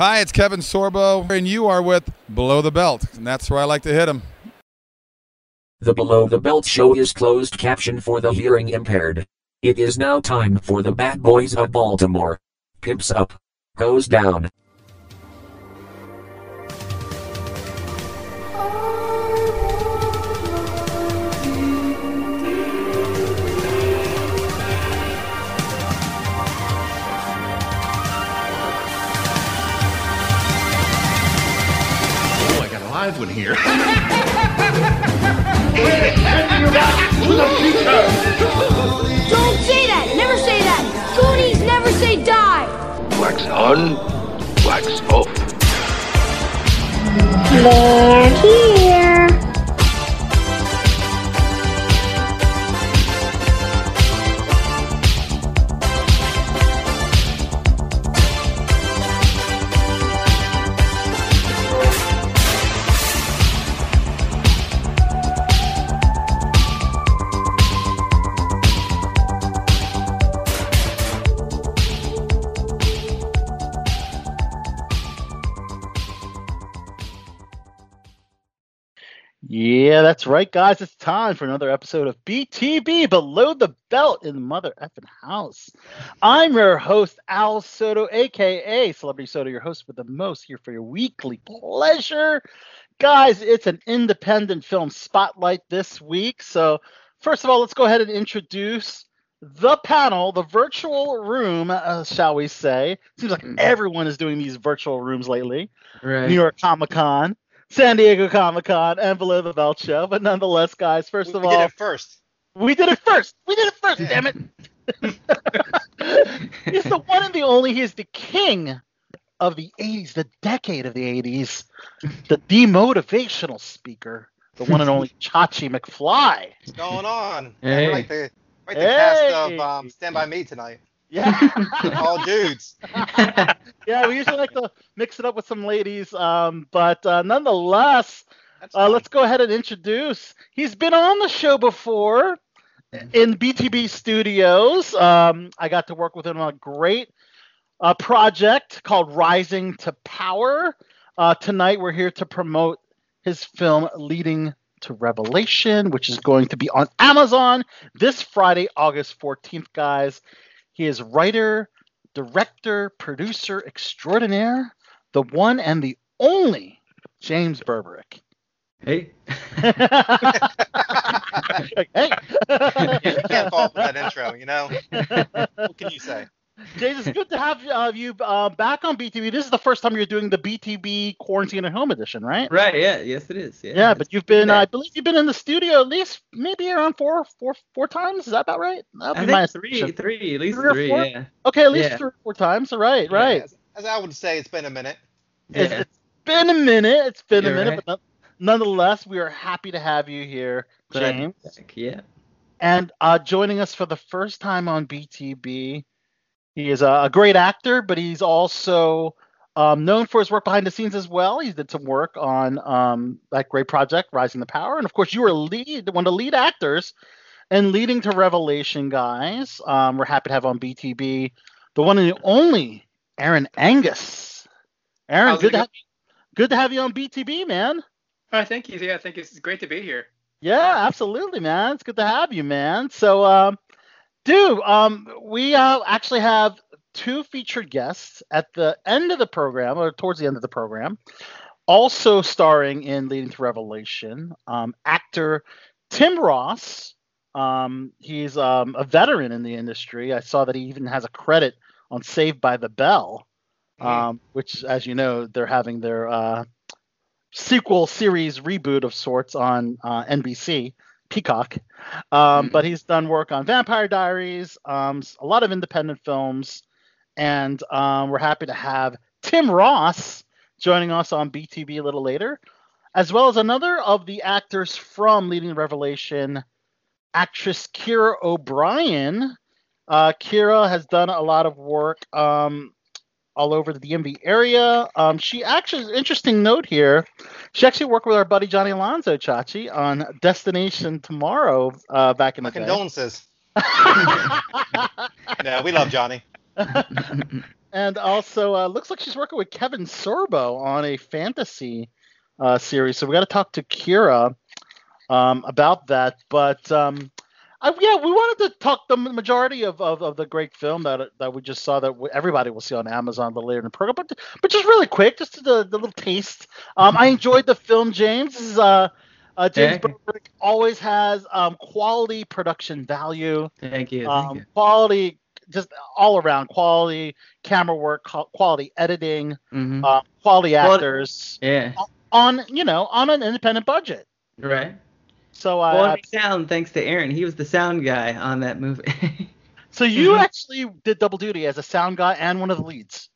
Hi, it's Kevin Sorbo, and you are with Below the Belt, and that's where I like to hit him. The Below the Belt show is closed caption for the hearing impaired. It is now time for the Bad Boys of Baltimore. Pimps up. Goes down. Live one here. Don't say that! Never say that! Goonies never say die! Wax on, wax off. They're here! That's right, guys. It's time for another episode of BTB Below the Belt in the Mother Effing House. I'm your host, Al Soto, aka Celebrity Soto, your host with the most here for your weekly pleasure. Guys, it's an independent film spotlight this week. So, first of all, let's go ahead and introduce the panel, the virtual room, uh, shall we say. Seems like everyone is doing these virtual rooms lately. Right. New York Comic Con, San Diego Comic Con, and Below the Belt Show. But nonetheless, guys, first of we all, did it first. we did it first. We did it first. Damn it! He's the one and the only. He is the king of the '80s, the decade of the '80s, the demotivational speaker, the one and only Chachi McFly. What's going on? Hey. We're like the, we're like the cast of um, Stand By Me tonight. Yeah. All dudes. yeah, we usually like to mix it up with some ladies, um, but uh, nonetheless, uh, let's go ahead and introduce. He's been on the show before in BTB Studios. Um, I got to work with him on a great uh, project called Rising to Power. Uh, tonight, we're here to promote his film Leading to Revelation, which is going to be on Amazon this Friday, August 14th, guys. He is writer, director, producer extraordinaire, the one and the only James Berberick. Hey. hey. You can't fault with that intro, you know? What can you say? James, it's good to have uh, you uh, back on BTB. This is the first time you're doing the BTB Quarantine at Home edition, right? Right. Yeah. Yes, it is. Yeah. Yeah, but you've been, uh, Yeah. I believe you've been in the studio at least maybe around four, four, four times. Is that about right? That'd I be my think three, assumption. three, at least Three three. Yeah. Okay, at least Yeah. three or four times. Right. Yeah. right. As, as I would say, it's been a minute. It's, Yeah. it's been a minute. It's been a You're minute, right. but nonetheless, we are happy to have you here, Glad to be James. back, Yeah. And uh, joining us for the first time on BTB, he is a, great actor, but he's also um, known for his work behind the scenes as well. He did some work on um, that great project, Rising to Power, and of course, you were lead one of the lead actors and leading to Revelation, guys. Um, we're happy to have on BTB the one and the only Aaron Angus. Aaron, good to have you, good to have you on BTB, man. Oh, thank you. Yeah, I think it's great to be here. Yeah, absolutely, man. It's good to have you, man. So, um, dude, um, we uh, actually have two featured guests at the end of the program, or towards the end of the program, also starring in Leading to Revelation. Um, actor Tim Ross. Um, he's um, a veteran in the industry. I saw that he even has a credit on Saved by the Bell, um, which, as you know, they're having their uh, sequel series reboot of sorts on uh, NBC Peacock. Um, But he's done work on Vampire Diaries, um, a lot of independent films, and um, we're happy to have Tim Ross joining us on BTB a little later, as well as another of the actors from Leading Revelation, actress Kira O'Brien. Uh, Kira has done a lot of work um, all over the DMV area. Um, she actually, interesting note here, she actually worked with our buddy Johnny Alonso Chachi on Destination Tomorrow uh, back in My the day. condolences. Yeah, we love Johnny. and also uh, looks like she's working with Kevin Sorbo on a fantasy uh, series. So we got to talk to Kira um, about that. But um, I, yeah, we wanted to talk the majority of, of, of, the great film that that we just saw that everybody will see on Amazon a little later in the program. But but just really quick, just the, the little taste. Um, I enjoyed the film, James. This is, uh, uh, James yeah. Burke always has um, quality production value. Thank you. Um, you. Quality, just all around quality camera work, quality editing, mm-hmm. uh, quality actors. yeah. On you know on an independent budget. Right. So uh, quality sound thanks to Aaron. He was the sound guy on that movie. so you mm-hmm. actually did double duty as a sound guy and one of the leads.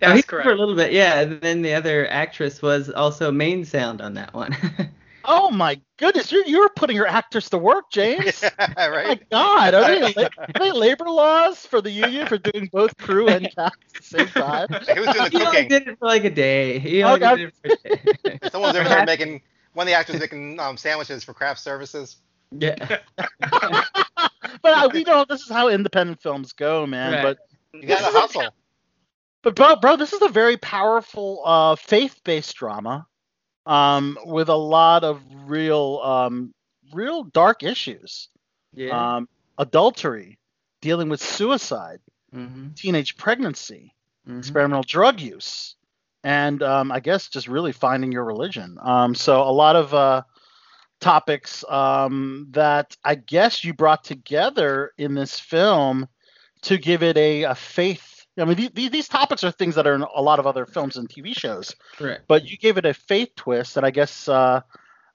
That's oh, correct. For a little bit, yeah. And then the other actress was also main sound on that one. oh my goodness, you're you're putting your actors to work, James. Yeah, right. my God, are they, are they labor laws for the union for doing both crew and cast at the same time? He was doing the cooking. He did it for like a day. He only okay. did it for a day. Someone's over there making one of the actors making um, sandwiches for craft services. Yeah. but uh, we know this is how independent films go, man. Right. But you gotta hustle. But bro, bro, this is a very powerful uh, faith-based drama, um, with a lot of real, um, real dark issues. Yeah. Um, adultery, dealing with suicide, mm-hmm. teenage pregnancy, mm-hmm. experimental drug use, and um, I guess just really finding your religion. Um, so a lot of uh, topics um, that I guess you brought together in this film to give it a, a faith. I mean, these, these topics are things that are in a lot of other films and TV shows. Correct. But you gave it a faith twist, and I guess. Uh,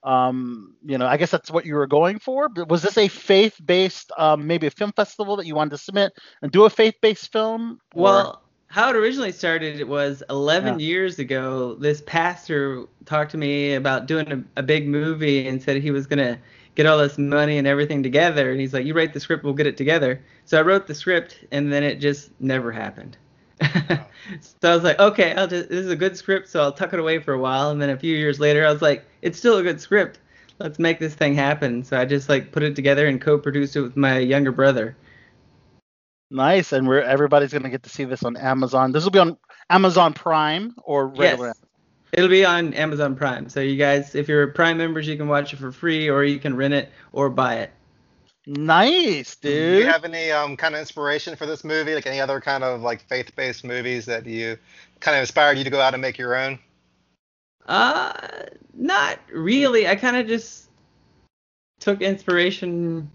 um, you know, I guess that's what you were going for. But was this a faith-based, um, maybe a film festival that you wanted to submit and do a faith-based film? Well, how it originally started it was 11 yeah. years ago this pastor talked to me about doing a, a, big movie and said he was going to get all this money and everything together. And he's like you write the script we'll get it together. So i wrote the script and then it just never happened. So i was like okay i'll just this is a good script so i'll tuck it away for a while. And then a few years later i was like it's still a good script. Let's make this thing happen. So i just like put it together and co-produced it with my younger brother Nice, and we're everybody's gonna get to see this on Amazon. This will be on Amazon Prime or regular. Yes. It'll be on Amazon Prime. So you guys, if you're Prime members, you can watch it for free, or you can rent it or buy it. Nice, dude. Do you have any um, kind of inspiration for this movie? Like any other kind of like faith-based movies that you kind of inspired you to go out and make your own? Uh, not really. I kind of just took inspiration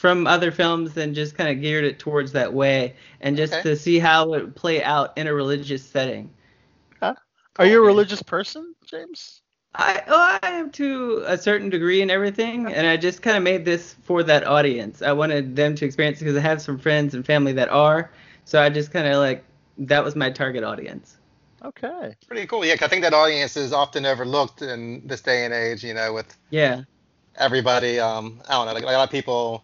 from other films and just kind of geared it towards that way and just okay. to see how it would play out in a religious setting. Huh? Are you a religious person, James? I oh, I am to a certain degree and everything, and I just kind of made this for that audience. I wanted them to experience it because I have some friends and family that are, so I just kind of like that was my target audience. Okay. Pretty cool. Yeah, I think that audience is often overlooked in this day and age. You know, with yeah everybody. Um, I don't know. Like a lot of people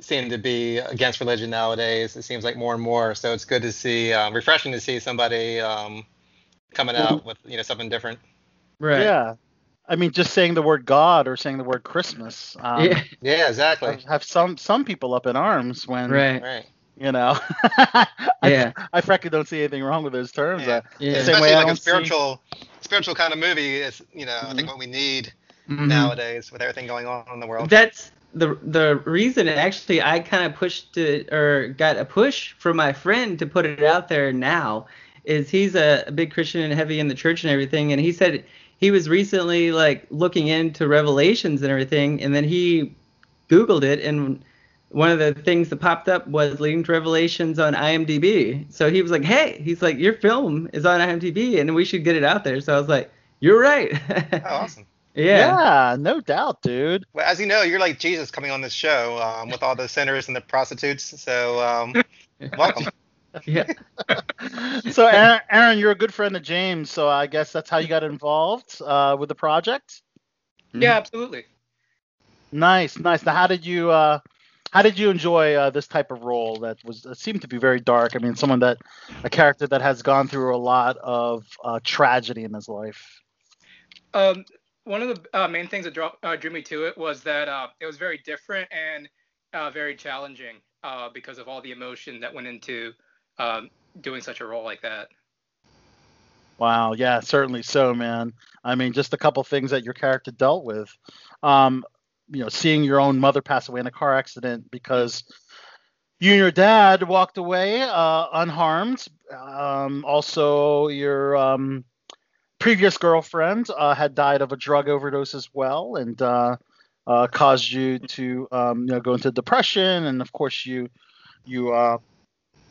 seem to be against religion nowadays. It seems like more and more. So it's good to see, um, refreshing to see somebody um, coming out with you know something different. Right. Yeah. I mean, just saying the word God or saying the word Christmas. Um, yeah. Yeah. Exactly. Have, have some some people up in arms when. Right. Right. You know. I, yeah. I frankly don't see anything wrong with those terms. Yeah. Uh, yeah. Especially like a spiritual, see... spiritual kind of movie is, you know, mm-hmm. I think mm-hmm. what we need mm-hmm. nowadays with everything going on in the world. That's the the reason actually I kind of pushed it or got a push from my friend to put it out there now is he's a, a, big Christian and heavy in the church and everything, and he said he was recently like looking into Revelations and everything, and then he Googled it, and one of the things that popped up was leading to Revelations on IMDb. So he was like, "Hey, he's like, your film is on IMDb, and we should get it out there." So I was like, "You're right." oh, awesome. Yeah. Yeah, no doubt, dude. Well, as you know, you're like Jesus coming on this show um, with all the sinners and the prostitutes. So, um, welcome. Yeah. so, Aaron, Aaron, you're a good friend of James, so I guess that's how you got involved uh, with the project. Yeah, absolutely. Nice, nice. Now, how did you uh, how did you enjoy uh, this type of role that was it seemed to be very dark? I mean, someone that a character that has gone through a lot of uh, tragedy in his life. Um, one of the uh, main things that drew, uh, drew me to it was that uh, it was very different and uh, very challenging uh, because of all the emotion that went into um, doing such a role like that. Wow, yeah, certainly so, man. I mean, just a couple things that your character dealt with. Um, you know, seeing your own mother pass away in a car accident because you and your dad walked away uh, unharmed. Um, also, your um, previous girlfriend uh, had died of a drug overdose as well, and uh, uh, caused you to um, you know go into depression, and of course you you uh,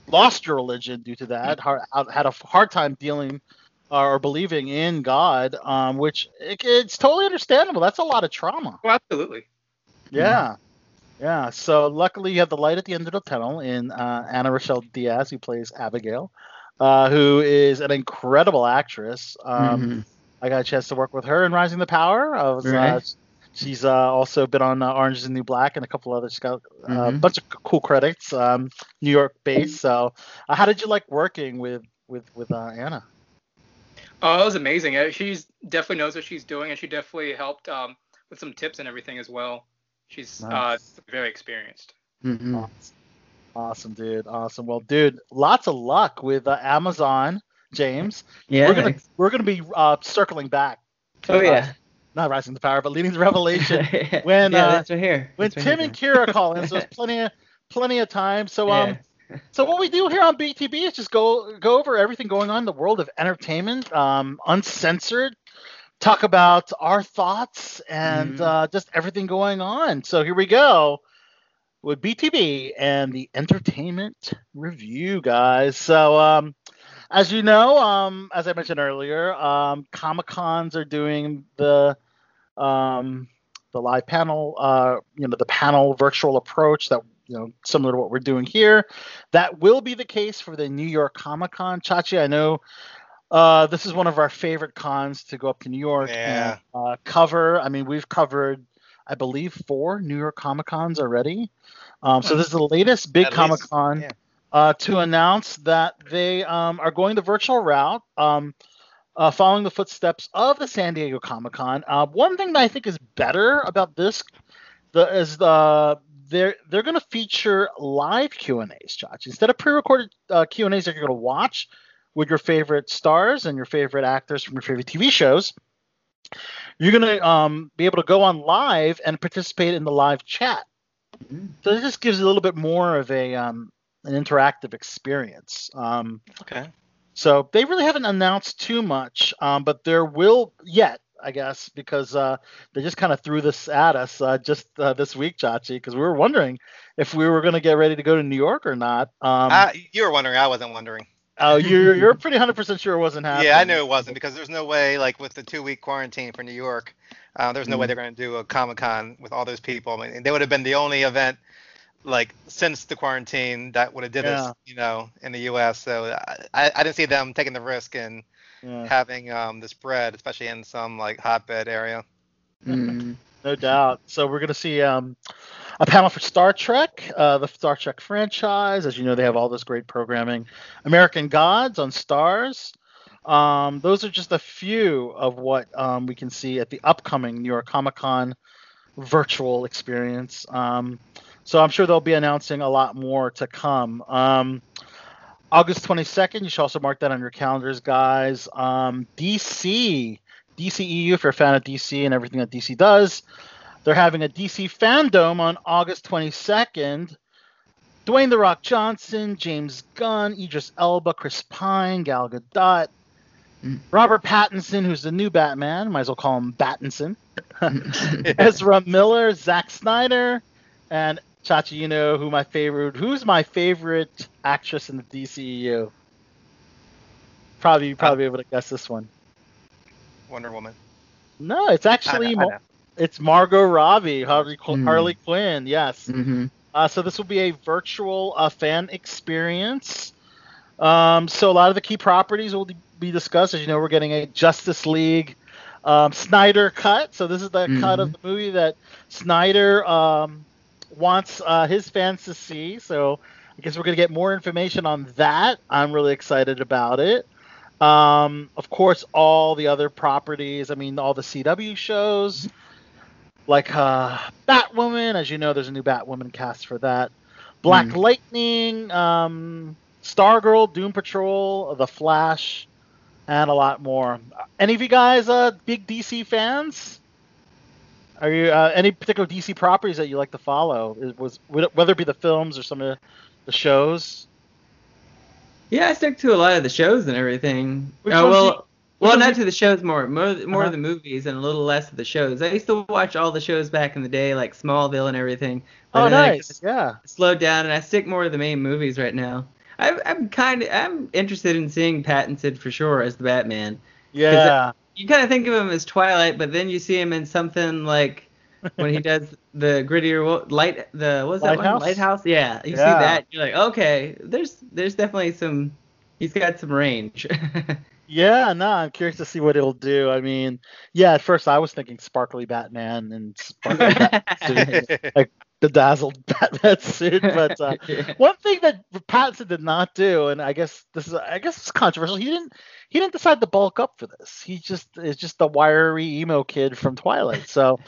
lost your religion due to that. Hard, had a hard time dealing uh, or believing in God, um, which it, it's totally understandable. That's a lot of trauma. Oh, absolutely. Yeah. Yeah. So luckily you have the light at the end of the tunnel in uh, Ana Rochelle Diaz, who plays Abigail, uh, who is an incredible actress. Um, Mhm. I got a chance to work with her in Rising the Power. I was, uh, she's uh, also been on uh, Orange is the New Black and a couple other. She's got uh, a bunch of c- cool credits, um, New York based. So, uh, how did you like working with with with uh, Anna? Oh, it was amazing. Uh, She's definitely knows what she's doing, and she definitely helped um, with some tips and everything as well. She's uh, Nice. very experienced. Mhm. Awesome. Dude. Awesome. Well, dude, lots of luck with uh, Amazon, James. Yeah. We're gonna we're gonna be uh, circling back. oh yeah. Not Rising to Power, but Leading to Revelation. when, yeah, uh, that's right here. when That's right Tim and. Kira call in, so there's plenty of plenty of time. So um, so what we do here on BTB is just go go over everything going on in the world of entertainment, um, uncensored. Talk about our thoughts and Mhm. uh, just everything going on. So here we go with BTB and the entertainment review, guys. So um, as you know, um, as I mentioned earlier, um, Comic Cons are doing the um, the live panel, uh, you know, the panel virtual approach that you know similar to what we're doing here. That will be the case for the New York Comic Con. Chachi, I know uh, this is one of our favorite cons to go up to New York Yeah. and uh, cover. I mean, we've covered, I believe, four New York Comic Cons already. Um, so this is the latest big Comic Con yeah. uh, to announce that they um, are going the virtual route, um, uh, following the footsteps of the San Diego Comic Con. Uh, one thing that I think is better about this the, is the they're they're going to feature live Q and A's, Josh. Instead of pre-recorded uh, Q and A's that you're going to watch with your favorite stars and your favorite actors from your favorite TV shows, you're going to um, be able to go on live and participate in the live chat. Mhm. So this just gives you a little bit more of a um, an interactive experience. Um, Okay. so they really haven't announced too much, um, but there will yet, I guess, because uh, they just kind of threw this at us uh, just uh, this week, Chachi, because we were wondering if we were going to get ready to go to New York or not. Um, I, you were wondering. I wasn't wondering. Oh, you're you're pretty hundred percent sure it wasn't happening. Yeah, I knew it wasn't because there's no way, like with the two-week quarantine for New York, uh, there's no way Mhm. they're going to do a Comic Con with all those people. I mean, they would have been the only event, like since the quarantine, that would have did Yeah. this, you know, in the U.S. So I, I didn't see them taking the risk and Yeah, having um, the spread, especially in some like hotbed area. Mhm. no doubt. So we're going to see um, a panel for Star Trek, uh, the Star Trek franchise. As you know, they have all this great programming. American Gods on Starz. Um, those are just a few of what um, we can see at the upcoming New York Comic Con virtual experience. Um, so I'm sure they'll be announcing a lot more to come. Um, August 22nd, you should also mark that on your calendars, guys. Um, DC, DCEU, if you're a fan of DC and everything that DC does, they're having a DC fandom on August 22nd. Dwayne The Rock Johnson, James Gunn, Idris Elba, Chris Pine, Gal Gadot. Robert Pattinson, who's the new Batman, might as well call him Battinson, Ezra Miller, Zack Snyder, and Chachi, you know who my favorite, who's my favorite actress in the DCEU? Probably, you probably be able to guess this one. Wonder Woman. No, it's I actually know, I know. It's Margot Robbie, Harley, Hmm. Harley Quinn. Yes. Mhm. Uh, so this will be a virtual uh, fan experience. Um, so a lot of the key properties will be discussed. As you know, we're getting a Justice League um, Snyder cut. So this is the cut of the movie that Snyder um, wants uh, his fans to see. So I guess we're going to get more information on that. I'm really excited about it. Um, of course, all the other properties. I mean, all the CW shows, like uh, Batwoman. As you know, there's a new Batwoman cast for that. Black Mm. Lightning. Um, Stargirl, Doom Patrol, The Flash, and a lot more. Any of you guys uh, big DC fans? Are you uh, any particular DC properties that you like to follow? It was whether it be the films or some of the shows. Yeah, I stick to a lot of the shows and everything. Which ones well, well, not to the shows more, more, more Uh-huh. of the movies and a little less of the shows. I used to watch all the shows back in the day, like Smallville and everything. Oh, nice. Yeah. slowed down and I stick more to the main movies right now. I, I'm kind of I'm interested in seeing Pattinson for sure as the Batman. Yeah. You kind of think of him as Twilight, but then you see him in something like when he does the grittier light the what's that Lighthouse? one lighthouse yeah you Yeah. see that you're like okay there's there's definitely some he's got some range Yeah, no, I'm curious to see what it'll do. I mean, yeah, at first I was thinking sparkly Batman and sparkly Batman suit, like the dazzled Batman suit. But uh, one thing that Pattinson did not do, and I guess this is, I guess it's controversial. He didn't, he didn't decide to bulk up for this. He just is just the wiry emo kid from Twilight. So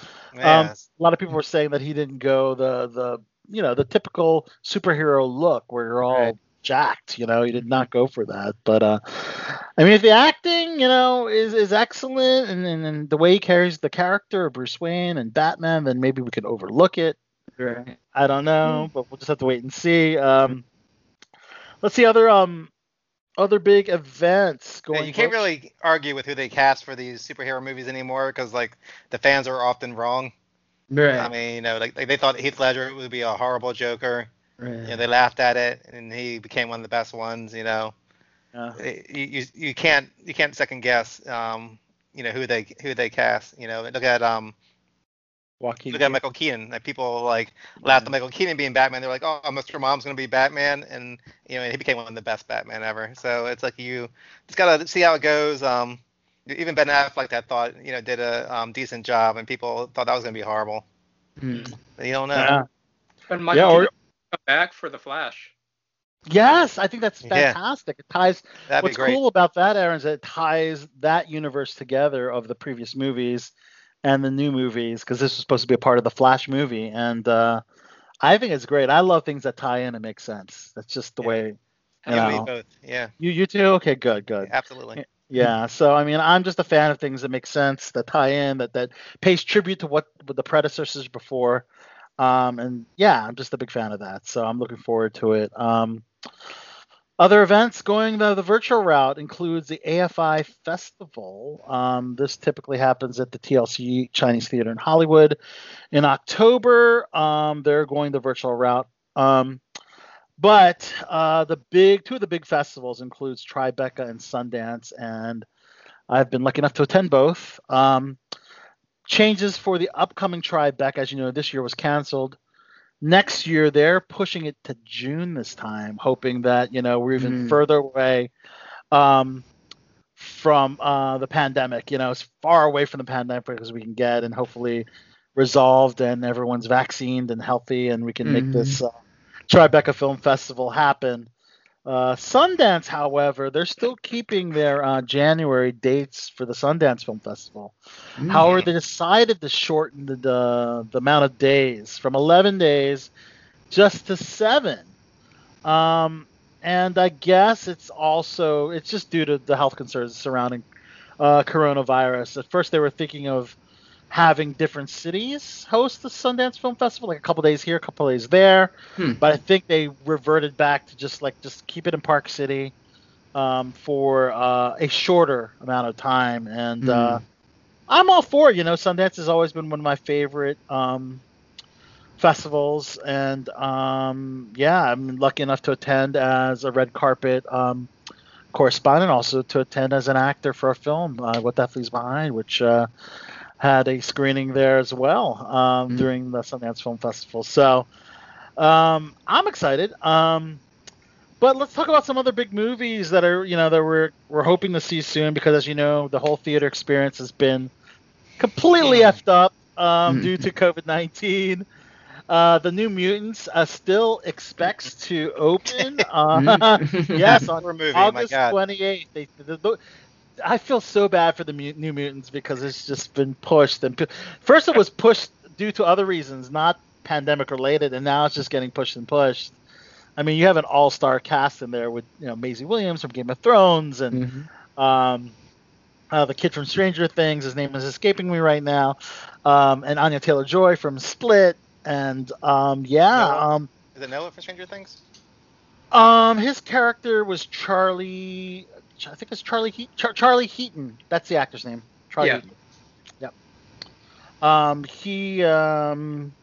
um, a lot of people were saying that he didn't go the the you know the typical superhero look where you're all Right. Jacked. You know, he did not go for that. But uh, I mean, if the acting you know is is excellent and, and and the way he carries the character of Bruce Wayne and Batman, then maybe we can overlook it. right I don't know, but we'll just have to wait and see. Um, let's see other um other big events Yeah, going. you can't really argue with who they cast for these superhero movies anymore because like the fans are often wrong. right I mean, you know, like, like they thought Heath Ledger would be a horrible Joker. Right You know, they laughed at it, and he became one of the best ones. You know, Yeah. you you, you can't you can't second guess. Um, you know who they who they cast. You know, look at um Joaquin look at Michael Keaton. Like people like laughed at Michael Keaton being Batman. They're like, oh, Mr. Mom's gonna be Batman, and you know, and he became one of the best Batman ever. So it's like you just gotta see how it goes. Um, even Ben Affleck, I thought you know did a um, decent job, and people thought that was gonna be horrible. Hmm. You don't know. Yeah. And Michael Yeah, or- Keaton come back for the Flash. Yes, I think that's Yeah. fantastic. It ties That'd What's be great. cool about that, Aaron, is it ties that universe together of the previous movies and the new movies because this was supposed to be a part of the Flash movie, and uh, I think it's great. I love things that tie in and make sense. That's just the Yeah. way You and me know. both. Yeah, you you too. Okay, good, good. absolutely. Yeah. So I mean, I'm just a fan of things that make sense, that tie in, that that pays tribute to what, what the predecessors before. Um, and yeah, I'm just a big fan of that. So I'm looking forward to it. Um, other events going the, the virtual route includes the AFI Festival. Um, this typically happens at the TCL Chinese Theater in Hollywood in October. Um, they're going the virtual route. Um, but uh, the big two of the big festivals includes Tribeca and Sundance, and I've been lucky enough to attend both. Changes for the upcoming Tribeca, as you know, this year was canceled. Next year, they're pushing it to June this time, hoping that you know we're even Mm. further away um, from uh, the pandemic. You know, as far away from the pandemic as we can get, and hopefully resolved, and everyone's vaccinated and healthy, and we can make Mhm. this uh, Tribeca Film Festival happen. Uh, Sundance, however, they're still keeping their uh, January dates for the Sundance Film Festival. However, they decided to shorten the, the the amount of days from 11 days just to seven. Um, and I guess it's also it's just due to the health concerns surrounding uh, coronavirus. At first, they were thinking of having different cities host the Sundance Film Festival, like a couple days here, a couple days there. Hmm. But I think they reverted back to just like just keep it in Park City um, for uh, a shorter amount of time. And uh, I'm all for it. You know, Sundance has always been one of my favorite um, festivals, and um, yeah, I'm lucky enough to attend as a red carpet um, correspondent, also to attend as an actor for a film, uh, What That Leaves Behind, which uh, had a screening there as well um, Mm. during the Sundance Film Festival. So um, I'm excited. Um, but let's talk about some other big movies that are, you know, that we're we're hoping to see soon because, as you know, the whole theater experience has been completely Mm. effed up um, Mm. due to COVID nineteen. Uh, the New Mutants uh, still expects to open. Uh, Mm. yes, on Horror movie, my August twenty eighth. They, the, the, I feel so bad for the New Mutants because it's just been pushed. And pu- first, it was pushed due to other reasons, not pandemic related, and now it's just getting pushed and pushed. I mean, you have an all-star cast in there with you know Maisie Williams from Game of Thrones and Mhm. um, uh, the kid from Stranger Things. His name is escaping me right now, um, and Anya Taylor Joy from Split, and um, yeah, Noah? um, Is it Noah from Stranger Things? um, his character was Charlie. I think it's Charlie he- Char- Charlie Heaton. That's the actor's name. Charlie. Yeah. Heaton. Yep. Um, he. Um,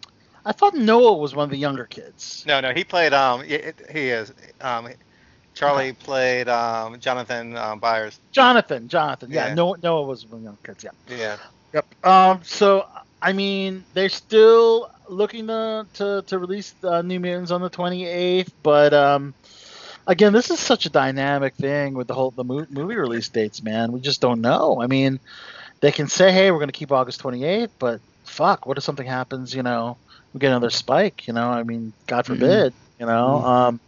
I thought Noah was one of the younger kids. No, no, he played. Um, it, he is. Um, Charlie played um, Jonathan um, Byers. Jonathan. Jonathan. Yeah. Yeah. Noah, Noah was one of the younger kids. Yeah. Yeah. Yep. Um. So I mean, they're still looking to to, to release uh, New Mutants on the 28th, but um, again, this is such a dynamic thing with the whole the movie release dates, man. We just don't know. I mean, they can say, hey, we're going to keep August 28th, but fuck, what if something happens? You know, we get another spike. You know, I mean, God forbid. You know. Um.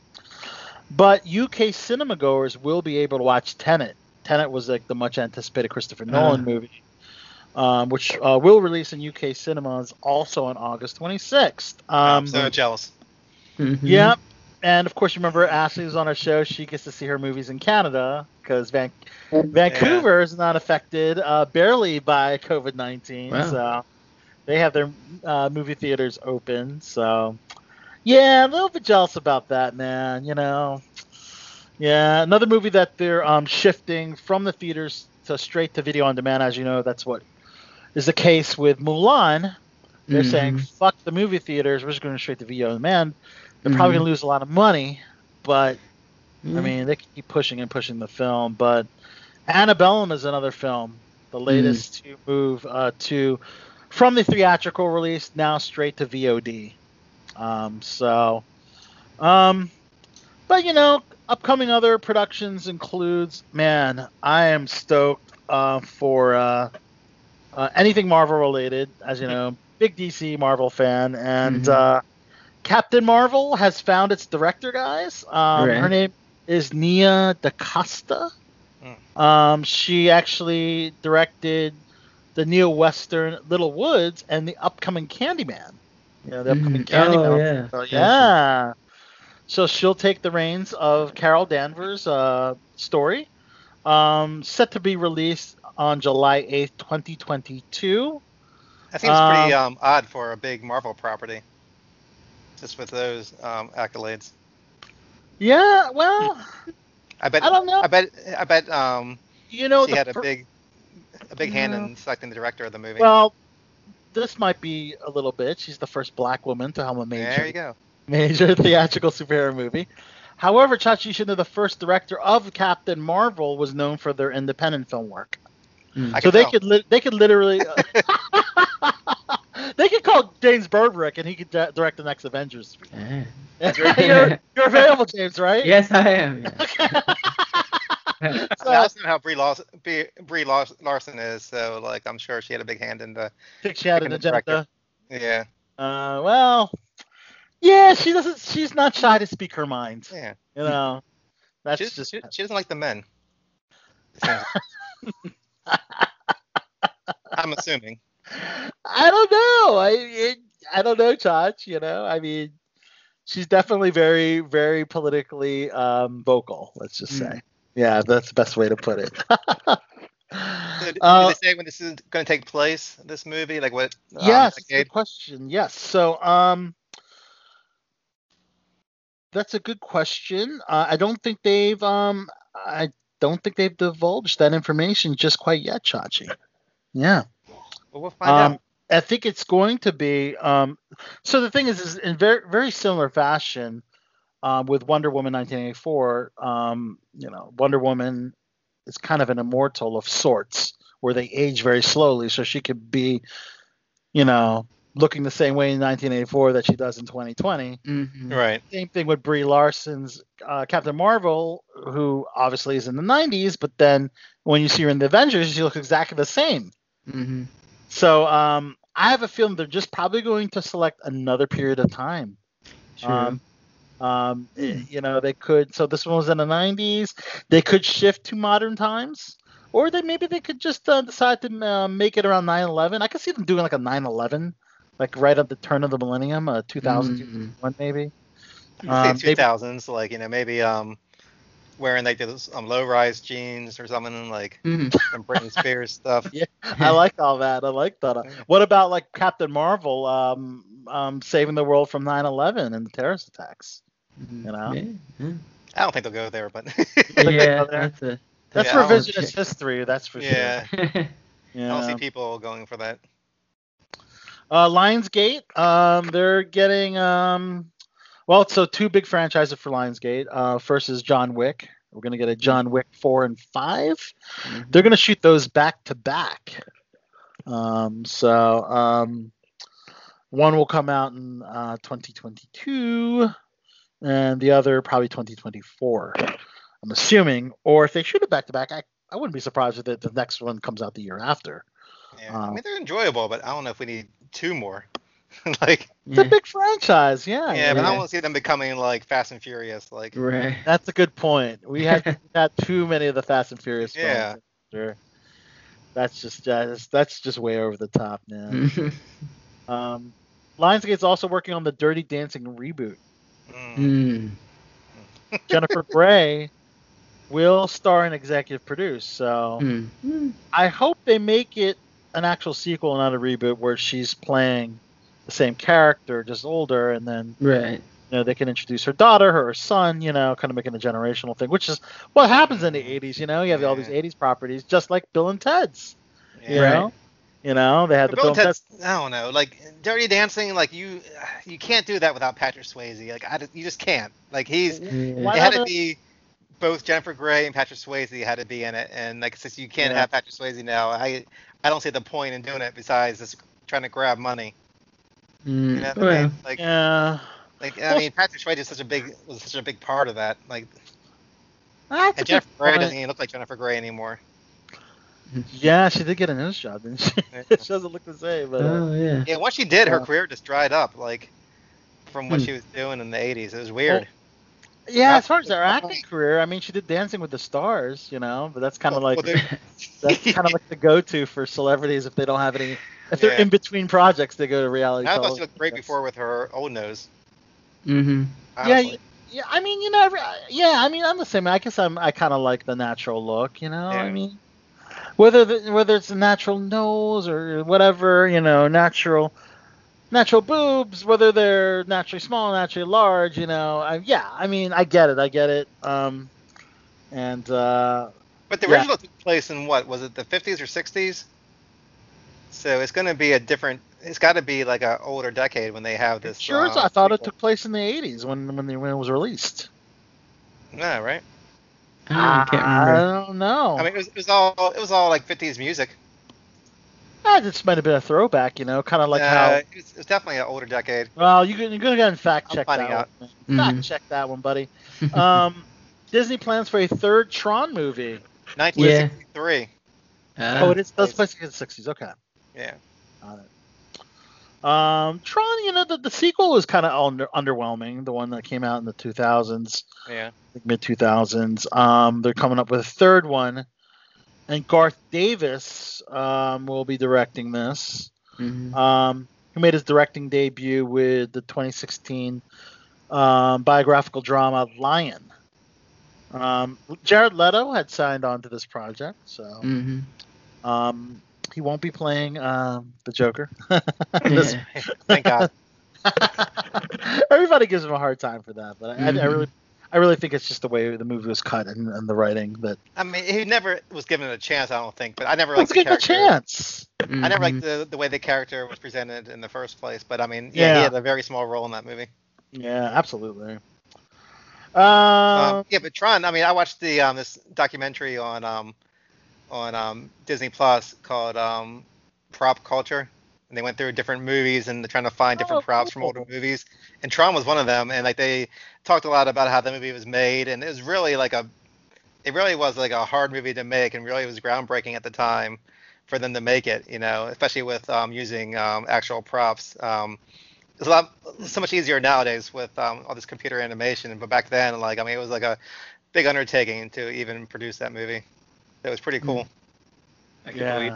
But UK cinema goers will be able to watch Tenet. Tenet was like the much anticipated Christopher Nolan movie um, which uh, will release in UK cinemas also on August 26th. Um, I'm so jealous. Mhm. Yep. And of course, you remember Ashley was on our show. She gets to see her movies in Canada because Van- Vancouver is not affected uh, barely by COVID 19. Wow. So they have their uh, movie theaters open. So yeah, a little bit jealous about that, man. You know. Yeah, another movie that they're um, shifting from the theaters to straight to video on demand. As you know, that's what is the case with Mulan. They're Mhm. saying fuck the movie theaters. We're just going straight to video on demand. They're probably Mhm. going to lose a lot of money, but I mean they can keep pushing and pushing the film. But Antebellum is another film, the latest to move uh, to from the theatrical release now straight to VOD. Um, so, um, but you know, upcoming other productions includes man, I am stoked uh, for uh, uh, anything Marvel related. As you know, big DC Marvel fan, and Mhm. Captain Marvel has found its director, guys. Um, Right. Her name is Nia DaCosta. Um, she actually directed the neo western Little Woods and the upcoming Candyman. You know, the upcoming Mhm. Candyman. Oh, yeah. So, yeah. So she'll take the reins of Carol Danvers' uh, story, um, set to be released on July 8th, 2022. That seems pretty Um, um, odd for a big Marvel property. Just with those um, accolades. Yeah, well, I bet. I don't know. I bet. I bet. Um, you know, she had a fir- big, a big hand Yeah. in selecting the director of the movie. Well, this might be a little bit. She's the first black woman to helm a major there you go. major theatrical superhero movie. However, Chachi Shinde, the first director of Captain Marvel, was known for their independent film work. Mm. So they tell. could li- they could literally they could call James Burdrick and he could di- direct the next Avengers. You're, you're available, James, right? Yes, I am. yeah. I, mean, I also know how Brie Larson, Brie, Brie Larson is, so like I'm sure she had a big hand in the. think she had an picking director. agenda. Yeah. Uh, well, yeah, she doesn't. She's not shy to speak her mind. Yeah. You know, that's She, just she, she doesn't like the men. I'm assuming. I don't know. I it, I don't know, Chach. You know, I mean, she's definitely very, very politically um, vocal. Let's just say. Yeah, that's the best way to put it. So, did, Uh, did they say when this is going to take place? This movie, like what? um, yes, a good question. Yes. So, um, that's a good question. Uh, I don't think they've um, I don't think they've divulged that information just quite yet, Chachi. Yeah. Well, we'll find Um, out. I think it's going to be. Um, so the thing is, is in very very similar fashion um, with Wonder Woman 1984. Um, you know, Wonder Woman is kind of an immortal of sorts, where they age very slowly, so she could be, you know, looking the same way in 1984 that she does in 2020. Mhm. Right. Same thing with Brie Larson's uh, Captain Marvel, who obviously is in the 90s, but then when you see her in the Avengers, she looks exactly the same. Mhm. So um, I have a feeling they're just probably going to select another period of time. True. Um, um, eh, you know, they could. So this one was in the 90s. They could shift to modern times, or they maybe they could just uh, decide to uh, make it around 9/11. I could see them doing like a 9/11, like right at the turn of the millennium, uh, 2000, Mhm. 2001 maybe. Um, say maybe- 2000s, like you know maybe um wearing like those um low rise jeans or something like Mhm. some Britney Spears stuff. Yeah, I like all that. I like that. What about like Captain Marvel um, um, saving the world from 9/11 and the terrorist attacks? You know? Yeah, yeah. I don't think they'll go there, but Yeah, that's a. That's Yeah, revisionist history. That's for yeah, sure. I don't see people going for that. Uh, Lionsgate, um, they're getting um, well, so two big franchises for Lionsgate. Uh, first is John Wick. We're gonna get a John Wick four and 5 Mhm. They're gonna shoot those back to back. Um, so um, one will come out in uh, 2022, and the other probably 2024. I'm assuming, or if they shoot it back to back, I I wouldn't be surprised if the, the next one comes out the year after. Yeah. I Um, mean they're enjoyable, but I don't know if we need two more. like It's a big franchise, yeah. yeah, but I yeah. don't want to see them becoming like Fast and Furious. Like Right. That's a good point. We had we had too many of the Fast and Furious films. Yeah. Sure. That's just that's, that's just way over the top now. Um, Lionsgate's also working on the Dirty Dancing reboot. mm, Mm. Jennifer Grey will star and executive produce. So. Mm. I hope they make it an actual sequel, not a reboot, where she's playing the same character, just older, and then Right. you know they can introduce her daughter, her son, you know, kind of making a generational thing, which is what happens in the '80s. You know, you have all these '80s properties, just like Bill and Ted's. You yeah. know, you know they had But the Bill Bill and and Ted's, I don't know, like Dirty Dancing, like you, you can't do that without Patrick Swayze. Like I, you just can't. Like he's, Yeah. Why it had to be both Jennifer Grey and Patrick Swayze had to be in it, and like since you can't Yeah. have Patrick Swayze now, I, I don't see the point in doing it besides just trying to grab money. You Mm. know what I mean? Like, Yeah, like I mean, Patrick Swayze is such a big was such a big part of that. Like, that's and Jennifer Grey doesn't even look like Jennifer Grey anymore. Yeah, she did get a news job, didn't she? she doesn't look the same, but uh, oh yeah. Yeah, once she did, her Yeah. career just dried up. Like, from what Hmm. she was doing in the '80s, it was weird. yeah. As far as her acting career, I mean, she did Dancing with the Stars, you know, but that's kind of Well, like well, that's kind of like the go-to for celebrities if they don't have any. If they're Yeah. in between projects, they go to reality. I thought she looked great before with her old nose. Mm-hmm. Yeah, honestly. Yeah, I mean, you know, every, yeah, I mean, I'm the same. I guess I'm, I kind of like the natural look, you know. I mean, whether the, whether it's a natural nose or whatever, you know, natural, natural boobs, whether they're naturally small, naturally large, you know. I, yeah, I mean, I get it, I get it. Um, and uh, But the Yeah. original took place in what was it, the 50s or 60s? So it's going to be a different. It's got to be like a older decade when they have this. sure, uh, I thought it took place in the '80s when when, the, when it was released. Yeah, right. I can't I don't know. I mean, it was, it was all it was all like 50s music. Ah, this might have been a throwback, you know, kind of like uh, how. it's, was, it was definitely an older decade. Well, you can, you're gonna go and fact I'm check that out. one. Mhm. Fact check that one, buddy. Um, Disney plans for a third Tron movie. 1963. oh, it is. That's It's- supposed to be the 60s. Okay. Yeah. Got it. Um, Tron, you know, the, the sequel was kind of under, underwhelming. The one that came out in the 2000s, Yeah. mid 2000s. Um, they're coming up with a third one, and Garth Davis um, will be directing this. Mhm. um, who made his directing debut with the 2016 um, biographical drama Lion. Um, Jared Leto had signed on to this project, so Mhm. um, he won't be playing um, the Joker. This- Thank God. Everybody gives him a hard time for that, but I, I, I Mhm. really, I really think it's just the way the movie was cut and, and the writing that. I mean, he never was given a chance. I don't think, but I never Let's the give him a character. chance. I never liked the the way the character was presented in the first place. But I mean, yeah, he had a very small role in that movie. Yeah, absolutely. Um, Um, yeah, but Tron. I mean, I watched the um, this documentary on um, on um, Disney Plus called um, Prop Culture, and they went through different movies and they're trying to find different Oh, props from older movies. And Tron was one of them, and like they talked a lot about how the movie was made, and it was really like a, it really was like a hard movie to make, and really was groundbreaking at the time for them to make it. You know, especially with um, using um, actual props. Um, it's a lot so much easier nowadays with um, all this computer animation but back then like i mean it was like a big undertaking to even produce that movie it was pretty cool I can believe.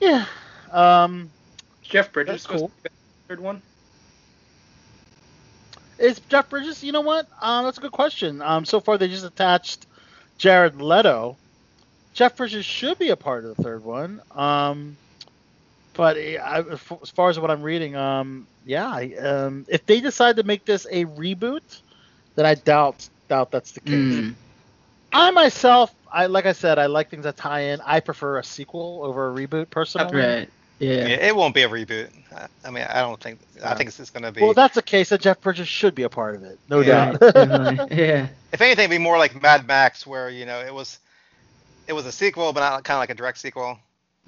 yeah. Yeah. Um, Jeff Bridges That's cool. to be the third one. Is Jeff Bridges? You know what? Um, that's a good question. Um, so far they just attached Jared Leto. Jeff Bridges should be a part of the third one. Um, but I, as far as what I'm reading, um, yeah, um, if they decide to make this a reboot, then I doubt doubt that's the case. Mm. I myself, I like I said, I like things that tie in. I prefer a sequel over a reboot personally. Right. Yeah. Yeah, it won't be a reboot. I- I mean, I don't think. I think it's just going to be. Well, that's a case, that Jeff Bridges should be a part of it, no Yeah. doubt. Yeah. if anything, it'd be more like Mad Max, where you know it was, it was a sequel, but not kind of like a direct sequel.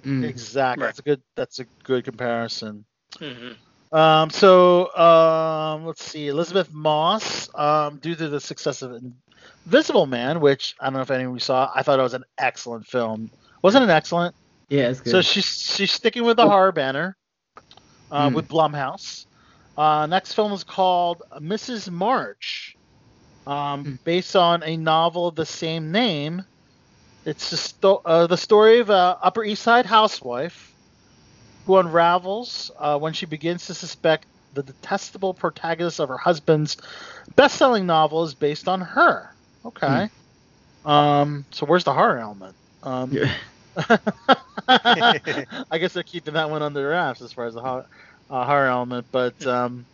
Mm. exactly. Right. That's a good. That's a good comparison. hmm Um, so um, let's see, Elisabeth Moss, um, due to the success of Invisible Man, which I don't know if anyone saw, I thought it was an excellent film. Wasn't it excellent? Yeah, it's good. So she's she's sticking with the horror banner, uh, Hmm. with Blumhouse. Uh, next film is called Mrs. March, um, Hmm. based on a novel of the same name. It's the, sto- uh, the story of a Upper East Side housewife who unravels uh, when she begins to suspect the detestable protagonist of her husband's best-selling novel is based on her. Okay. Um, so where's the horror element? Um, Yeah. I guess they're keeping that one under wraps as far as the horror, uh, horror element, but um,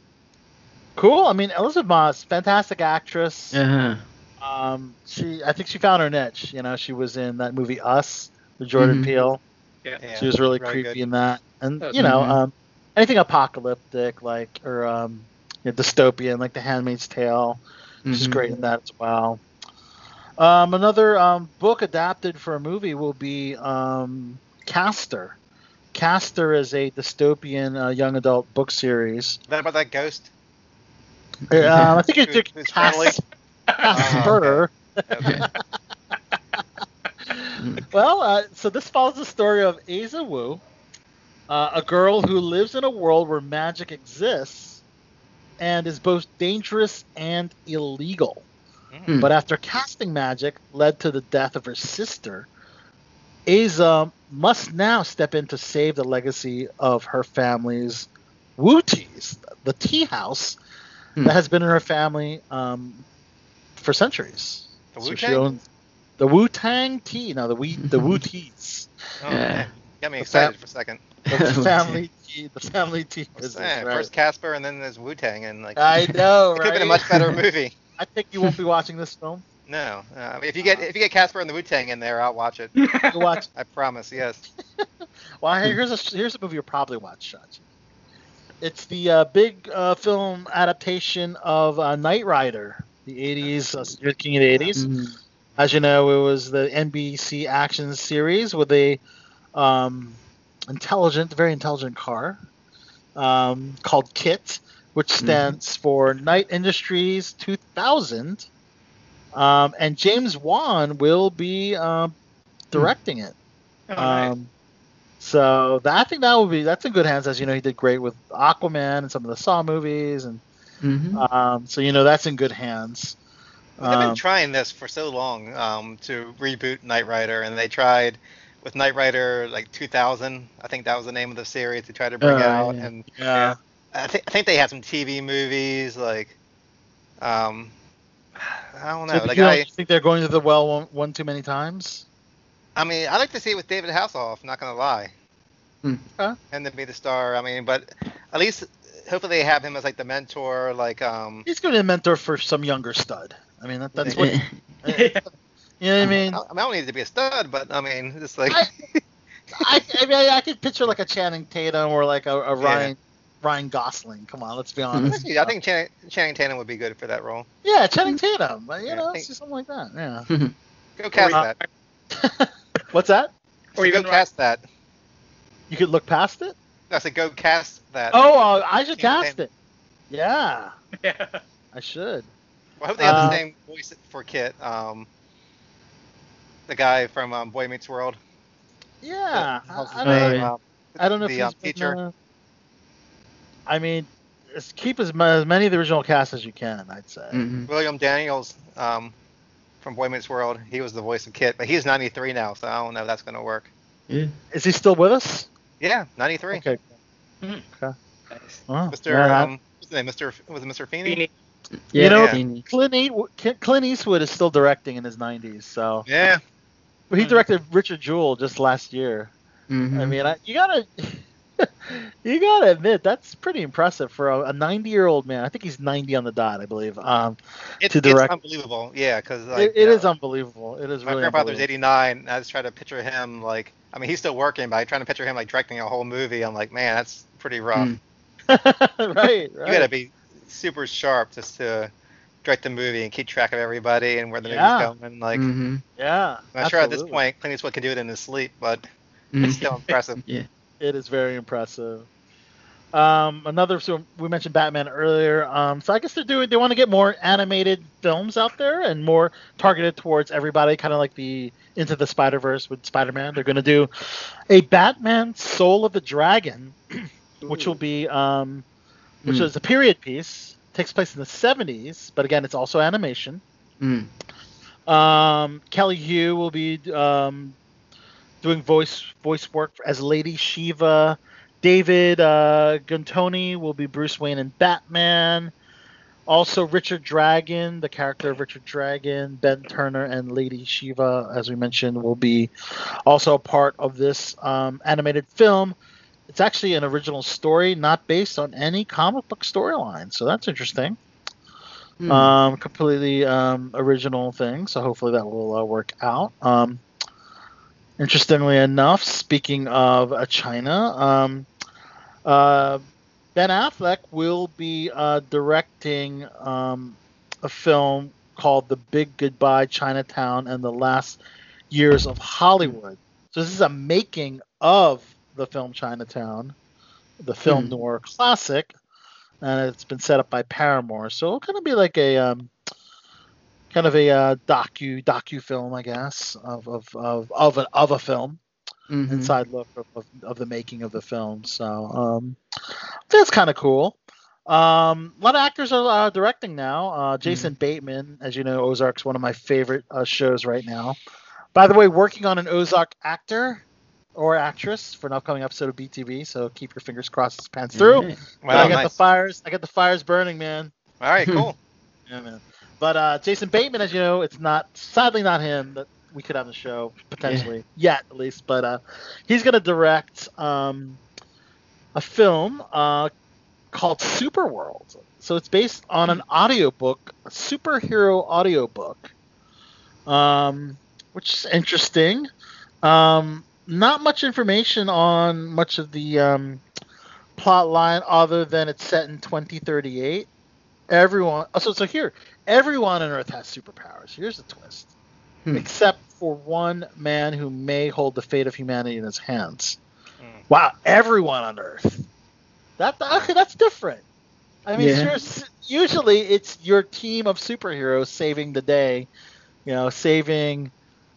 cool. I mean, Elisabeth Moss, fantastic actress. Uh-huh. Um, she, I think she found her niche. You know, she was in that movie Us with Jordan Mhm. Peele. Yeah. Yeah, she was really very creepy good. in that, and Oh, you know, um, anything apocalyptic like or um, you know, dystopian like The Handmaid's Tale. She's Mhm. great in that as well. Um, another um, book adapted for a movie will be um, Caster. Caster is a dystopian uh, young adult book series. Is that about that ghost? Uh, I think it's Who- who's friendly? Casper. Okay. Well, uh, so this follows the story of Asa Wu, uh, a girl who lives in a world where magic exists and is both dangerous and illegal. Hmm. But after casting magic led to the death of her sister, Asa must now step in to save the legacy of her family's Wu Teas, the tea house Hmm. that has been in her family um, for centuries. The So Wu she Tang? owns the Wu Tang tea. No, the we the Wu Teas. Oh, Yeah. Got me excited fam- for a second. The family tea. The family team. I was right. First Casper, and then there's Wu Tang, and like I know, it right? could have been a much better movie. I think you won't be watching this film. No, uh, if you get if you get Casper and the Wu Tang in there, I'll watch it. You watch. I promise. Yes. Well, here's a here's a movie you'll probably watch, Shachi. It's the uh, big uh, film adaptation of uh, Knight Rider, the '80s, uh, Stephen King of the '80s. Mhm. As you know, it was the NBC action series with a um, intelligent, very intelligent car um, called KITT, which stands for Knight Industries 2000. Um, and James Wan will be um, directing it. Oh. Um, so that, I think that would be that's in good hands. As you know, he did great with Aquaman and some of the Saw movies, and Mhm. um, so you know that's in good hands. Well, they've been trying this for so long um, to reboot Knight Rider, and they tried with Knight Rider like 2000. I think that was the name of the series they tried to bring Oh, out, yeah. and yeah. I think I think they had some TV movies like, um, I don't know. So like you, don't I, think they're going to the well one, one too many times? I mean, I like to see it with David Hasselhoff. Not gonna lie. Hmm. Huh? Him to be the star. I mean, but at least hopefully they have him as like the mentor. Like, um, He's going to be a mentor for some younger stud. I mean, that, that's what. Yeah. You know what I mean? I, I don't need to be a stud, but I mean, just like. I, I, I mean, I, I could picture like a Channing Tatum or like a, a Yeah. Ryan Ryan Gosling. Come on, let's be honest. Actually, I think Channing, Channing Tatum would be good for that role. Yeah, Channing Tatum. but, You Yeah, know, think- something like that. Yeah. Go cast Uh, that. What's that? So Or even go cast that. You could look past it. I said go cast that. Oh, uh, I should Channing cast Tatum. it. Yeah, yeah. I should. Well, I hope they have Uh, the same voice for KITT. Um, the guy from um, Boy Meets World. Yeah. The- I, his I don't, name? Um, I don't know the if um, he's been, teacher. uh, I mean, keep as, as many of the original cast as you can. I'd say. Mhm. William Daniels um, from Boy Meets World. He was the voice of KITT, but he's 93 now, so I don't know if that's gonna work. Yeah. Is he still with us? Yeah, 93. Okay. Nice. Oh, Mr. yeah, Um, what's his name? Mr. Was it Mr. Feeney? Feeney. Yeah, You know, Teeny. Clint, Eastwood, Clint Eastwood is still directing in his 90s, so Yeah. But he directed Richard Jewell just last year. Mhm. I mean, I, you gotta you gotta admit that's pretty impressive for a 90 year old man. I think he's 90 on the dot, I believe. Um, It's, To direct- it's unbelievable. Yeah, because like, it, it is know, unbelievable. It is My really grandfather's 89. I just try to picture him like, I mean, he's still working, but I trying to picture him like directing a whole movie. I'm like, man, that's pretty rough. Mm. right, right. You gotta be super sharp just to direct the movie and keep track of everybody and where the Yeah. movie's going. Like, Mhm. Yeah. I'm not sure at this point, Clint Eastwood can do it in his sleep, but Mhm. it's still impressive. Yeah. It is very impressive. Um, another so we mentioned Batman earlier. Um, so I guess they're doing they want to get more animated films out there and more targeted towards everybody, kind of like the Into the Spider Verse with Spider Man. They're going to do a Batman Soul of the Dragon, which will be um, which Mm. is a period piece. Takes place in the 70s, but again, it's also animation. Mm. Um, Kelly Hu will be um, doing voice voice work as Lady Shiva. David uh, Giuntoli will be Bruce Wayne and Batman. Also, Richard Dragon, the character of Richard Dragon, Ben Turner, and Lady Shiva, as we mentioned, will be also a part of this um, animated film. It's actually an original story, not based on any comic book storyline, so that's interesting Mm. um, completely um, original thing. So hopefully that will uh, work out. Um, interestingly enough, speaking of uh, China, um, uh, Ben Affleck will be uh, directing um, a film called The Big Goodbye Chinatown and the Last Years of Hollywood. So this is a making of the film Chinatown, the film Hmm. noir classic, and it's been set up by Paramount. So it'll kind of be like a um, kind of a uh, docu docu film, I guess, of of of of a, of a film Mhm. inside look of, of, of the making of the film. So um, that's kind of cool. Um, a lot of actors are uh, directing now. Uh, Jason Bateman, as you know, Ozark's one of my favorite uh, shows right now. By the way, working on an Ozark actor or actress for an upcoming episode of BTV. So keep your fingers crossed this pans through. Yeah. But I got nice. the fires. I got the fires burning, man. All right, cool. Yeah, man. But uh, Jason Bateman, as you know, it's not sadly not him that we could have the show potentially yet, at least. But uh, he's gonna direct um, a film uh, called Superworld. So it's based on an audiobook, a superhero audiobook, um, which is interesting. Um, not much information on much of the um, plot line other than it's set in 2038 everyone oh, so so here everyone on earth has superpowers here's the twist Hmm. except for one man who may hold the fate of humanity in his hands Hmm. wow everyone on earth that okay that's different i mean Yeah. here's- usually it's your team of superheroes saving the day you know saving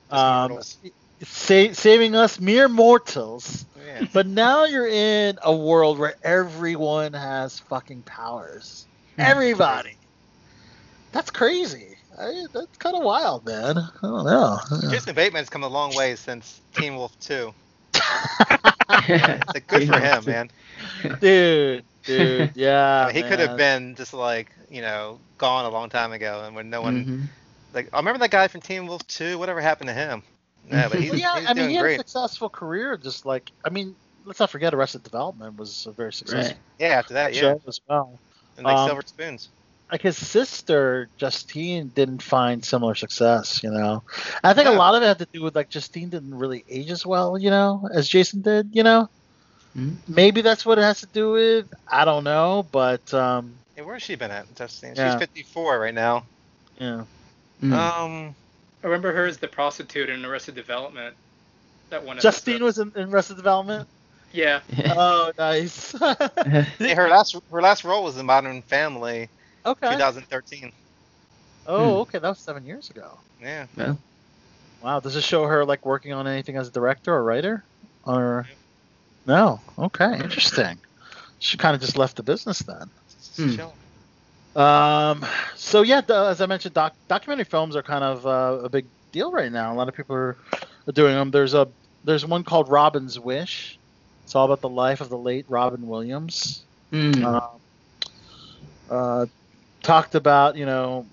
um, mortals. Sa- saving us mere mortals Yeah. but now you're in a world where everyone has fucking powers. Hmm. Everybody. That's crazy. I, that's kind of wild, man. I don't know. Jason Bateman's come a long way since Teen Wolf 2. It's like, good for him, man. dude, dude, yeah. I mean, he could have been just like, you know, gone a long time ago, and when no one, Mhm. like, I remember that guy from Teen Wolf 2. Whatever happened to him? Yeah, but he's, Well, yeah, he's I mean, doing he had great. a successful career. Just like, I mean, let's not forget Arrested Development was a very successful Yeah, after that, yeah, show as well. and like Um, Silver Spoons. like his sister Justine didn't find similar success, you know. I think a lot of it had to do with like Justine didn't really age as well, you know, as Jason did, you know. Mhm. Maybe that's what it has to do with. I don't know, but um, Hey, where's she been at? Justine? Yeah. She's 54 right now. yeah. Mm. Um, I remember her as the prostitute in Arrested Development. That one. Justine episode. was in, in Arrested Development. Yeah. Oh, nice. yeah, her last her last role was in Modern Family, okay. 2013. Oh, okay. That was seven years ago. Yeah. well, Wow. Does it show her like working on anything as a director or writer? Or no? Okay. Interesting. She kind of just left the business then. Just Hmm. Chill. Um, so yeah, the, as I mentioned, doc, documentary films are kind of uh, a big deal right now. A lot of people are, are doing them. There's a there's one called Robin's Wish. It's all about the life of the late Robin Williams. mm. Um, uh, talked about you know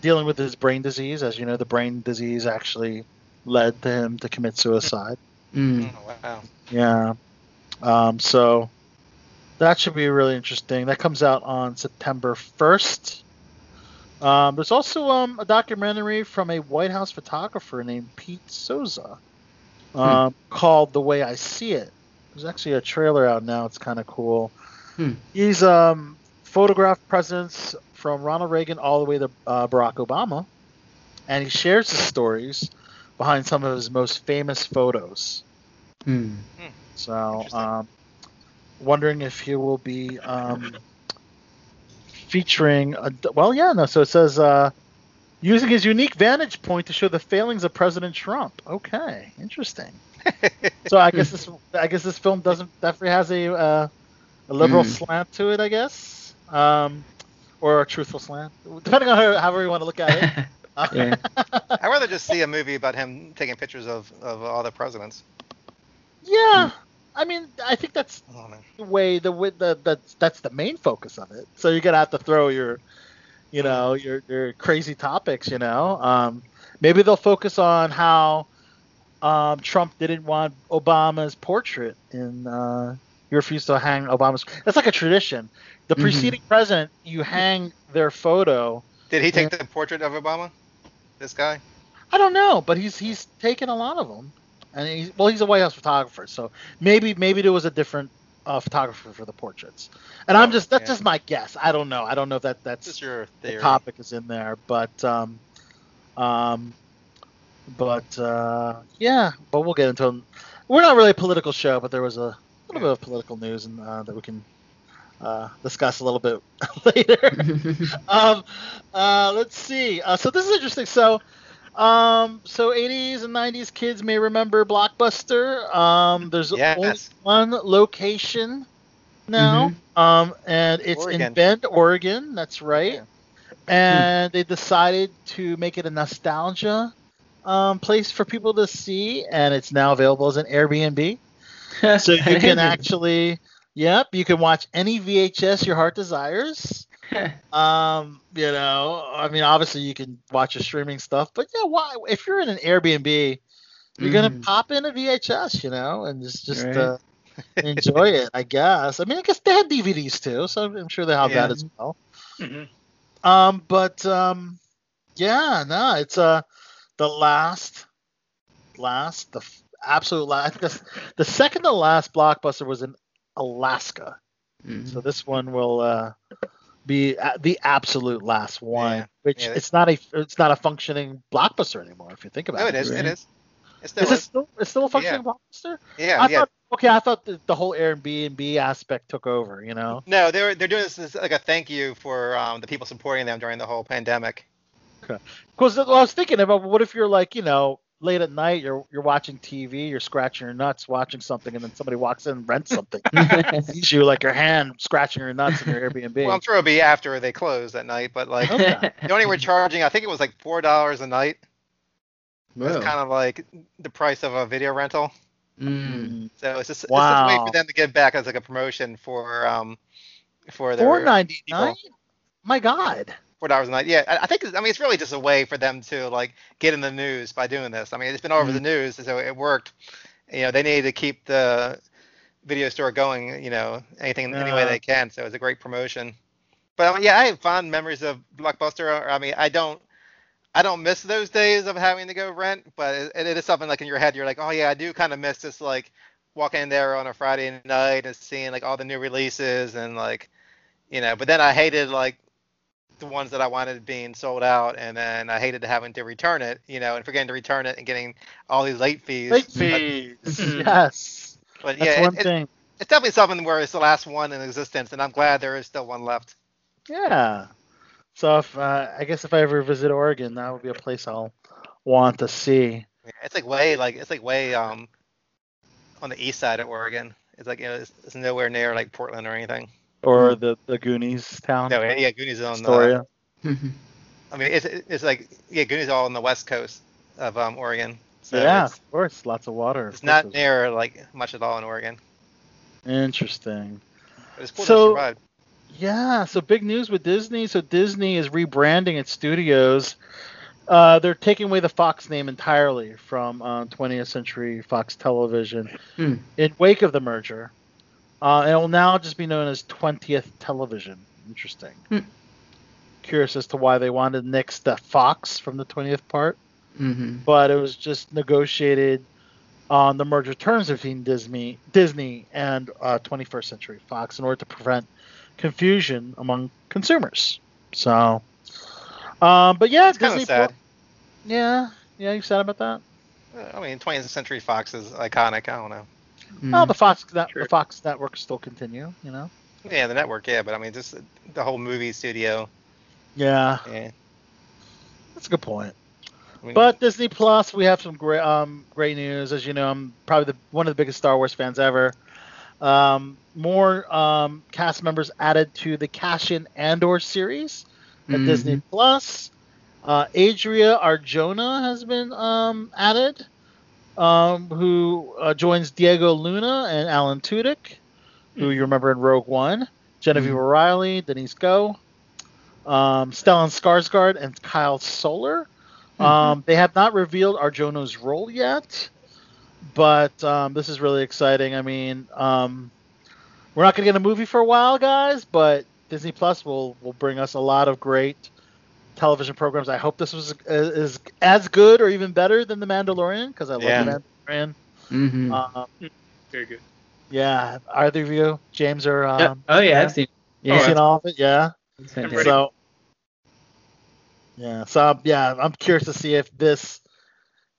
dealing with his brain disease. As you know, the brain disease actually led to him to commit suicide. Mm. Oh, wow. Yeah. Um, so that should be really interesting. That comes out on September 1st. Um, there's also um, a documentary from a White House photographer named Pete Souza um, called The Way I See It. There's actually a trailer out now. It's kind of cool. Hmm. He's um, photographed presidents from Ronald Reagan all the way to uh, Barack Obama, and he shares the stories behind some of his most famous photos. Mm. So, um, wondering if he will be um, featuring. A, well, yeah, no. So it says uh, using his unique vantage point to show the failings of President Trump. Okay, interesting. So I guess this, I guess this film doesn't definitely has a uh, a liberal Hmm. slant to it. I guess, um, or a truthful slant, depending on how, however you want to look at it. Uh, Yeah. I'd rather just see a movie about him taking pictures of, of all the presidents. yeah. I mean, I think that's Oh, the way the way the that's that's the main focus of it. So you're gonna have to throw your, you know, your your crazy topics. You know, um, maybe they'll focus on how um, Trump didn't want Obama's portrait in. Uh, he refused to hang Obama's. That's like a tradition. The Mhm. preceding president, you hang their photo. Did he take the portrait of Obama? This guy? I don't know, but he's he's taken a lot of them, and he's well, he's a White House photographer, so maybe maybe there was a different uh, photographer for the portraits. And I'm Oh, just that's yeah. just my guess. I don't know. I don't know if that This is that's your the topic is in there, but um, um, but uh, yeah, but we'll get into. it. We're not really a political show, but there was a little bit of political news and uh, that we can uh, discuss a little bit later um, uh, let's see. Uh, so this is interesting. So, um, so 80s and 90s kids may remember Blockbuster. Um, there's Yes. only one location now, um, and it's in Bend, Oregon. That's right. Yeah. And they decided to make it a nostalgia um, place for people to see, and it's now available as an Airbnb. So you can actually, yep, you can watch any VHS your heart desires. Um, you know, I mean, obviously you can watch your streaming stuff, but yeah, why? If you're in an Airbnb, you're gonna Mhm. pop in a VHS, you know, and just just Right. uh, enjoy it. I guess. I mean, I guess they had DVDs too, so I'm sure they have Yeah. that as well. Mhm. Um, but um, yeah, no, it's uh the last, last, the f- absolute last. I think that's the second to last blockbuster was in Alaska. Mhm. So this one will uh, be the absolute last one, Yeah. which Yeah. it's not a it's not a functioning blockbuster anymore. If you think about No, it, it is. It Right. is. It still Is it is. still it's still a functioning blockbuster? Yeah, I yeah. thought okay, I thought the, the whole Airbnb aspect took over. You know, No, they're they're doing this as like a thank you for um, the people supporting them during the whole pandemic. Okay. because I was thinking about what if you're like you know late at night you're you're watching TV, you're scratching your nuts watching something, and then somebody walks in and rents something. sees you like your hand scratching your nuts in your Airbnb. Well, I'm sure it'll be after they close that night, but like Okay. they only were charging. I think it was like four dollars a night. Whoa. It's kind of like the price of a video rental. Mm. So it's just, it's just a way for them to give back as like a promotion for um for their Four ninety nine. My God. Four dollars a night. Yeah, I, I think I mean it's really just a way for them to like get in the news by doing this. I mean it's been all over the mm-hmm. news, so it worked. You know they needed to keep the video store going. You know anything any way they can. So it's a great promotion. But I mean, yeah, I have fond memories of Blockbuster. I mean I don't. I don't miss those days of having to go rent, but it, it is something like in your head you're like, oh yeah, I do kind of miss this like walking in there on a Friday night and seeing like all the new releases and like, you know. But then I hated like the ones that I wanted being sold out, and then I hated having to return it, you know, and forgetting to return it and getting all these late fees. Late fees. Mhm. yes. But, That's yeah, one it, it- it's definitely something where it's the last one in existence, and I'm glad there is still one left. Yeah. So if uh, I guess if I ever visit Oregon, that would be a place I'll want to see. Yeah, It's like way like it's like way um on the east side of Oregon. It's like you know, it's, it's nowhere near like Portland or anything. Or the the Goonies town. No, yeah, Goonies is on the. Astoria. I mean, it's it's like yeah, Goonies all on the west coast of um Oregon. So yeah, of course. Lots of water. it's not course near like much at all in Oregon. Interesting. But it's cool So- to. Yeah, so big news with Disney. So Disney is rebranding its studios. Uh, they're taking away the Fox name entirely from uh, 20th Century Fox Television Hmm. in wake of the merger. Uh, it will now just be known as 20th Television. Interesting. Hmm. Curious as to why they wanted to nix the Fox from the 20th part, Mm-hmm. but it was just negotiated on the merger terms between Disney, Disney and uh, 21st Century Fox in order to prevent confusion among consumers. So, um, but yeah, It's kind Disney. of sad. Plus- yeah, yeah, you sad about that? I mean, 20th Century Fox is iconic. I don't know. Mm-hmm. Well, the Fox, that, True. the Fox network still continue. You know. Yeah, the network, yeah, but I mean, just the whole movie studio. Yeah, Yeah. that's a good point. I mean, But Disney Plus, we have some great um, great news. As you know, I'm probably the, one of the biggest Star Wars fans ever. Um, more um, cast members added to the Cassian Andor series at Mhm. Disney Plus. Uh, Adria Arjona has been um, added, um, who uh, joins Diego Luna and Alan Tudyk, who you remember in Rogue One. Genevieve Mhm. O'Reilly, Denise Gough, um, Stellan Skarsgård, and Kyle Soller. Um, they have not revealed Arjona's role yet, but um, this is really exciting. I mean, um, we're not going to get a movie for a while, guys, but Disney Plus will will bring us a lot of great television programs. I hope this was is as good or even better than The Mandalorian because I love Yeah. The Mandalorian. Mm-hmm. Um, Very good. yeah, either of you, James or um, Yeah. Oh yeah, yeah. I've seen. you Yeah, seen all of it? Yeah. it's I'm fantastic. ready. So, yeah, so yeah, I'm curious to see if this,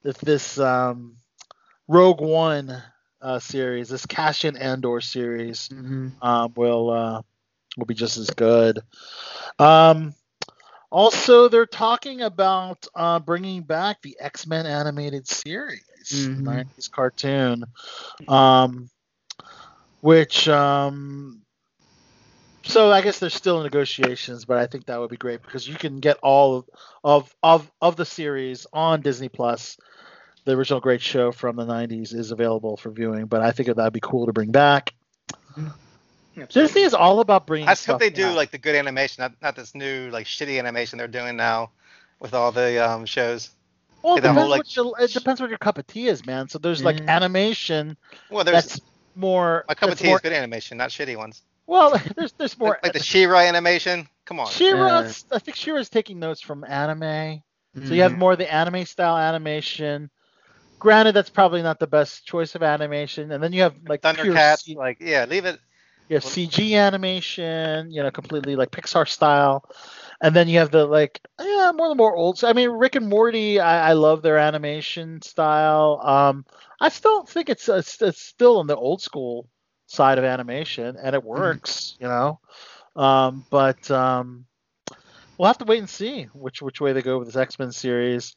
if this um, Rogue One uh, series, this Cassian Andor series, Mhm. um, will uh, will be just as good. Um, also, they're talking about uh, bringing back the X Men animated series, Mhm. 90s cartoon, um, which um, so I guess there's still negotiations, but I think that would be great because you can get all of of of, of the series on Disney Plus. The original great show from the 90s is available for viewing, but I think that'd be cool to bring back. Disney is all about bringing. I just stuff hope they do back. like the good animation, not, not this new like shitty animation they're doing now with all the um, shows. Well, it depends, whole, like, what your, it depends what your cup of tea is, man. So there's like Yeah. animation Well, there's that's more. my cup of tea more, is good animation, not shitty ones. Well, there's there's more. Like, like the She-Ra animation. Come on. She-Ra, Yeah. I think She-Ra's taking notes from anime. So you have Mhm. more of the anime style animation. Granted, that's probably not the best choice of animation. And then you have like Thundercats, like yeah, leave it. You have CG animation, you know, completely like Pixar style. And then you have the like, yeah, more the more old. I mean, Rick and Morty, I, I love their animation style. Um, I still think it's, it's it's still on the old school side of animation, and it works, you know. Um, but um, we'll have to wait and see which which way they go with this X Men series.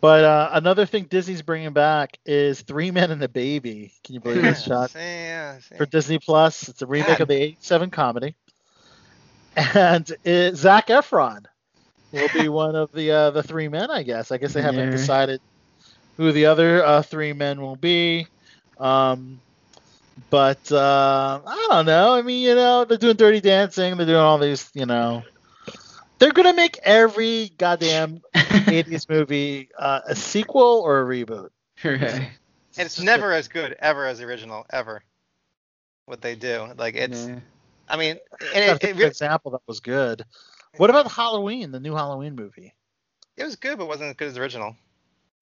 But uh, another thing Disney's bringing back is Three Men and a Baby. Can you believe this shot? Yeah, see. for Disney Plus. It's a remake God. of the '87 comedy, and it, Zac Efron will be one of the uh, the three men. I guess. I guess they haven't Yeah. decided who the other uh, three men will be. Um, but uh, I don't know. I mean, you know, they're doing Dirty Dancing. They're doing all these. You know, they're gonna make every goddamn '80s movie uh, a sequel or a reboot. right. And it's just never as good ever as the original ever. What they do, like it's. Yeah. I mean, That's and it, an it, re- example that was good. What about Halloween, the new Halloween movie? it was good, but wasn't as good as the original.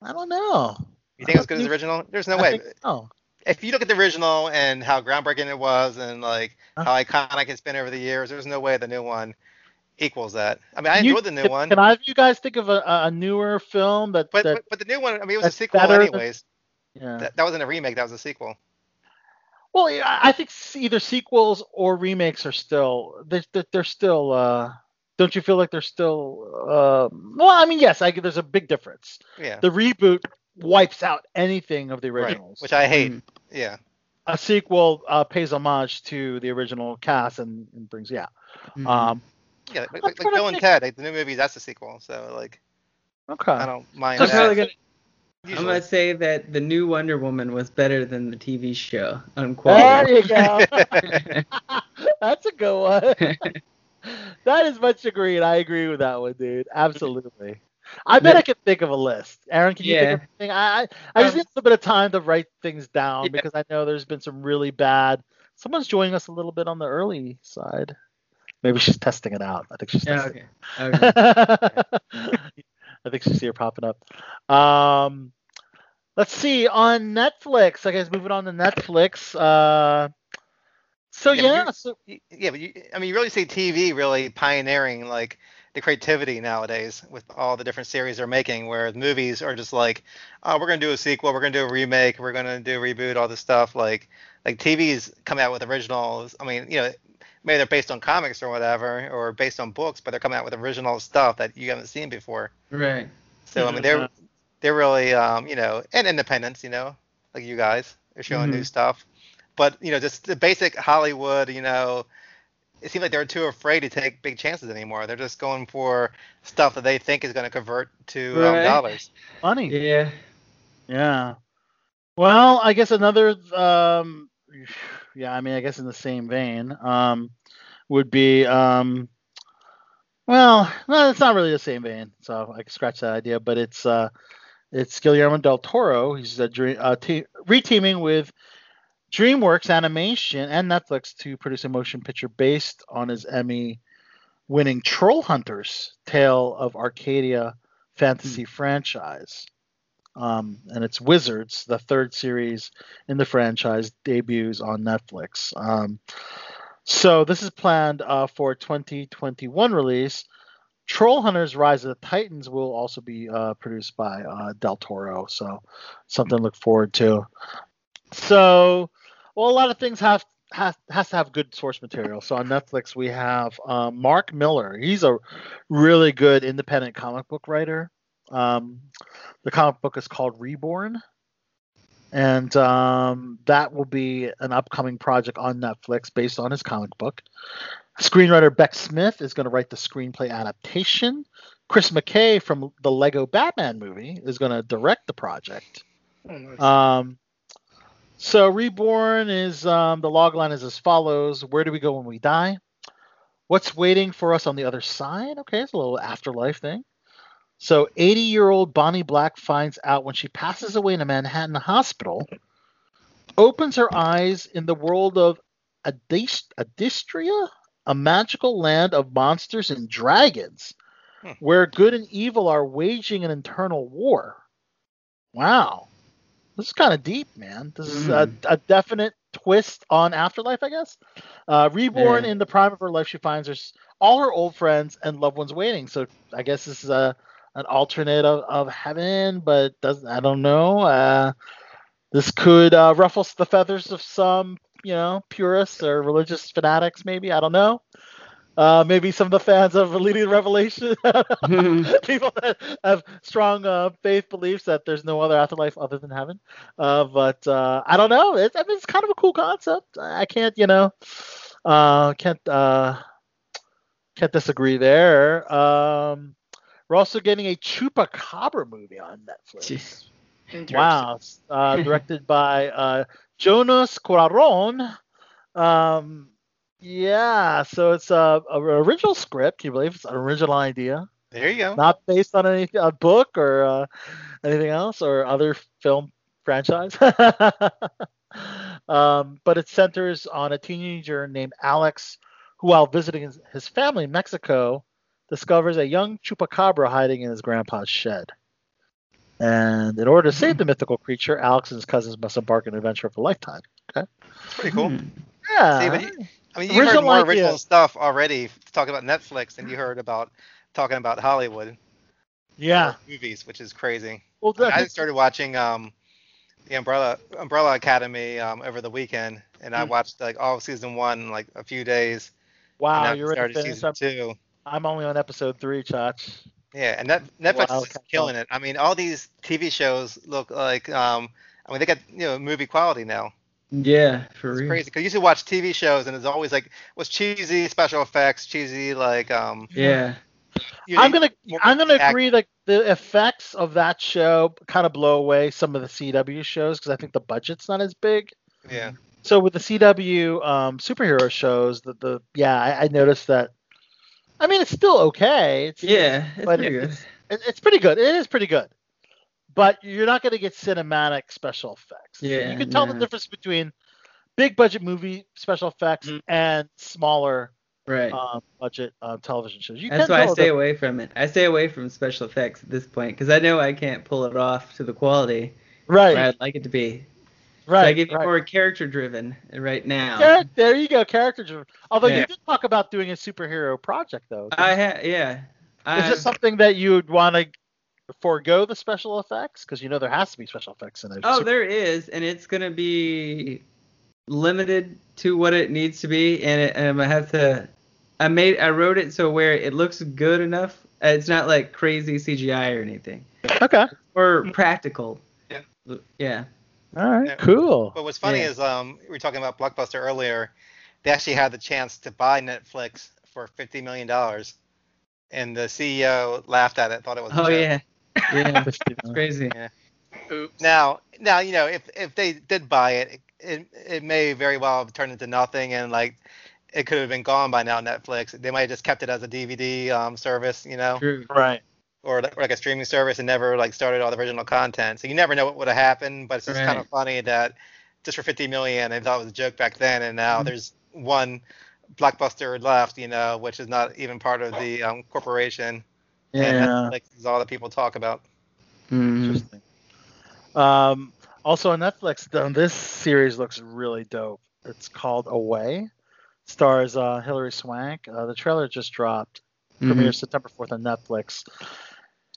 I don't know. You think it was good as the original? There's no I way. think so. If you look at the original and how groundbreaking it was, and like Huh? how iconic it's been over the years, there's no way the new one equals that. I mean, I You- enjoyed the new can, one, Can either of you guys think of a, a newer film that? but, that but but the new one, I mean, it was a sequel better than- anyways. yeah. That, that wasn't a remake. That was a sequel. well, I I think either sequels or remakes are still they're, they're, they're still. Uh, don't you feel like they're still? Uh, well, I mean, yes, I, there's a big difference. Yeah. The reboot wipes out anything of the Right. originals. Which I hate. Mm. Yeah. a sequel uh, pays homage to the original cast and, and brings yeah. Mhm. Um, Yeah. Like, like, like Bill and. Ted, like the new movie, that's the sequel. So like, okay. I don't mind I'm that. gonna. I'm gonna say that the new Wonder Woman was better than the TV show on quality. There you go. That's a good one. that is much agreed. I agree with that one, dude. Absolutely. I bet I can think of a list. Aaron, can you think of anything? I I, I just Um, need a little bit of time to write things down Yeah. because I know there's been some really bad. Someone's joining us a little bit on the early side. Maybe she's testing it out. I think she's Yeah, testing. okay. Okay. I think she's here popping up. Um, let's see on Netflix. I guess moving on to Netflix. Uh, so Yeah, yeah, you- so Yeah, but you, I mean, you really see TV really pioneering like the creativity nowadays with all the different series they're making, where movies are just like, oh, we're gonna do a sequel, we're gonna do a remake, we're gonna do a reboot, all this stuff. Like, like TV's come out with originals. I mean, you know, maybe they're based on comics or whatever, or based on books, but they're coming out with original stuff that you haven't seen before. Right. So I mean, they're Yeah. they're really um, you know, and independents, you know, like you guys, they're showing new stuff. But you know, just the basic Hollywood, you know, it seems like they're too afraid to take big chances anymore. They're just going for stuff that they think is going to convert to um, dollars. funny. Yeah. Yeah. Well, I guess another um yeah, I mean I guess in the same vein, um would be um well, no, it's not really the same vein, so I can scratch that idea, but it's uh it's Guillermo del Toro. He's uh, dream, uh, te- reteaming with DreamWorks Animation and Netflix to produce a motion picture based on his Emmy winning Troll Hunters Tale of Arcadia fantasy franchise um, and it's Wizards. The third series in the franchise debuts on Netflix. Um, so this is planned uh, for 2021 release. Troll Hunters: Rise of the Titans will also be uh, produced by uh, Del Toro, so something to look forward to. So, well, a lot of things have has has to have good source material. So on Netflix we have uh, Mark Millar. He's a really good independent comic book writer. Um, the comic book is called Reborn, and um, that will be an upcoming project on Netflix based on his comic book. Screenwriter Beck Smith is going to write the screenplay adaptation. Chris McKay from the Lego Batman movie is going to direct the project. Oh, nice. Um, so Reborn is um, the logline is as follows: Where do we go when we die? What's waiting for us on the other side? Okay, it's a little afterlife thing. So 80-year-old Bonnie Black finds out when she passes away in a Manhattan hospital, opens her eyes in the world of Adist- Adystria, a magical land of monsters and dragons, Hmm. where good and evil are waging an internal war. Wow. This is kind of deep, man. This is a, a definite twist on Afterlife, I guess. Uh, reborn Yeah. in the prime of her life, she finds her all her old friends and loved ones waiting. So I guess this is a an alternate of, of heaven, but doesn't I don't know. Uh, this could uh, ruffle the feathers of some, you know, purists or religious fanatics, maybe. I don't know. Uh, maybe some of the fans of Leading Revelation, people that have strong uh, faith beliefs that there's no other afterlife other than heaven. Uh, but uh, I don't know. It's, I mean, it's kind of a cool concept. I can't, you know, uh, can't uh, can't disagree there. Um, we're also getting a Chupacabra movie on Netflix. Wow. Uh, directed by uh, Jonas Cuaron. Um, yeah, so it's a, a original script. Can you believe it's an original idea, There you go. not based on any a book or uh, anything else or other film franchise. um, but it centers on a teenager named Alex, who, while visiting his, his family in Mexico, discovers a young chupacabra hiding in his grandpa's shed. And in order to save the mythical creature, Alex and his cousins must embark on an adventure of a lifetime. Okay, It's pretty cool. Hmm. Yeah. See, but you- I mean, you heard Original more idea. original stuff already talking about Netflix than you heard about talking about Hollywood yeah. movies, which is crazy. Well, I, mean, I started watching um, the Umbrella Umbrella Academy um, over the weekend, and I Mm. watched like all of season one in like a few days. wow, now you're ready to started finish. season I'm, two. I'm only on episode three, Chach. Yeah, and that Netflix Wow, is just killing it. I mean, all these TV shows look like um, I mean, they got you know movie quality now. Yeah, for real. It's real. crazy because you used to watch TV shows and it's always like was cheesy special effects, cheesy like um Yeah. you I'm gonna I'm gonna act- agree like the effects of that show kind of blow away some of the CW shows because I think the budget's not as big. Yeah. So with the CW um, superhero shows, the the yeah, I, I noticed that. I mean, it's still okay. It's Yeah, it's but pretty good. it's, it's pretty good. It is pretty good, but you're not going to get cinematic special effects. Yeah, you can tell the difference between big budget movie special effects Mhm. and smaller Right. um, budget uh, television shows. You That's can why I stay away from it. I stay away from special effects at this point because I know I can't pull it off to the quality Right, I'd like it to be. Right. so I give you right. more character driven right now. Char- there you go, character driven. Although Yeah. you did talk about doing a superhero project, though. I ha- yeah. Is I, this something that you would want to forego the special effects? Because you know there has to be special effects in it. oh, there is, and it's gonna be limited to what it needs to be, and, it, and I have to. I made I wrote it so where it looks good enough. uh, It's not like crazy CGI or anything, okay. or practical. Yeah. Yeah. All right. Yeah. Cool. But what's funny Yeah. is um we were talking about Blockbuster earlier. They actually had the chance to buy Netflix for fifty million dollars, and the CEO laughed at it, thought it was. a Oh joke. yeah. Yeah. it's crazy. Oops. Now, now you know if if they did buy it, it it may very well have turned into nothing, and like it could have been gone by now. Netflix. They might have just kept it as a DVD um service, you know, True. Right. Or, li- or like a streaming service, and never like started all the original content. So you never know what would have happened. But it's just kind of funny that just for 50 million, they thought it was a joke back then, and now Mhm. there's one blockbuster left, you know, which is not even part of the um, corporation. And Yeah. Netflix is all that people talk about. Mhm. Interesting. Um, also on Netflix, though, this series looks really dope. It's called Away. Stars uh, Hilary Swank. Uh, the trailer just dropped. Mhm. Premieres September 4th on Netflix.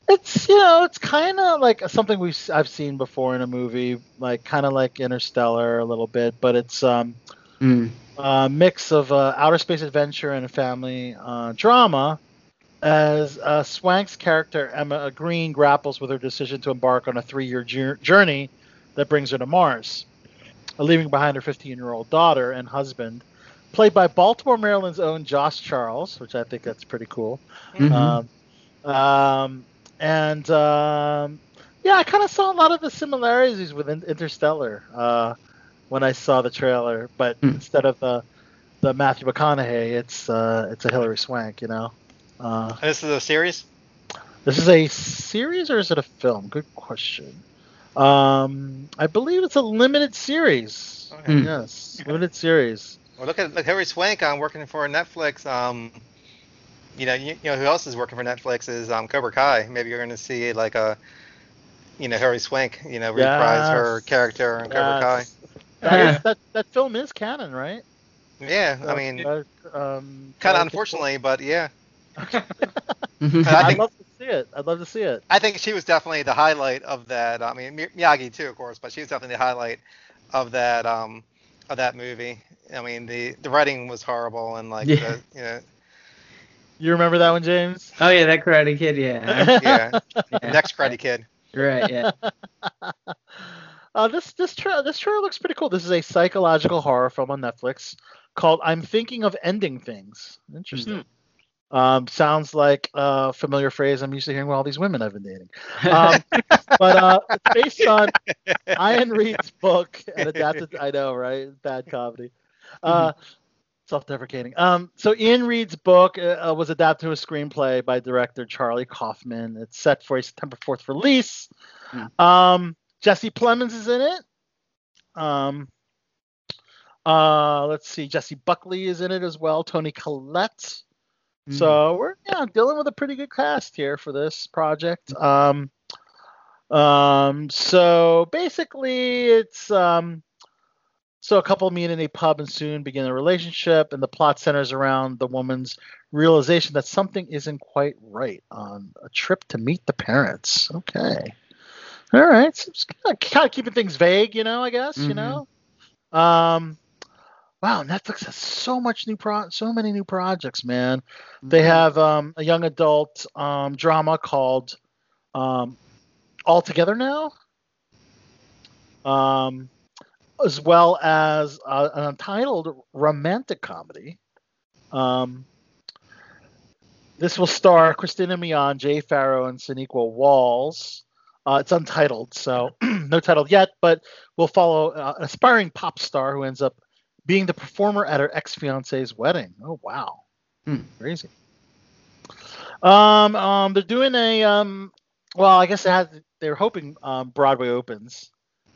It's you know it's kind of like something we I've seen before in a movie, like kind of like Interstellar a little bit, but it's um, Mm. a mix of uh, outer space adventure and a family uh, drama. As uh, Swank's character Emma Green grapples with her decision to embark on a three-year jour- journey that brings her to Mars, uh, leaving behind her 15-year-old daughter and husband, played by Baltimore, Maryland's own Josh Charles, which I think that's pretty cool. Mhm. Um, um, and um, yeah, I kind of saw a lot of the similarities with Interstellar uh, when I saw the trailer, but Hmm. instead of the the Matthew McConaughey, it's uh, it's a Hilary Swank, you know. Uh, this is a series. this is a series or is it a film? Good question. Um, I believe it's a limited series. Okay. Hmm. Yes, limited series. Well, look at look, Hilary Swank on working for Netflix. Um, you know, you, you know who else is working for Netflix is um Cobra Kai. Maybe you're going to see like a, you know, Hilary Swank. You know, reprise her character in Cobra Kai. That, is, that that film is canon, right? Yeah, I mean, Uh, um, kind of unfortunately, but yeah. I I'd think- love to see it. I'd love to see it. I think she was definitely the highlight of that. I mean, Mi- Miyagi too, of course, but she was definitely the highlight of that um of that movie. I mean, the the writing was horrible and like Yeah. the, you know You remember that one, James? Oh yeah, that Karate Kid. Yeah. yeah Yeah. next Karate Kid. Right. Yeah. Uh, this this tra- this trailer looks pretty cool. This is a psychological horror film on Netflix called "I'm Thinking of Ending Things." Interesting. Um, sounds like a familiar phrase I'm used to hearing with all these women I've been dating. Um, but uh, it's based on Iain Reid's book and adapted. I know, right? Bad comedy. Uh, Self-deprecating. Um, so Iain Reid's book uh, was adapted to a screenplay by director Charlie Kaufman. It's set for a September 4th release. Um, Jesse Plemons is in it. Um, uh, let's see. Jessie Buckley is in it as well. Toni Collette. So we're yeah dealing with a pretty good cast here for this project. Um, um, so basically it's um, so a couple meet in a pub and soon begin a relationship, and the plot centers around the woman's realization that something isn't quite right on a trip to meet the parents. Okay. All right. So kind of keeping things vague, you know, I guess, you Mhm. know. Um wow, Netflix has so much new pro so many new projects, man. They have um, a young adult um, drama called um, All Together Now, um, as well as uh, an untitled romantic comedy. Um, this will star Christina Milian, Jay Pharoah, and Sinqua Walls. Uh, it's untitled, so no title yet, but we'll follow uh, an aspiring pop star who ends up being the performer at her ex fiance's wedding. Oh wow, Hmm. crazy. Um, um, they're doing a um, well, I guess it has, they're hoping um, Broadway opens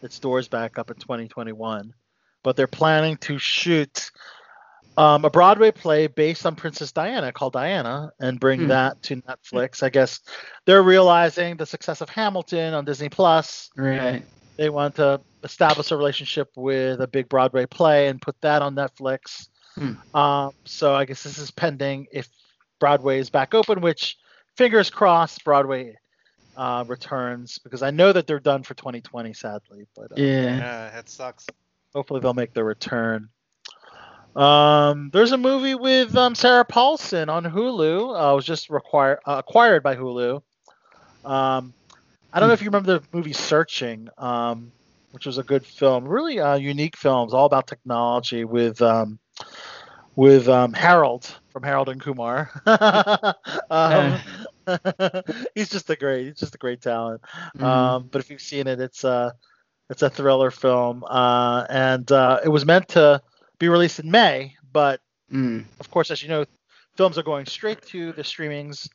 its doors back up in 2021, but they're planning to shoot um, a Broadway play based on Princess Diana called Diana and bring Hmm. that to Netflix. I guess they're realizing the success of Hamilton on Disney Plus. Right. They want to establish a relationship with a big Broadway play and put that on Netflix. Hmm. Um, so I guess this is pending if Broadway is back open, which fingers crossed Broadway uh, returns because I know that they're done for 2020, sadly. But uh, Yeah. Yeah, that sucks. hopefully they'll make their return. Um, there's a movie with um, Sarah Paulson on Hulu. Uh, it was just require, uh, acquired by Hulu. Um, I don't know if you remember the movie Searching, um, which was a good film, really uh, unique films, all about technology with um, with um, Harold from Harold and Kumar. um, he's just a great, he's just a great talent. Mhm. Um, but if you've seen it, it's a it's a thriller film, uh, and uh, it was meant to be released in May, but Mm. of course, as you know, films are going straight to the streamings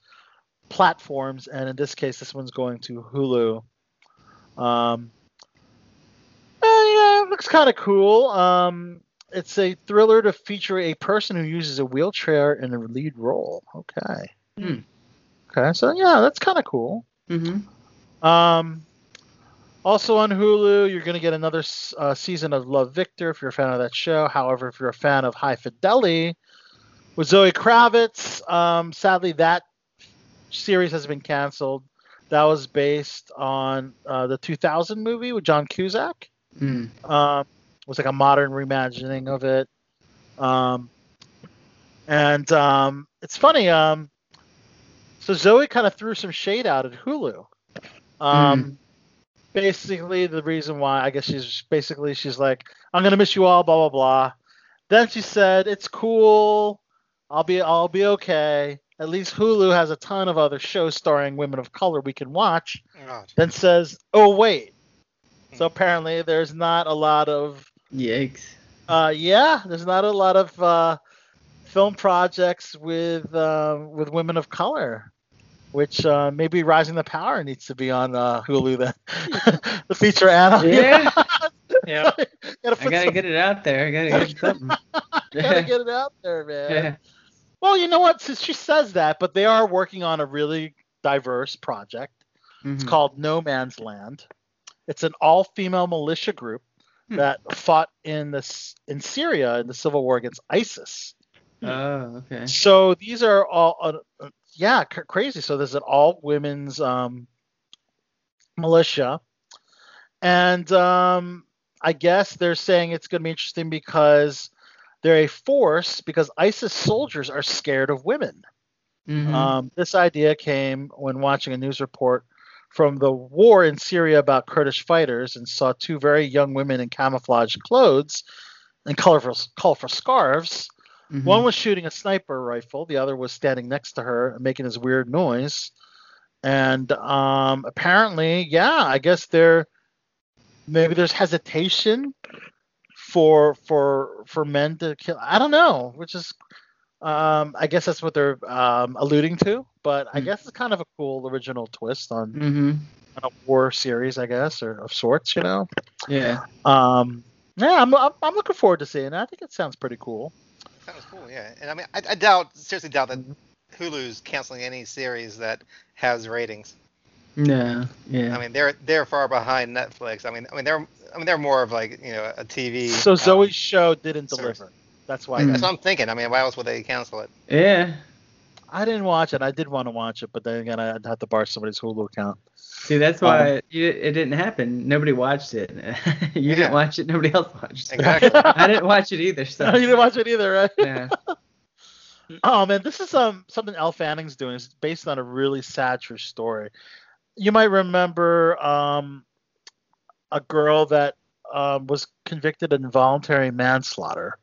platforms, and in this case, this one's going to Hulu. Um, uh, yeah, it looks kind of cool. Um, it's a thriller to feature a person who uses a wheelchair in a lead role. Okay. Hmm. Okay, so yeah, that's kind of cool. Mm-hmm. Um, also on Hulu, you're going to get another uh, season of Love Victor if you're a fan of that show. However, if you're a fan of High Fidelity with Zoe Kravitz, um, sadly that series has been canceled. That was based on uh, the 2000 movie with John Cusack. Mm. Um, it was like a modern reimagining of it. Um, and um, it's funny. Um, so Zoe kind of threw some shade out at Hulu. Um, Basically, the reason why I guess she's basically she's like, I'm gonna miss you all, blah blah blah. Then she said, it's cool. I'll be I'll be okay. At least Hulu has a ton of other shows starring women of color we can watch. God. Then says, oh wait. So apparently there's not a lot of Yikes. uh, yeah, there's not a lot of uh, film projects with uh, with women of color, which uh, maybe Rising the Power needs to be on uh, Hulu then. the feature anime. Yeah. Yeah. gotta I gotta some- get it out there. I gotta get something. gotta get it out there, man. Yeah. Well, you know what? Since she says that, but they are working on a really diverse project. It's Mhm. called No Man's Land. It's an all-female militia group Hmm. that fought in this in Syria in the civil war against ISIS. Oh, okay. So these are all, uh, yeah, cr- crazy. So there's an all women's um, militia, and um, I guess they're saying it's going to be interesting because they're a force because ISIS soldiers are scared of women. Mhm. Um, this idea came when watching a news report from the war in Syria about Kurdish fighters and saw two very young women in camouflage clothes and colorful, colorful scarves. Mhm. One was shooting a sniper rifle, the other was standing next to her making this weird noise. And um, apparently, yeah, I guess there maybe there's hesitation for for for men to kill. I don't know, which is um, I guess that's what they're um, alluding to. But I Mm. guess it's kind of a cool original twist on, Mhm. on a war series, I guess, or of sorts, you know. Yeah. Um, yeah, I'm, I'm I'm looking forward to seeing it. I think it sounds pretty cool. Sounds cool, yeah. And I mean, I, I doubt, seriously doubt that Mm-hmm. Hulu's canceling any series that has ratings. No. Yeah. I mean, they're they're far behind Netflix. I mean, I mean they're I mean they're more of like you know a TV. So um, Zoe's show didn't service. deliver. That's why. Mm. That's what I'm thinking. I mean, why else would they cancel it? yeah. I didn't watch it. I did want to watch it, but then again, I'd have to borrow somebody's Hulu account. See, that's why you, it didn't happen. Nobody watched it. you Yeah. didn't watch it. Nobody else watched it. Exactly. I didn't watch it either. So. you didn't watch it either, right? Yeah. Oh man, this is um something Elle Fanning's doing. It's based on a really sad true story. You might remember um a girl that um, was convicted of involuntary manslaughter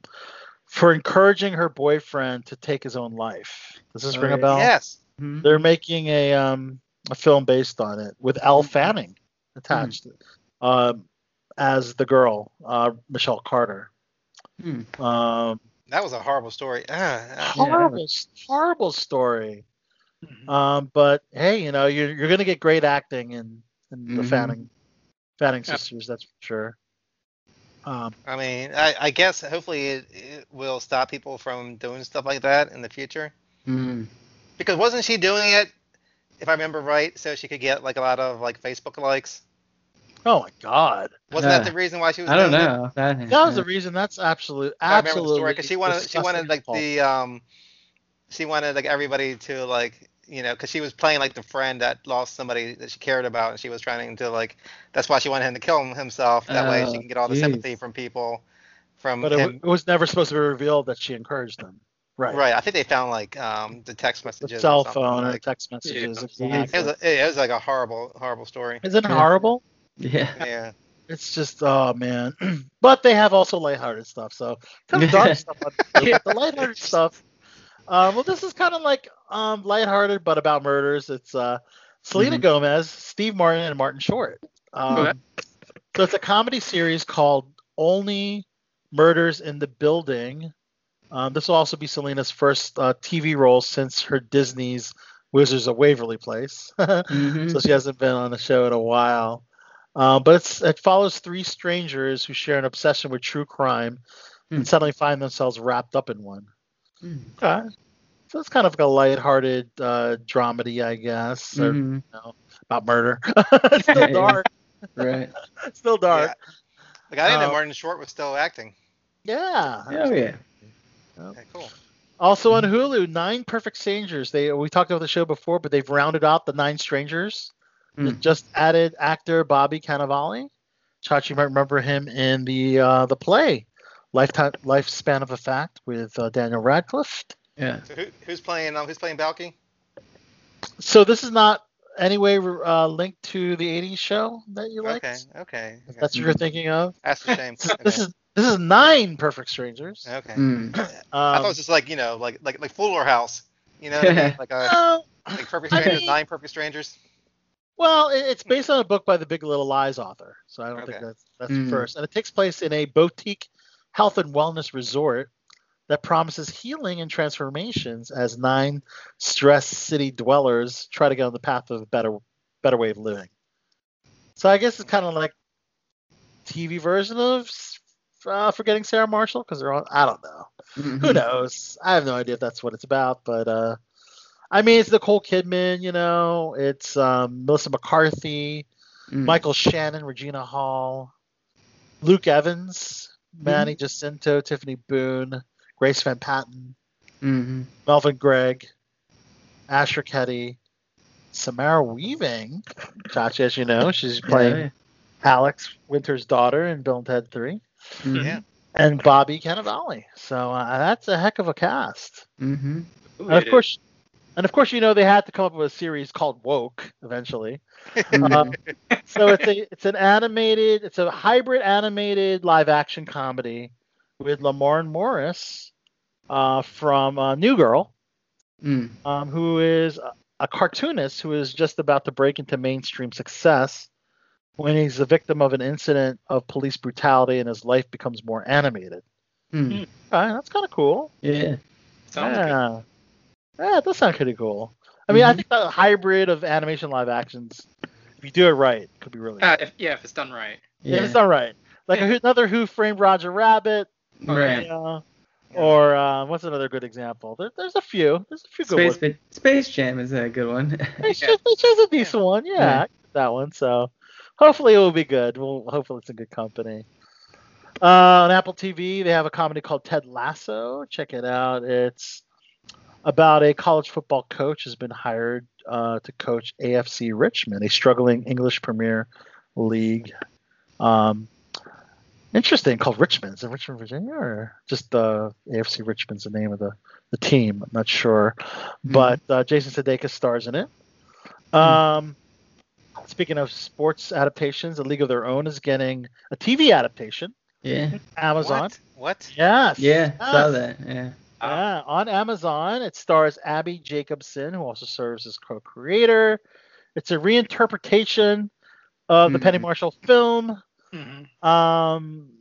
for encouraging her boyfriend to take his own life. Does this Oh, ring a bell? Yes. Mhm. They're making a um a film based on it with Elle Fanning attached um, as the girl, uh, Michelle Carter. Hmm. Um, That was a horrible story. Ah, ah. horrible, horrible story. Um, but hey, you know, you're you're gonna get great acting in, in the Mhm. Fanning Fanning Yeah. sisters, that's for sure. Um, I mean, I, I guess hopefully it, it will stop people from doing stuff like that in the future. Mm. Because wasn't she doing it, if I remember right, so she could get like a lot of like Facebook likes? oh my God, Wasn't Uh, that the reason why she was? I don't doing it? know. That, that was the reason. That's absolute, If I remember the absolutely. story because she wanted she wanted like fault. the um, she wanted like everybody to like you know because she was playing like the friend that lost somebody that she cared about and she was trying to like that's why she wanted him to kill him himself that way she Oh, can get all the jeez. sympathy from people from But it, w- it was never supposed to be revealed that she encouraged them. Right. Right. I think they found like um the text messages. or cell something, phone or like- text messages. Yeah. exactly. It was, a, it was like a horrible, horrible story. Isn't it Yeah. horrible? yeah. Yeah. It's just oh man. but they have also lighthearted stuff. So kind of dark stuff on the Yeah. but the lighthearted stuff. Uh, well, this is kind of like um, lighthearted, but about murders. It's uh, Selena Mhm. Gomez, Steve Martin, and Martin Short. Um, Okay. So it's a comedy series called Only Murders in the Building. Um, this will also be Selena's first uh, TV role since her Disney's Wizards of Waverly Place. Mhm. so she hasn't been on the show in a while. Uh, but it's, it follows three strangers who share an obsession with true crime Hmm. and suddenly find themselves wrapped up in one. Mm. Okay. So it's kind of like a lighthearted uh, dramedy, I guess, or Mhm. you know, about murder. it's still Yeah. dark. Right. It's still dark. Like I didn't know Uh, Martin Short was still acting. Yeah. Oh yeah. Okay, cool. Also on Hulu, Nine Perfect Strangers. They we talked about the show before, but they've rounded out the Nine Strangers. Mm. just added actor Bobby Cannavale. Chachi you might remember him in the uh, the play Lifetime Lifespan of a Fact with uh, Daniel Radcliffe. Yeah. So who, who's playing? Um, who's playing Balky? So this is not anyway uh, linked to the '80s show that you liked. Okay, okay. If okay. that's what you're thinking of. That's a shame. This is, this Okay. is this is Nine Perfect Strangers. Okay. Mm. I thought it Um, was just like you know, like like like Fuller House. You know, what I mean? like a no, like Perfect I Strangers, mean- nine Perfect Strangers. Well, it's based on a book by the Big Little Lies author, so I don't think that's that's Mm. first. And it takes place in a boutique health and wellness resort that promises healing and transformations as nine stressed city dwellers try to get on the path of a better better way of living. So I guess it's kind of like TV version of uh, Forgetting Sarah Marshall because they're on. I don't know. Mhm. Who knows? I have no idea if that's what it's about, but uh, I mean, it's Nicole Kidman, you know, it's um, Melissa McCarthy, Mm. Michael Shannon, Regina Hall, Luke Evans, Manny Jacinto, Tiffany Boone, Grace Van Patten, Mhm. Melvin Gregg, Asher Keddie, Samara Weaving, Chachi, as you know, she's playing Yeah, Alex Winter's daughter in Bill and Ted 3, yeah. Mhm. Yeah. and Bobby Cannavale. So uh, that's a heck of a cast. Mhm. Ooh, And of it course, and of course, you know they had to come up with a series called Woke eventually. Mhm. Um, so it's a it's an animated, it's a hybrid animated live action comedy with Lamorne Morris uh, from uh, New Girl, Mm. um, who is a- a cartoonist who is just about to break into mainstream success when he's the victim of an incident of police brutality and his life becomes more animated. Mm. Okay, that's kind of cool. Yeah. Sounds good. Yeah. that it does sound pretty cool. I mean, I Mhm. think the hybrid of animation live actions, if you do it right, could be really Uh, if, yeah, if it's done right. Yeah, Yeah. it's done right. Like a, another Who Framed Roger Rabbit, you Right. know, or um, what's another good example? There, there's a few. There's a few good Space ones. Space Jam is a good one. It's just, it's just a decent one. Yeah, Yeah. That one. So hopefully it will be good. We'll hopefully it's in good company. Uh, on Apple TV, they have a comedy called Ted Lasso. Check it out. It's about a college football coach who's been hired uh, to coach AFC Richmond, a struggling English Premier League. Um, interesting, called Richmond. Is it Richmond, Virginia, or just uh, AFC Richmond's the name of the, the team? I'm not sure, but uh, Jason Sudeikis stars in it. Um, speaking of sports adaptations, A League of Their Own is getting a TV adaptation. Yeah. Amazon. What? What? Yes. Yeah. Saw that. Yeah. Yeah, on Amazon. It stars Abbi Jacobson, who also serves as co-creator. It's a reinterpretation of the Penny Mhm. Marshall film. Mhm. Um,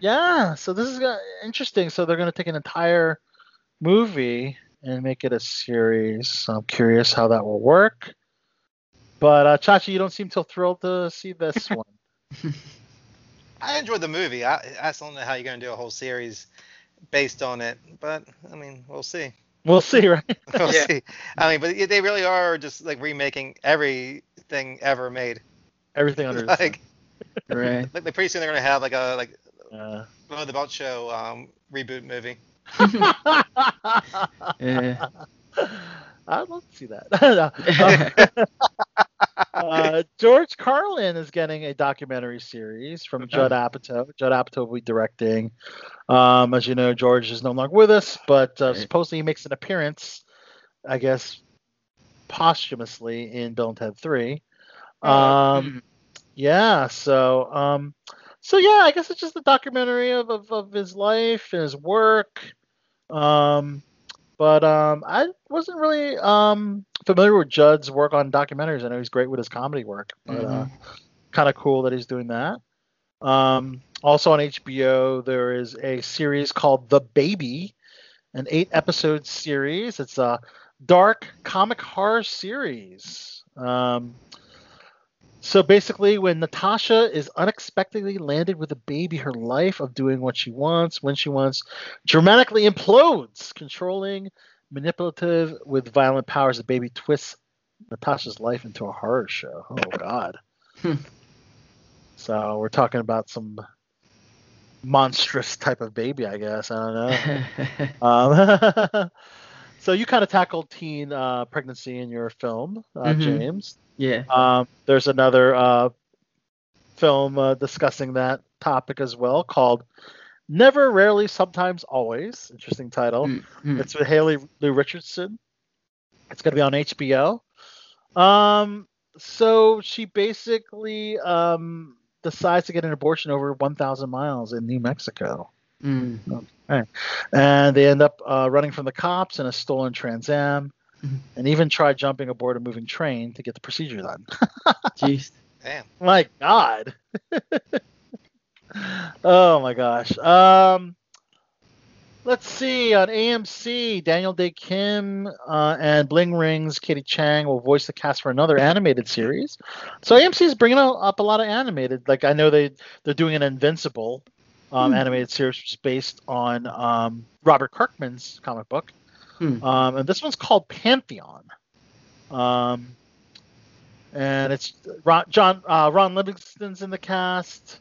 yeah, so this is uh, interesting. So they're going to take an entire movie and make it a series. So I'm curious how that will work. But uh, Chachi, you don't seem so thrilled to see this one. I enjoyed the movie. I, I just don't know how you're going to do a whole series based on it, but I mean, we'll see. We'll see, right? We'll Yeah. see. I mean, but they really are just like remaking everything ever made. Everything under the sun. Right. like, like pretty soon they're gonna have like a like Yeah. Below the Belt Show um, reboot movie. Yeah. I'd love to see that. Uh, George Carlin is getting a documentary series from Judd Apatow. Judd Apatow will be directing. Um, as you know, George is no longer with us, but uh, Right. supposedly he makes an appearance, I guess, posthumously in Bill and Ted 3. Um, yeah, so um, so yeah, I guess it's just a documentary of, of, of his life and his work. Um, but um, I wasn't really um, familiar with Judd's work on documentaries. I know he's great with his comedy work, but uh, kind of cool that he's doing that. Um, also on HBO, there is a series called The Baby, an eight episode series. It's a dark comic horror series. Um, so basically, when Natasha is unexpectedly landed with a baby, her life of doing what she wants, when she wants, dramatically implodes. Controlling, manipulative, with violent powers, the baby twists Natasha's life into a horror show. Oh, God. so we're talking about some monstrous type of baby, I guess. I don't know. Um, so you kind of tackled teen uh, pregnancy in your film, uh, Mhm. James. Yeah. Um, there's another uh, film uh, discussing that topic as well called Never, Rarely, Sometimes, Always. Interesting title. Mm, mm. It's with Haley Lu Richardson. It's going to be on HBO. Um, so she basically um, decides to get an abortion over 1,000 miles in New Mexico. Mm. And they end up uh, running from the cops in a stolen Trans Am Mhm. and even try jumping aboard a moving train to get the procedure done. Jeez. Damn. My God. oh my gosh. Um, let's see on AMC, Daniel Dae Kim uh, and Bling Ring's, Katie Chang will voice the cast for another animated series. So AMC is bringing out- up a lot of animated. Like I know they they're doing an Invincible um, animated series which is based on um, Robert Kirkman's comic book, Hmm. um, and this one's called Pantheon. Um, and it's Ron, John uh, Ron Livingston's in the cast.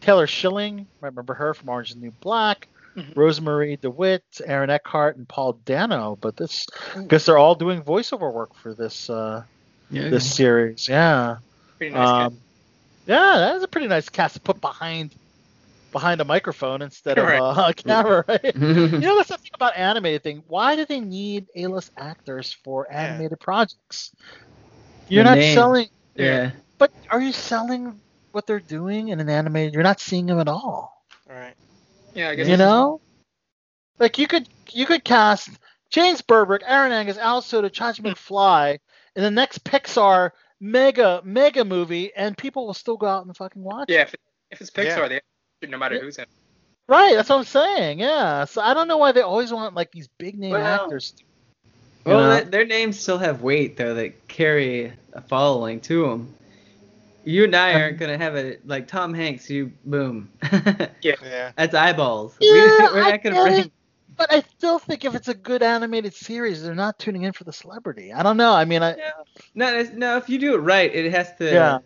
Taylor Schilling, remember her from Orange is the New Black. Mhm. Rosemarie DeWitt, Aaron Eckhart, and Paul Dano. But this, because they're all doing voiceover work for this uh, Yeah. this series. Yeah, Pretty nice. kid. um, yeah, that is a pretty nice cast to put behind behind a microphone instead of Right. uh, a camera, right? you know, that's the thing about animated thing. Why do they need A-list actors for Yeah. animated projects? You're The not name. selling, yeah. but are you selling what they're doing in an animated? You're not seeing them at all. All right. yeah, I guess You it's- know, like you could you could cast James Burbrick, Aaron Angus, Al Soda, Chachi McFly in the next Pixar mega mega movie, and people will still go out and fucking watch. Yeah, it. if, it, if it's Pixar, Yeah. they no matter who's in. it. Right, that's what I'm saying. Yeah. So I don't know why they always want like these big name Well, actors. you Well, know? their- their names still have weight though that carry a following to them. You and I aren't um, gonna have it like Tom Hanks. You boom. Yeah. That's eyeballs. Yeah, we, we're I not gonna get bring. it. But I still think if it's a good animated series, they're not tuning in for the celebrity. I don't know. I mean, I No, it's- no. If you do it right, it has to. Yeah.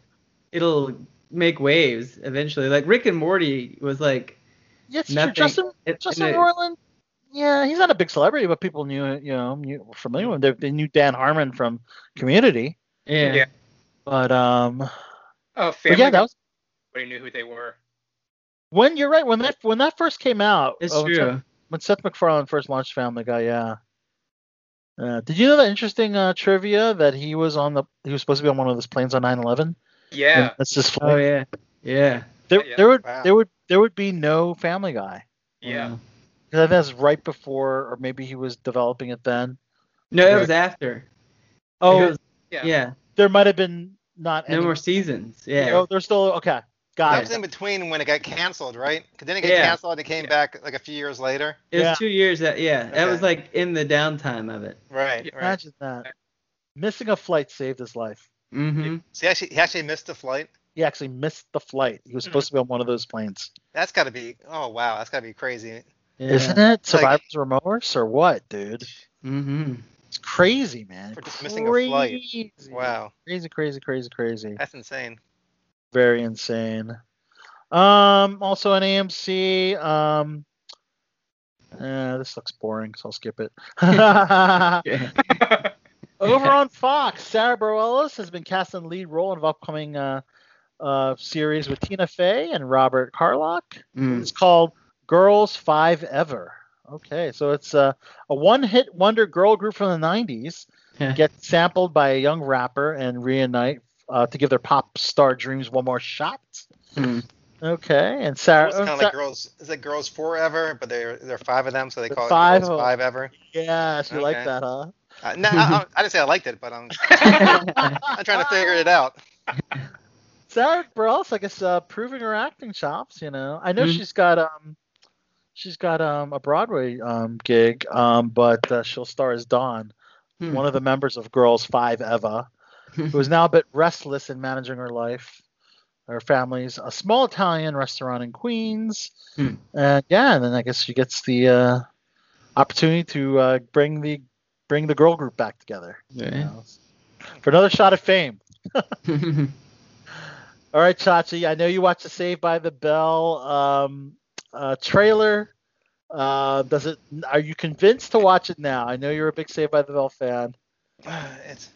It'll make waves eventually. Like Rick and Morty was like. yes, true. Nothing- Justin it- Justin it- Roiland. Yeah, he's not a big celebrity, but people knew you know knew, were familiar with him. They, they knew Dan Harmon from Community, Yeah. Yeah. but um, Oh, but Family yeah, that Guy, was Nobody knew who they were. when you're right when that when that first came out. It's oh, when true. Seth- when Seth MacFarlane first launched Family Guy, yeah. Uh, did you know that interesting uh, trivia that he was on the he was supposed to be on one of those planes on 9/11? Yeah. That's his Oh yeah. Yeah. There, Yeah. there would Wow. there would there would be no Family Guy. Yeah. 'Cause I think that's right before, or maybe he was developing it then. No, it was after. Oh, was- Yeah. yeah. there might have been not No any. more seasons. Yeah. Oh, there's still okay. Got That Got was in between when it got canceled, right? Because then it got Yeah. canceled and it came back like a few years later? It was Yeah. two years. That yeah. That was like in the downtime of it. Right. right. Imagine that. Missing a flight saved his life. Mm-hmm. So he actually, he actually missed the flight. He actually missed the flight. He was supposed to be on one of those planes. That's got to be. Oh wow, that's got to be crazy. Yeah. Isn't it? Survivor's remorse or what, dude? Mm-hmm. It's crazy, man. For just missing a flight. Wow, Crazy, crazy, crazy, crazy. that's insane. Very insane. Um, also on AMC, um, uh, this looks boring, so I'll skip it. Over on Fox, Sara Bareilles has been cast in the lead role in an upcoming uh, uh, series with Tina Fey and Robert Carlock. Mm. It's called Girls Five Ever. Okay, so it's uh, a one-hit wonder girl group from the '90s Yeah. get sampled by a young rapper and reunite uh, to give their pop star dreams one more shot. Mm. Okay, and Sarah. It's kind of Sa- like girls. Is it girls forever? But there there are five of them, so they call five it girls of- five ever. yes, you like that, huh? Uh, no, I, I, I didn't say I liked it, but I'm I'm trying to figure it out. Sara Bareilles, I guess, uh, proving her acting chops. You know, I know Mhm. she's got um, she's got um a Broadway um gig um, but uh, she'll star as Dawn, Hmm. one of the members of Girls Five Eva, who is now a bit restless in managing her life. Her family's a small Italian restaurant in Queens, Hmm. and yeah, and then I guess she gets the uh, opportunity to uh, bring the bring the girl group back together you know, for another shot of fame. All right, Chachi, I know you watched the Save by the Bell um, uh, trailer. Uh, does it? Are you convinced to watch it now? I know you're a big Save by the Bell fan. It's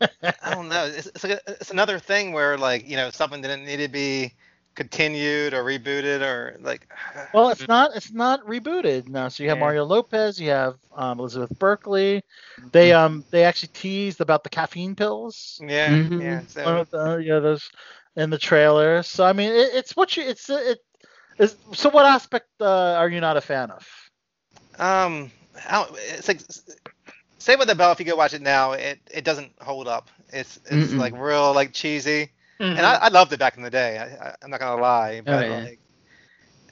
I don't know. It's, it's, like a, it's another thing where like you know something didn't need to be continued or rebooted or like. Well, it's not. It's not rebooted now. So you have Yeah. Mario Lopez. You have um, Elizabeth Berkley. They um they actually teased about the caffeine pills. Yeah, Mhm. yeah. One So of the yeah those in the trailer. So I mean, it, it's what you it's it. Is, so what aspect uh, are you not a fan of? um, I don't, it's like say with the bell if you go watch it now, it it doesn't hold up. It's it's Mm-mm. like real like cheesy. Mhm. and I, I loved it back in the day. I, I, I'm not gonna lie, but yeah. like,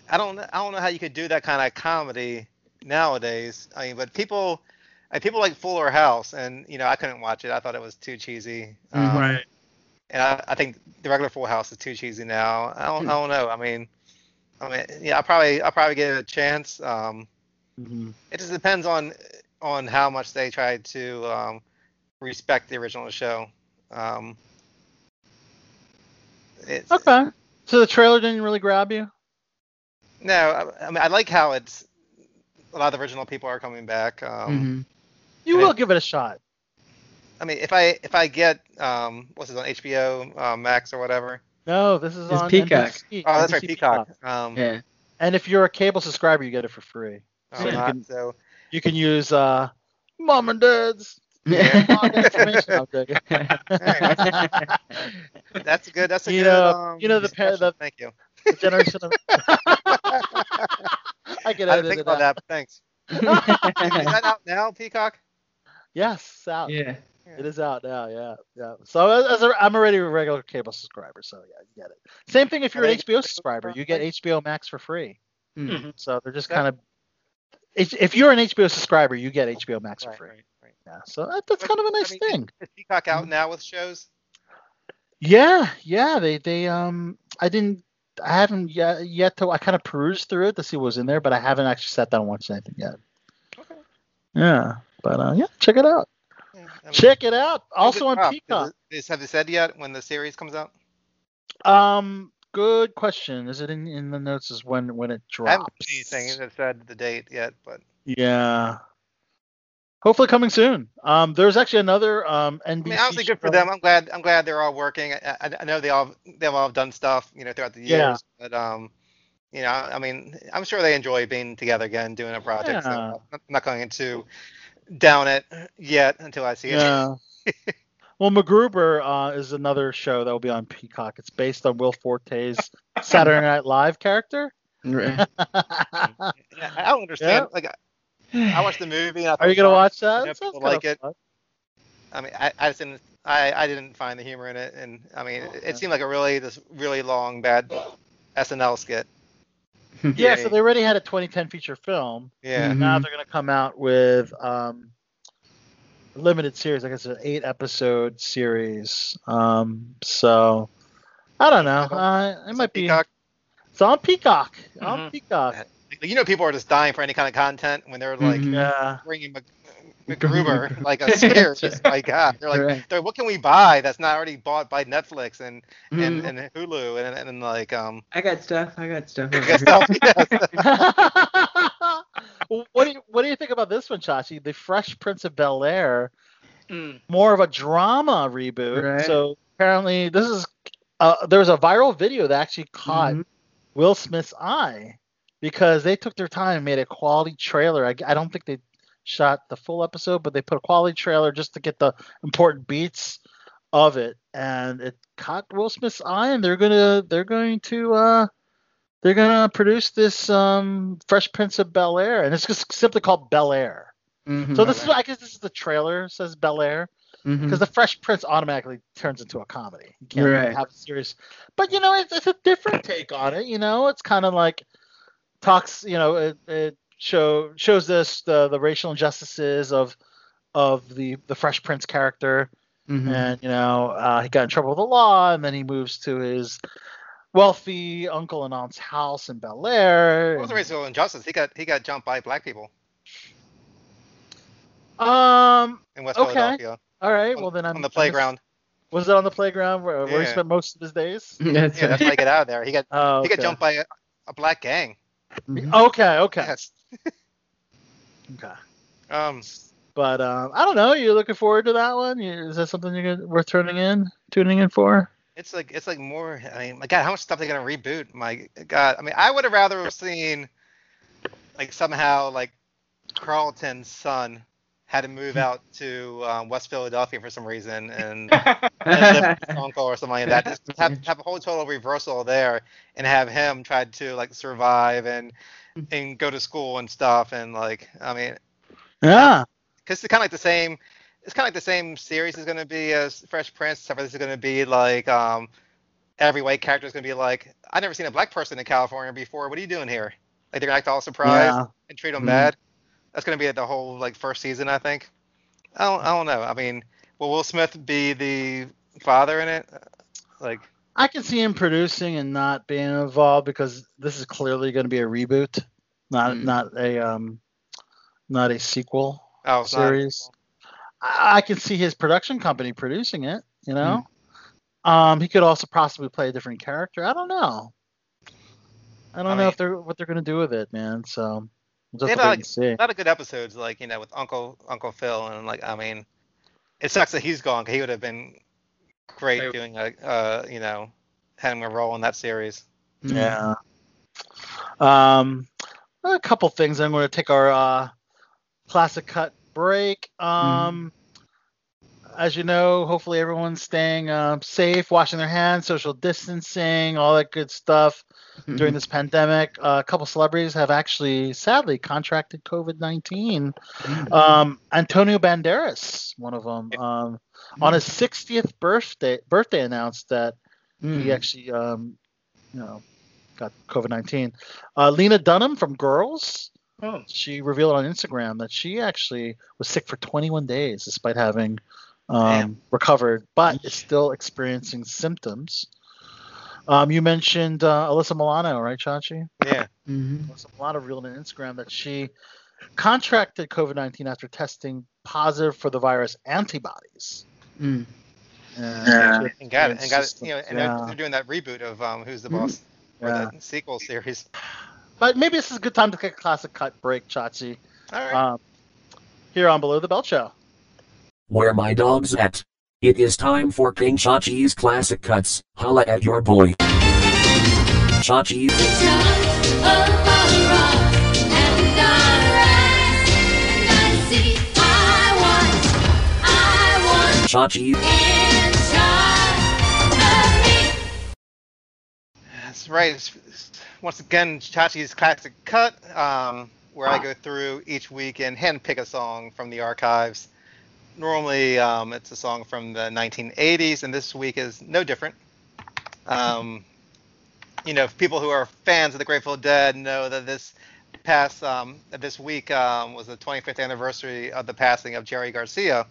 I don't I don't know how you could do that kind of comedy nowadays. I mean, but people, like, people like Fuller House, and you know I couldn't watch it. I thought it was too cheesy. Um, Right. And I, I think the regular Full House is too cheesy now. I don't I don't know. I mean, I mean yeah, I probably I'll probably give it a chance. Um, Mm-hmm. it just depends on on how much they try to um, respect the original show. Um, it's, Okay. So the trailer didn't really grab you. No, I, I mean I like how it's a lot of the original people are coming back. Um, Mhm. You I- will give it a shot. I mean, if I if I get um, what's it on HBO uh, Max or whatever. No, this is It's on Peacock. NBC, Oh, that's right, NBC Peacock. Um, Yeah. And if you're a cable subscriber, you get it for free. oh, So you can- so You can use uh, mom and dad's Yeah. login information. That's good. That's a You good. know- um, you know the pa- discussion. the- Thank you. the generation of. I can I edit didn't think it about out. that. But thanks. Is that out now, Peacock? Yes, it's out. yeah. It is out now. Yeah, yeah. So as, as a, I'm already a regular cable subscriber, so yeah, you get it. Same thing if you're an HBO subscriber, you get HBO Max for free. Mm. So they're just Yeah. kind of. If if you're an HBO subscriber, you get HBO Max for free. right, right. Yeah, so that, that's kind of a nice mean, thing. Is Peacock out now with shows? Yeah, yeah. They they um I didn't I haven't yet yet to I kind of perused through it to see what was in there, but I haven't actually sat down and watched anything yet. Okay. Yeah, but uh, yeah, check it out. Yeah, I mean, Check it out. Also it on? Peacock. Is have they said yet when the series comes out? Um, good question. Is it in in the notes? Is when when it drops? I haven't seen anything that said the date yet, but Yeah. Hopefully coming soon. Um, there's actually another um NBC. I mean, honestly, good for them. I'm glad. I'm glad they're all working. I, I, I know they all they've all done stuff, you know, throughout the years. Yeah. But um, you know, I mean, I'm sure they enjoy being together again, doing a project. Yeah. So I'm not going to down it yet until I see it. Yeah. Well, MacGruber uh, is another show that will be on Peacock. It's based on Will Forte's Saturday Night Live character. Right. Yeah, I don't understand. Like, I, I watched the movie. And I thought Are you gonna watch that? know people like kinda it. fun. I mean, I, I just didn't. I, I didn't find the humor in it, and I mean, it, it seemed like a really this really long bad SNL skit. Yeah, so they already had a 2010 feature film. Yeah. Mhm. Now they're gonna come out with um, a limited series. I guess an eight episode series. Um, so I don't know. Uh, it might be. Peacock. It's on Peacock. On Mhm. Peacock. Like, You know, people are just dying for any kind of content when they're like Mhm. Yeah. bringing Mc, MacGruber like a series. My God, they're like, Right. they're, what can we buy that's not already bought by Netflix and and, Mhm. and Hulu and, and, and like um. I got stuff. I got stuff. I over guess here. that's- yes. what do you What do you think about this one, Chachi? The Fresh Prince of Bel Air, Mm. more of a drama reboot. Right. So apparently, this is uh, there was a viral video that actually caught Mhm. Will Smith's eye because they took their time and made a quality trailer. I, I don't think they shot the full episode, but they put a quality trailer just to get the important beats of it, and it caught Will Smith's eye, and they're gonna they're going to uh they're gonna produce this um Fresh Prince of Bel Air, and it's just simply called Bel Air. Mhm. So this is I guess this is the trailer says Bel Air Mhm. because the Fresh Prince automatically turns into a comedy. You can't Right. have a serious, but you know it's, it's a different take on it. You know, it's kind of like talks. You know, it, it show shows this the the racial injustices of of the the Fresh Prince character, Mhm. and you know uh, he got in trouble with the law, and then he moves to his wealthy uncle and aunt's house in Bel Air. What was the racial injustice? He got he got jumped by black people Um. in West Okay. Philadelphia All right. On- Well, then I'm on the playground. Was it on the playground where, where he spent most of his days? That's Yeah, that's right. why he got out of there. He got Oh, he got okay. jumped by a, a black gang. Mhm. Okay. Okay. Yes. Okay. Um. But um, I don't know. You looking forward to that one? You, is that something you're gonna, worth tuning in, tuning in for? It's like it's like more. I mean, my God, how much stuff they gonna reboot? My God, I mean, I would have rather have seen like somehow like Carlton's son had to move out to um, West Philadelphia for some reason and, and live with his uncle or something like that. Just have have a whole total reversal there and have him try to like survive and and go to school and stuff and like I mean Yeah. because it's kind of like the same. It's kind of like the same series is going to be as Fresh Prince, except for this is going to be like um, every white character is going to be like, I've never seen a black person in California before. What are you doing here? Like they're gonna act all surprised Yeah. and treat them Mhm. bad. That's going to be the whole like first season, I think. I don't, I don't know. I mean, will Will Smith be the father in it? Like, I can see him producing and not being involved because this is clearly going to be a reboot, not Mm. not a um, not a sequel oh, it's not. series. I, I can see his production company producing it. You know, um, he could also possibly play a different character. I don't know. I don't I know mean- if they're what they're going to do with it, man. So we'll They just have, wait like, see. a lot of good episodes, like you know, with Uncle Uncle Phil, and like I mean, it sucks that he's gone. 'cause he would have been great Right. doing a, uh, you know, having a role in that series. Yeah. Um, a couple things. I'm going to take our uh, classic cut break. Um, As you know, hopefully everyone's staying uh, safe, washing their hands, social distancing, all that good stuff Mm-hmm. during this pandemic. Uh, a couple celebrities have actually, sadly, contracted COVID 19. Um, Antonio Banderas, one of them, um, on his 60th birthday, birthday announced that Mm. he actually, um, you know, got COVID nineteen. Uh, Lena Dunham from Girls, Oh. she revealed on Instagram that she actually was sick for 21 days despite having um, recovered, but is still experiencing symptoms. Um, you mentioned uh, Alyssa Milano, right, Chachi? Yeah. Mhm. Alyssa Milano revealed on Instagram that she contracted COVID 19 after testing positive for the virus antibodies. Mm. And Yeah. And got it. And got it. You know, and symptoms. they're, Yeah. they're doing that reboot of um, Who's the Mhm. Boss or Yeah. the sequel series. But maybe this is a good time to take a classic cut break, Chachi. All right. Um, here on Below the Belt Show. Where my dog's at. It is time for King Chachi's classic cuts. Holla at your boy. Chachi. Shachi. That's right. It's, it's- once again, Chachi's Classic Cut, um, where I go through each week and handpick a song from the archives. Normally, um, it's a song from the 1980s, and this week is no different. Um, you know, people who are fans of the Grateful Dead know that this past um, this week um, was the 25th anniversary of the passing of Jerry Garcia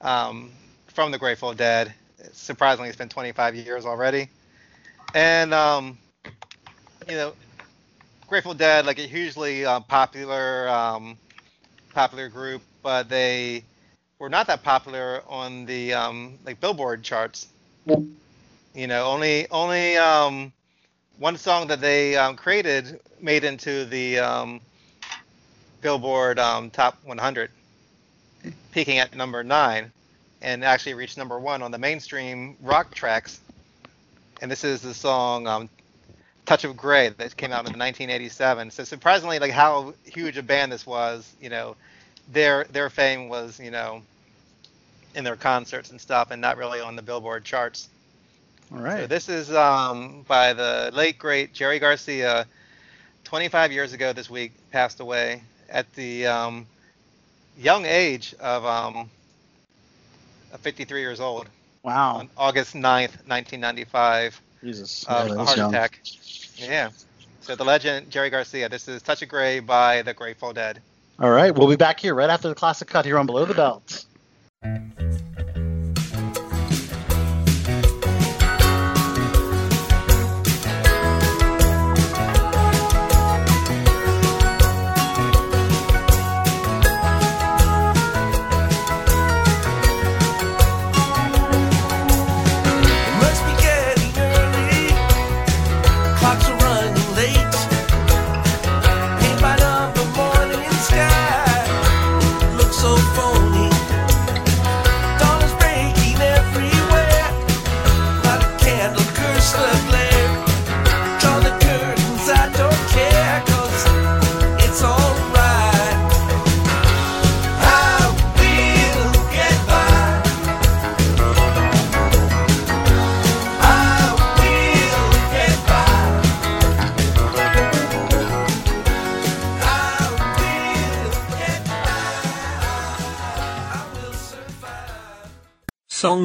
um, from the Grateful Dead. Surprisingly, it's been 25 years already. And um, you know, Grateful Dead, like a hugely uh, popular, popular group, but they were not that popular on the um, like Billboard charts. You know, only only um, one song that they um, created made into the um, Billboard um, Top 100, peaking at number nine, and actually reached number one on the mainstream rock tracks. And this is the song um, Touch of Grey that came out in 1987. So surprisingly, like how huge a band this was, you know, their their fame was, you know, in their concerts and stuff, and not really on the Billboard charts. All So right. this is um, by the late great Jerry Garcia. 25 years ago this week, passed away at the um, young age of um, of 53 years old Wow. on August 9th, 1995, Jesus. of Yeah, a heart young. attack. Yeah. So the legend Jerry Garcia. This is Touch of Grey by the Grateful Dead. All right. We'll be back here right after the classic cut here on Below the Belt.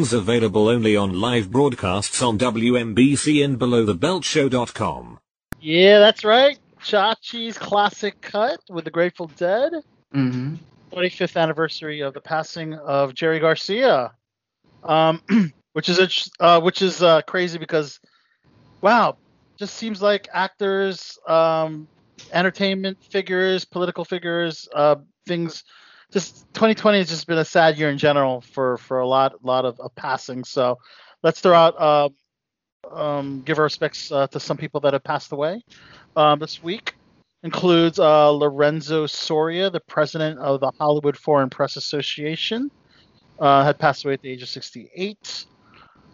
Songs available only on live broadcasts on WMBC and belowthebeltshow.com. Yeah, that's right. Chachi's classic cut with the Grateful Dead. Mm-hmm. 25th anniversary of the passing of Jerry Garcia, um, which is uh, which is uh, crazy because, wow, just seems like actors, um, entertainment figures, political figures, uh, things. Just 2020 has just been a sad year in general for for a lot lot of, of passing. So let's throw out uh, um, give our respects uh, to some people that have passed away um, this week includes uh, Lorenzo Soria, the president of the Hollywood Foreign Press Association, uh, had passed away at the age of 68.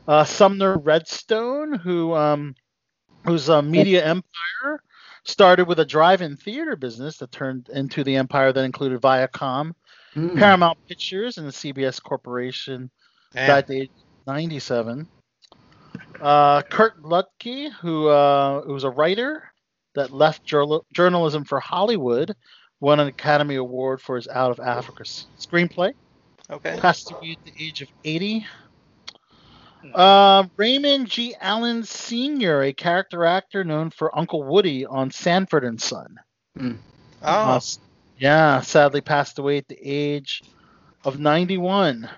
Uh, Sumner Redstone, who um, whose media empire started with a drive-in theater business that turned into the empire that included Viacom, Mm. Paramount Pictures, and the CBS Corporation, Damn. died at the age of 97. Uh, Kurt Luedtke, who uh, who was a writer that left journal- journalism for Hollywood, won an Academy Award for his Out of Africa screenplay. Okay. Passed away at the age of 80. Uh, Raymond G. Allen Sr., a character actor known for Uncle Woody on Sanford and Son. Oh, Uh, yeah, sadly passed away at the age of 91.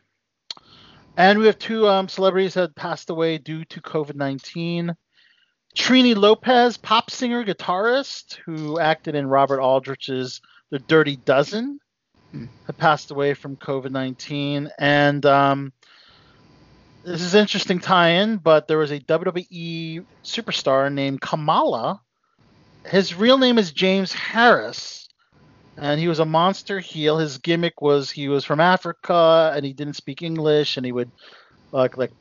And we have two um, celebrities that passed away due to COVID 19. Trini Lopez, pop singer, guitarist, who acted in Robert Aldrich's The Dirty Dozen, had passed away from COVID 19. And um, this is an interesting tie in, but there was a WWE superstar named Kamala. His real name is James Harris and he was a monster heel. His gimmick was he was from Africa and he didn't speak English, and he would like like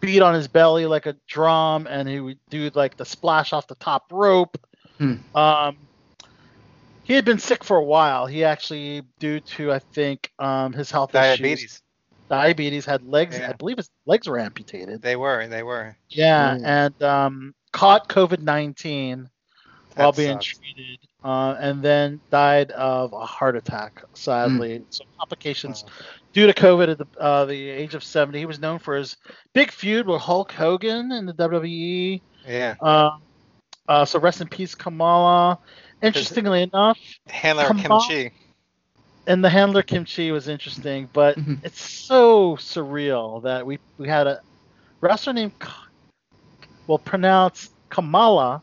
beat on his belly like a drum, and he would do like the splash off the top rope. Hmm. Um, he had been sick for a while. He actually, due to I think um, his health issues, diabetes. diabetes, had legs. Yeah. I believe his legs were amputated. They were. They were. Yeah, Mm. and um, caught COVID nineteen while That being sucks. treated, uh, and then died of a heart attack. Sadly, so complications due to COVID at the uh, the age of seventy. He was known for his big feud with Hulk Hogan in the WWE. Yeah. Um, uh, so rest in peace, Kamala. Interestingly enough, Handler Kamal- Kimchi. And the handler Kimchi was interesting, but Mhm. it's so surreal that we we had a wrestler named, Ka- well, pronounced Kamala,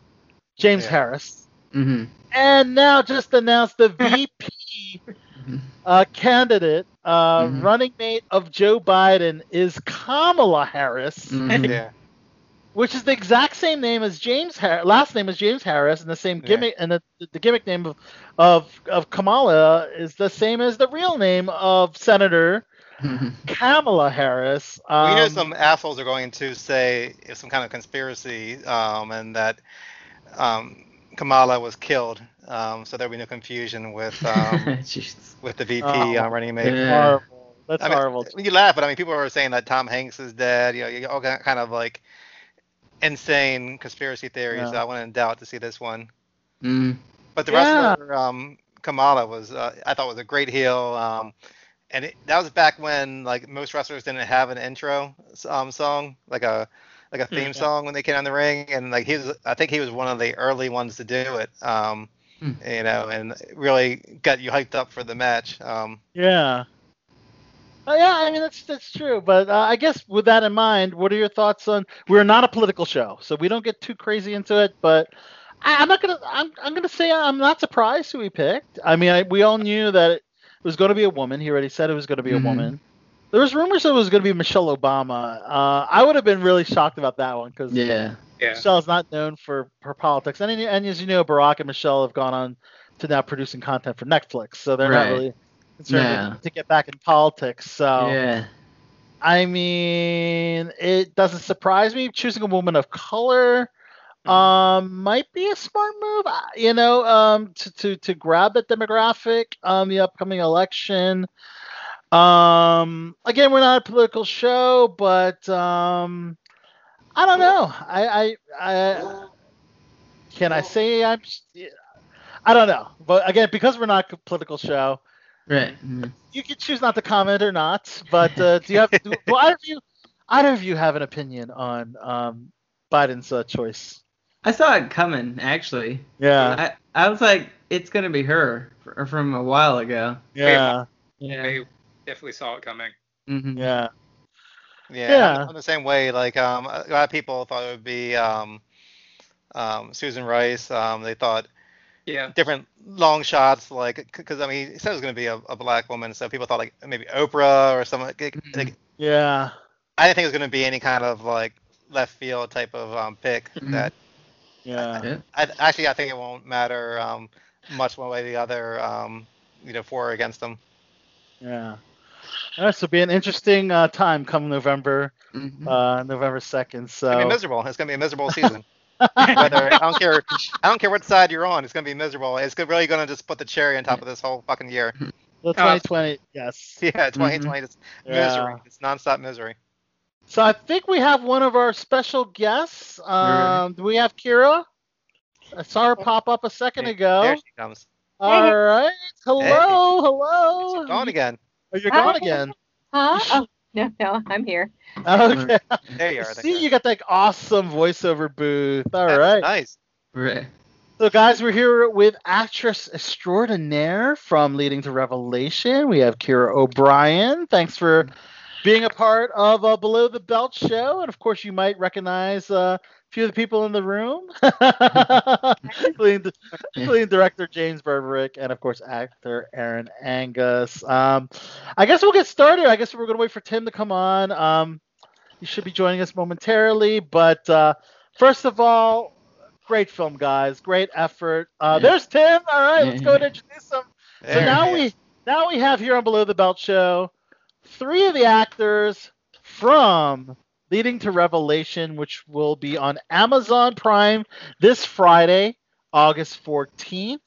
James Yeah. Harris, hmm and now just announced the VP uh, candidate, uh, Mhm. running mate of Joe Biden is Kamala Harris, Mhm. Yeah. Which is the exact same name as James Harris. Last name is James Harris, and the same Yeah. gimmick, and the, the gimmick name of, of of Kamala is the same as the real name of Senator. Kamala Harris. we know Um, some assholes are going to say it's some kind of conspiracy, um, and that um, Kamala was killed. Um, so there'll be no confusion with um, with the VP Oh. uh, running mate. Yeah. horrible. That's I mean, horrible. You laugh, but I mean, people are saying that Tom Hanks is dead. You know, you all kind of like insane conspiracy theories. Yeah. I went in doubt to see this one. Mm. But the Yeah. wrestler um, Kamala was, uh, I thought, was a great heel. Um, and it, that was back when like most wrestlers didn't have an intro um, song, like a like a theme Yeah. song when they came on the ring. And like he was, I think he was one of the early ones to do it. Um, Hmm. You know, and really got you hyped up for the match. Um, Yeah. Uh, yeah, I mean that's that's true, but uh, I guess with that in mind, what are your thoughts on? We're not a political show, so we don't get too crazy into it. But I, I'm not gonna. I'm, I'm gonna say I'm not surprised who he picked. I mean, I, we all knew that it was going to be a woman. He already said it was going to be a woman. There was rumors that it was going to be Michelle Obama. Uh, I would have been really shocked about that one because Yeah. Yeah. Michelle's not known for her politics, and, and as you know, Barack and Michelle have gone on to now producing content for Netflix, so they're Right. not really Yeah. to get back in politics. So Yeah. I mean, it doesn't surprise me. Choosing a woman of color um, might be a smart move. uh, You know, um, to to to grab that demographic on the upcoming election. Um, again, we're not a political show, but um, I don't know. I I, I can I say I'm. I don't know, but again, because we're not a political show, Right. Mhm. you can choose not to comment or not. But uh, do you have? Do, do either of you, either of you have an opinion on um, Biden's uh, choice? I saw it coming, actually. Yeah, I, I was like, it's gonna be her fr- from a while ago. yeah, Yeah. They definitely saw it coming. hmm yeah, Yeah, Yeah. I'm, I'm the same way. Like um, a lot of people thought it would be um, um, Susan Rice. Um, they thought Yeah. different long shots, like because I mean, he said it was going to be a, a black woman, so people thought like maybe Oprah or something. Like, Mhm. like, yeah. I didn't think it was going to be any kind of like left field type of um, pick. Mhm. That Yeah. Yeah. I, actually I think it won't matter um, much one way or the other. Um, you know, for or against them. Yeah. All right, so it'll be an interesting uh, time come November, Mhm. uh, November second. It's gonna be So miserable. It's gonna be a miserable season. Whether I don't care, I don't care what side you're on. It's gonna be miserable. It's really gonna just put the cherry on top of this whole fucking year. the 2020, yes. Yeah, 2020 is Yeah. misery. It's nonstop misery. So I think we have one of our special guests. Um, do we have Kira? I saw her pop up a second There ago. she comes. All right. Hello, hello. She's gone again. Oh, you're gone again. Huh? No, no, I'm here. Okay. There you are. See, you got that awesome voiceover booth. All That's right. Nice. Right. So, guys, we're here with actress extraordinaire from Leading to Revelation. We have Kira O'Brien. Thanks for being a part of uh, Below the Belt show. And of course, you might recognize uh, a few of the people in the room, including, including director James Berberick and, of course, actor Aaron Angus. Um, I guess we'll get started. I guess we're going to wait for Tim to come on. Um, he should be joining us momentarily. But uh, first of all, great film, guys. Great effort. Uh, Yeah. There's Tim. All right, let's go and introduce him. So now we now we have here on Below the Belt show three of the actors from Leading to Revelation, which will be on Amazon Prime this Friday, August 14th.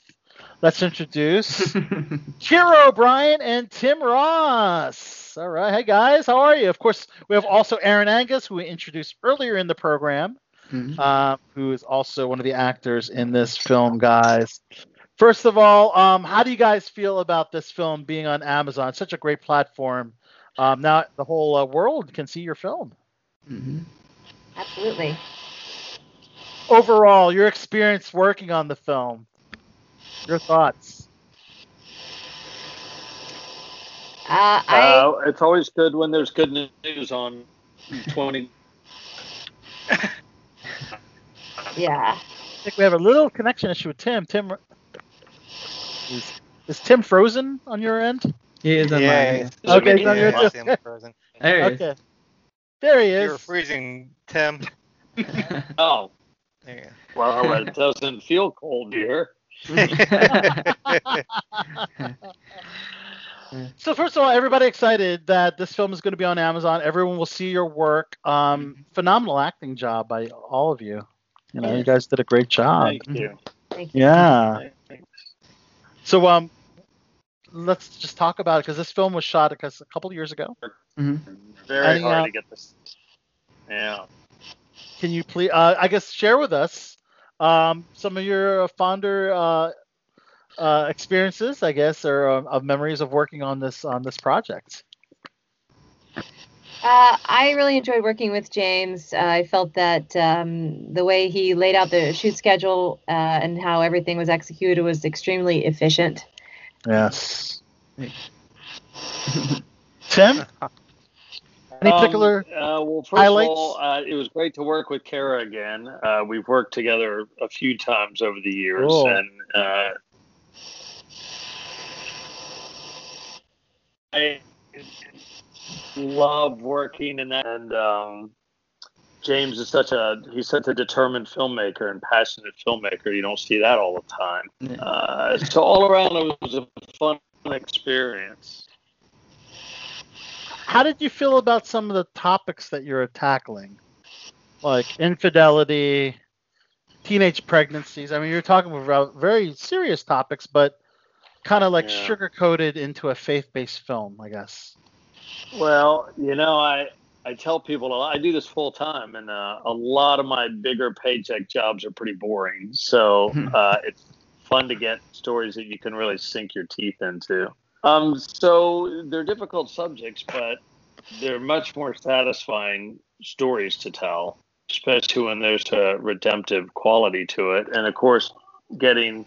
Let's introduce Kira O'Brien and Tim Ross. All right. Hey guys, how are you? Of course, we have also Aaron Angus, who we introduced earlier in the program, Mhm. uh, who is also one of the actors in this film, guys. First of all, um, how do you guys feel about this film being on Amazon? Such a great platform. Um, now the whole uh, world can see your film. Mm-hmm. Absolutely. Overall, your experience working on the film, your thoughts? Uh, I Uh, it's always good when there's good news on 20. yeah. I think we have a little connection issue with Tim. Tim, is, is Tim frozen on your end? He is on Yeah, mine. he's- Okay, yeah, no, you're I just- see him. There he is. Okay. There he You were is. freezing, Tim. Oh, There well, it doesn't feel cold here. So first of all, everybody excited that this film is going to be on Amazon. Everyone will see your work. Um, phenomenal acting job by all of you. You know, you guys did a great job. Thank you. Thank you. Yeah. So um, let's just talk about it because this film was shot a cous- a couple of years ago. Mhm. Very Any, hard uh, to get this. Yeah. Can you please, uh, I guess, share with us um, some of your uh, fonder uh, uh, experiences, I guess, or uh, of memories of working on this on this project? Uh, I really enjoyed working with James. Uh, I felt that um, the way he laid out the shoot schedule uh, and how everything was executed was extremely efficient. Yes. Tim, any Um, particular? Uh, well, first highlights? of all, uh, it was great to work with Kara again. Uh, we've worked together a few times over the years, Cool. and uh, I love working in that. And um, James is such a he's such a determined filmmaker and passionate filmmaker. You don't see that all the time. Yeah. Uh, so all around, it was a fun experience. How did you feel about some of the topics that you're tackling, like infidelity, teenage pregnancies? I mean, you're talking about very serious topics, but kind of like Yeah. sugar coated into a faith-based film, I guess. Well, you know, I I tell people I do this full time, and uh, a lot of my bigger paycheck jobs are pretty boring. So uh, it's fun to get stories that you can really sink your teeth into. Um, so they're difficult subjects, but they're much more satisfying stories to tell, especially when there's a redemptive quality to it. And of course, getting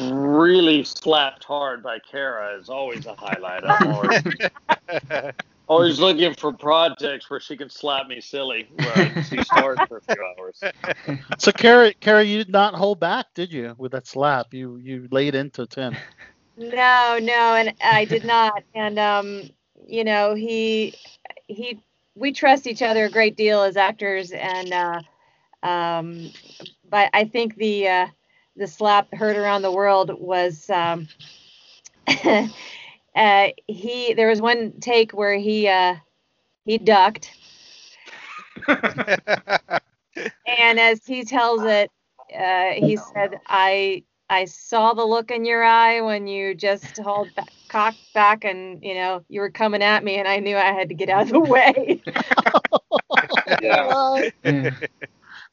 really slapped hard by Kara is always a highlight. I'm always, always looking for projects where she can slap me silly, where I see stars for a few hours. So, Kara, Kara, you did not hold back, did you, with that slap? You you laid into Tim. No, no, and I did not. And um, you know, he he we trust each other a great deal as actors, and uh, um, but I think the uh, the slap heard around the world was um, uh, he. There was one take where he uh, he ducked, and as he tells it, uh, he said, "I I saw the look in your eye when you just hauled back, cocked back, and you know you were coming at me, and I knew I had to get out of the way." Yeah.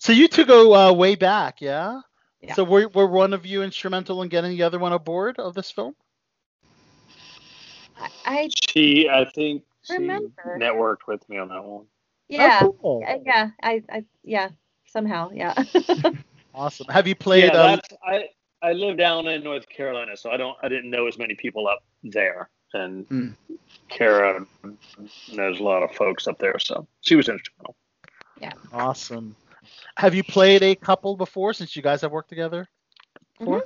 So you two go uh, way back, yeah? Yeah. So were, were one of you instrumental in getting the other one aboard of this film? I, I She, I think, she Remember. networked with me on that one. yeah, Oh, cool. yeah, yeah, I, I yeah, somehow, yeah. Awesome. Have you played? yeah, uh, that's, I I live down in North Carolina, so I don't I didn't know as many people up there, and Mm. Kara knows a lot of folks up there, so she was instrumental. Yeah. Awesome. Have you played a couple before since you guys have worked together? Mm-hmm.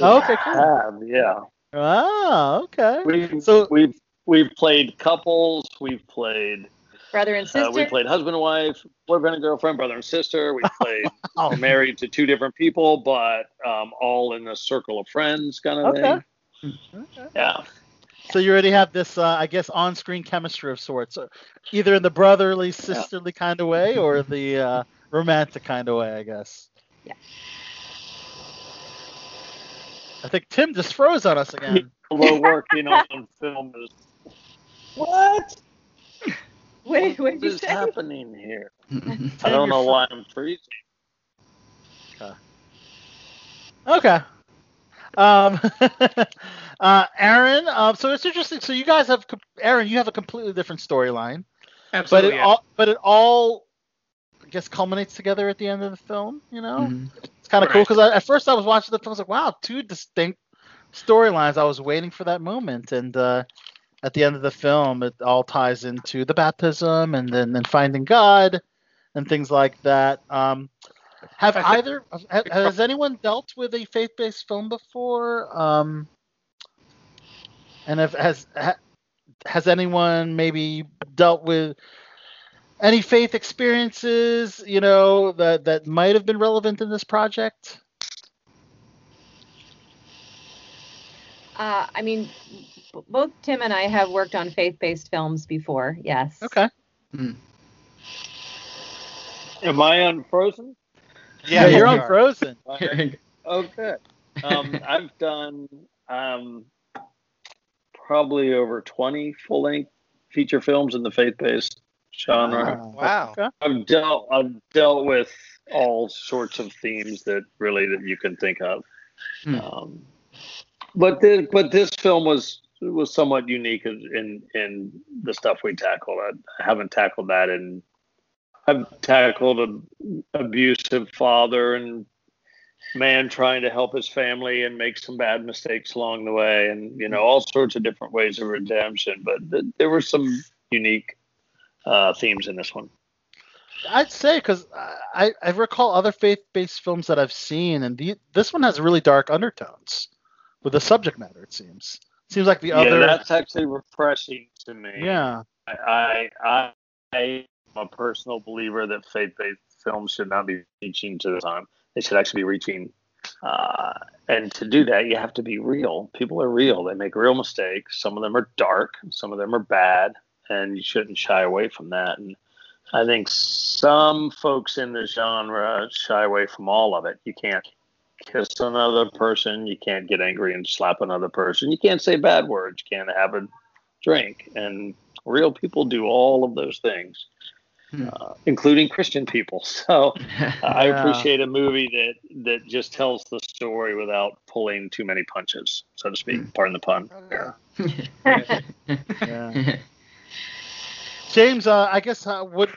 Oh, okay, cool. Have, yeah. Ah, okay. We've So- we've we've played couples. We've played Brother and sister. uh, we played husband and wife, boyfriend and girlfriend, brother and sister. We played Oh, married to two different people, but um, all in a circle of friends, kind of Okay. thing. okay. Yeah. So you already have this, uh, I guess, on-screen chemistry of sorts, uh, either in the brotherly, sisterly kind of way, or the uh, romantic kind of way, I guess. Yeah. I think Tim just froze on us again. Although working on film is What? What, what did you is say? happening here? I don't know why I'm freezing. Okay. Um, uh, Aaron, um, so it's interesting. So you guys have, Aaron, you have a completely different storyline, Absolutely. but it yeah. all, but it all, I guess, culminates together at the end of the film. You know, Mhm. It's kind of cool because at first I was watching the film, I was like, wow, two distinct storylines. I was waiting for that moment, and uh, at the end of the film, it all ties into the baptism and then and finding God and things like that. Um, have either ha- has anyone dealt with a faith-based film before? Um, and if, has ha, has anyone maybe dealt with any faith experiences? You know that that might have been relevant in this project. Uh, I mean, b- both Tim and I have worked on faith-based films before. Yes. Okay. Am I on frozen Yeah, you're on. Frozen. Okay. Um, I've done um, probably over 20 full-length feature films in the faith-based genre. Wow. I've dealt I've dealt with all sorts of themes that really that you can think of. Hmm. Um, but this, but this film was was somewhat unique in in the stuff we tackled. I, I haven't tackled that in. I've tackled an abusive father and man trying to help his family and make some bad mistakes along the way, and you know all sorts of different ways of redemption. But th- there were some unique uh, themes in this one. I'd say because I, I recall other faith-based films that I've seen, and the, this one has really dark undertones with the subject matter. It seems seems like the yeah, other. that's actually refreshing to me. yeah. I I I am a personal believer that faith-based films should not be reaching to the time. They should actually be reaching. Uh, and to do that, you have to be real. People are real. They make real mistakes. Some of them are dark. Some of them are bad, and you shouldn't shy away from that. And I think some folks in the genre shy away from all of it. You can't kiss another person. You can't get angry and slap another person. You can't say bad words. You can't have a drink. And real people do all of those things, Hmm. uh, including Christian people. So I appreciate a movie that that just tells the story without pulling too many punches, so to speak. Pardon the pun. Yeah. James, uh, I guess uh, what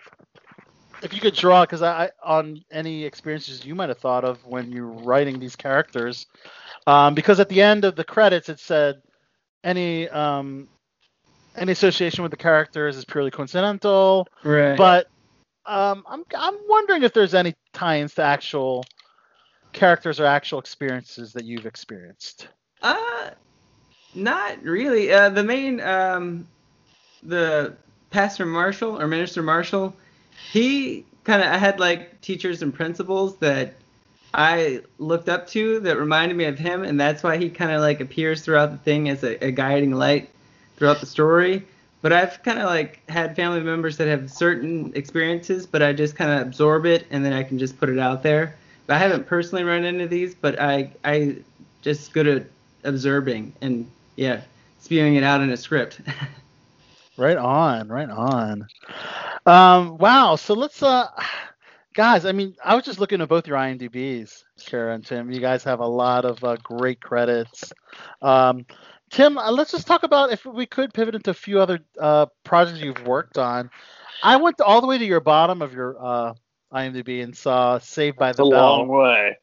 if you could draw because I, I on any experiences you might have thought of when you're writing these characters, um, because at the end of the credits it said any um, any association with the characters is purely coincidental, Right. but um, I'm I'm wondering if there's any tie-ins to actual characters or actual experiences that you've experienced. Uh, not really. Uh, the main, um, the Pastor Marshall or Minister Marshall, he kind of, I had like teachers and principals that I looked up to that reminded me of him, and that's why he kind of like appears throughout the thing as a, a guiding light throughout the story. But I've kind of like had family members that have certain experiences, but I just kind of absorb it and then I can just put it out there. But I haven't personally run into these, but I I just good at observing and yeah, spewing it out in a script. Right on, right on. Um, wow. So let's, uh, guys. I mean, I was just looking at both your IMDb's, Kara and Tim. You guys have a lot of uh, great credits. Um, Tim, uh, let's just talk about if we could pivot into a few other uh, projects you've worked on. I went all the way to your bottom of your uh, IMDb and saw Saved by It's the a Bell. long way.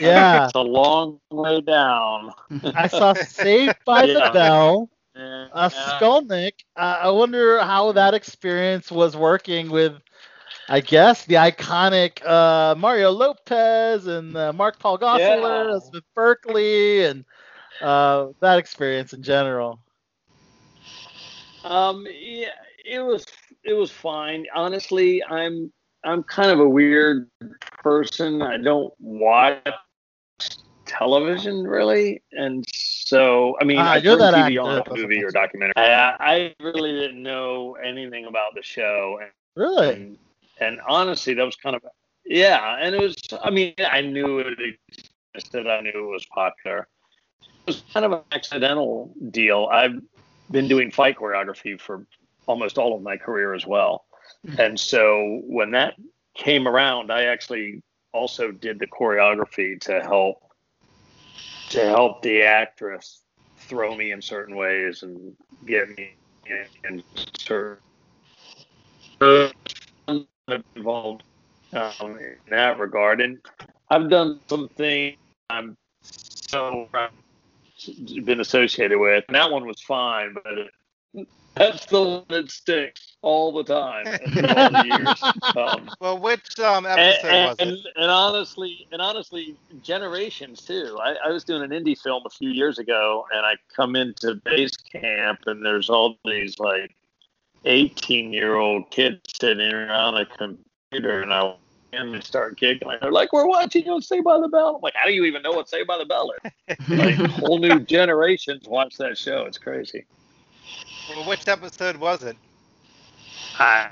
Yeah, It's a long way down. I saw Saved by the Bell. Uh, Skolnick, uh, I wonder how that experience was working with, I guess, the iconic uh, Mario Lopez and uh, Mark Paul Gosselaar Yeah. Smith Berkeley and uh, that experience in general. Um, yeah, it was it was fine. Honestly, I'm I'm kind of a weird person. I don't watch television really, and so I mean, Ah, I you're turn that TV actor, on a movie or documentary. I, I really didn't know anything about the show, and Really? and, and honestly, that was kind of yeah. And it was, I mean, I knew it existed. I knew it was popular. It was kind of an accidental deal. I've been doing fight choreography for almost all of my career as well. And so when that came around, I actually also did the choreography to help to help the actress throw me in certain ways and get me in, in certain involved um, in that regard. And I've done some things I'm so been associated with. And that one was fine, but that's the one that sticks all the time after all the years. Um, Well, which um, and, episode and, was it? and, and honestly, and honestly, generations too. I, I was doing an indie film a few years ago, and I come into base camp, and there's all these like 18 year old kids sitting around a computer, and I and they start giggling. They're like, "We're watching you on Saved by the Bell." I'm like, "How do you even know what Saved by the Bell is?" like, whole new generations watch that show. It's crazy. Well, which episode was it? I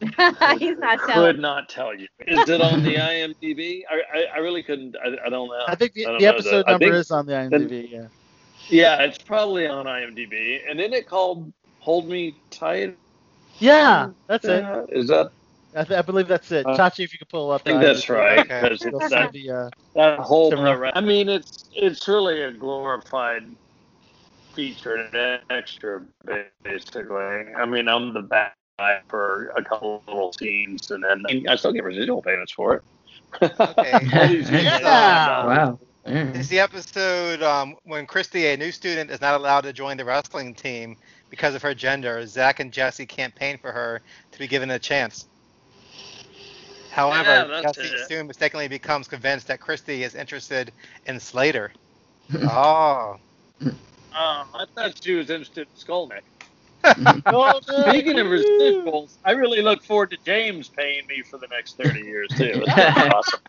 He's not could telling. not tell you. Is it on the IMDb? I, I, I really couldn't. I, I don't know. I think the, I the episode I number think- is on the IMDb. Yeah. Yeah, it's probably on IMDb. And then it called "Hold Me Tight." Yeah, that's it. Is that? I, th- I believe that's it. Uh, Chachi, if you could pull up. I think that's IMDb. right. Because You'll it's see that, the, uh, that whole. the- I mean, it's it's really a glorified featured extra, basically. I mean, I'm the bad guy for a couple of little scenes, and then I still get residual payments for it. Okay. All these years, Yeah. uh, Wow. Is the episode um, when Christy, a new student, is not allowed to join the wrestling team because of her gender? Zach and Jesse campaign for her to be given a chance. However, Yeah, Jesse it. soon mistakenly becomes convinced that Christy is interested in Slater. oh. Um, I thought she was interested in Skolnick. Oh, no. Speaking of residuals, I really look forward to James paying me for the next 30 years, too. That's awesome.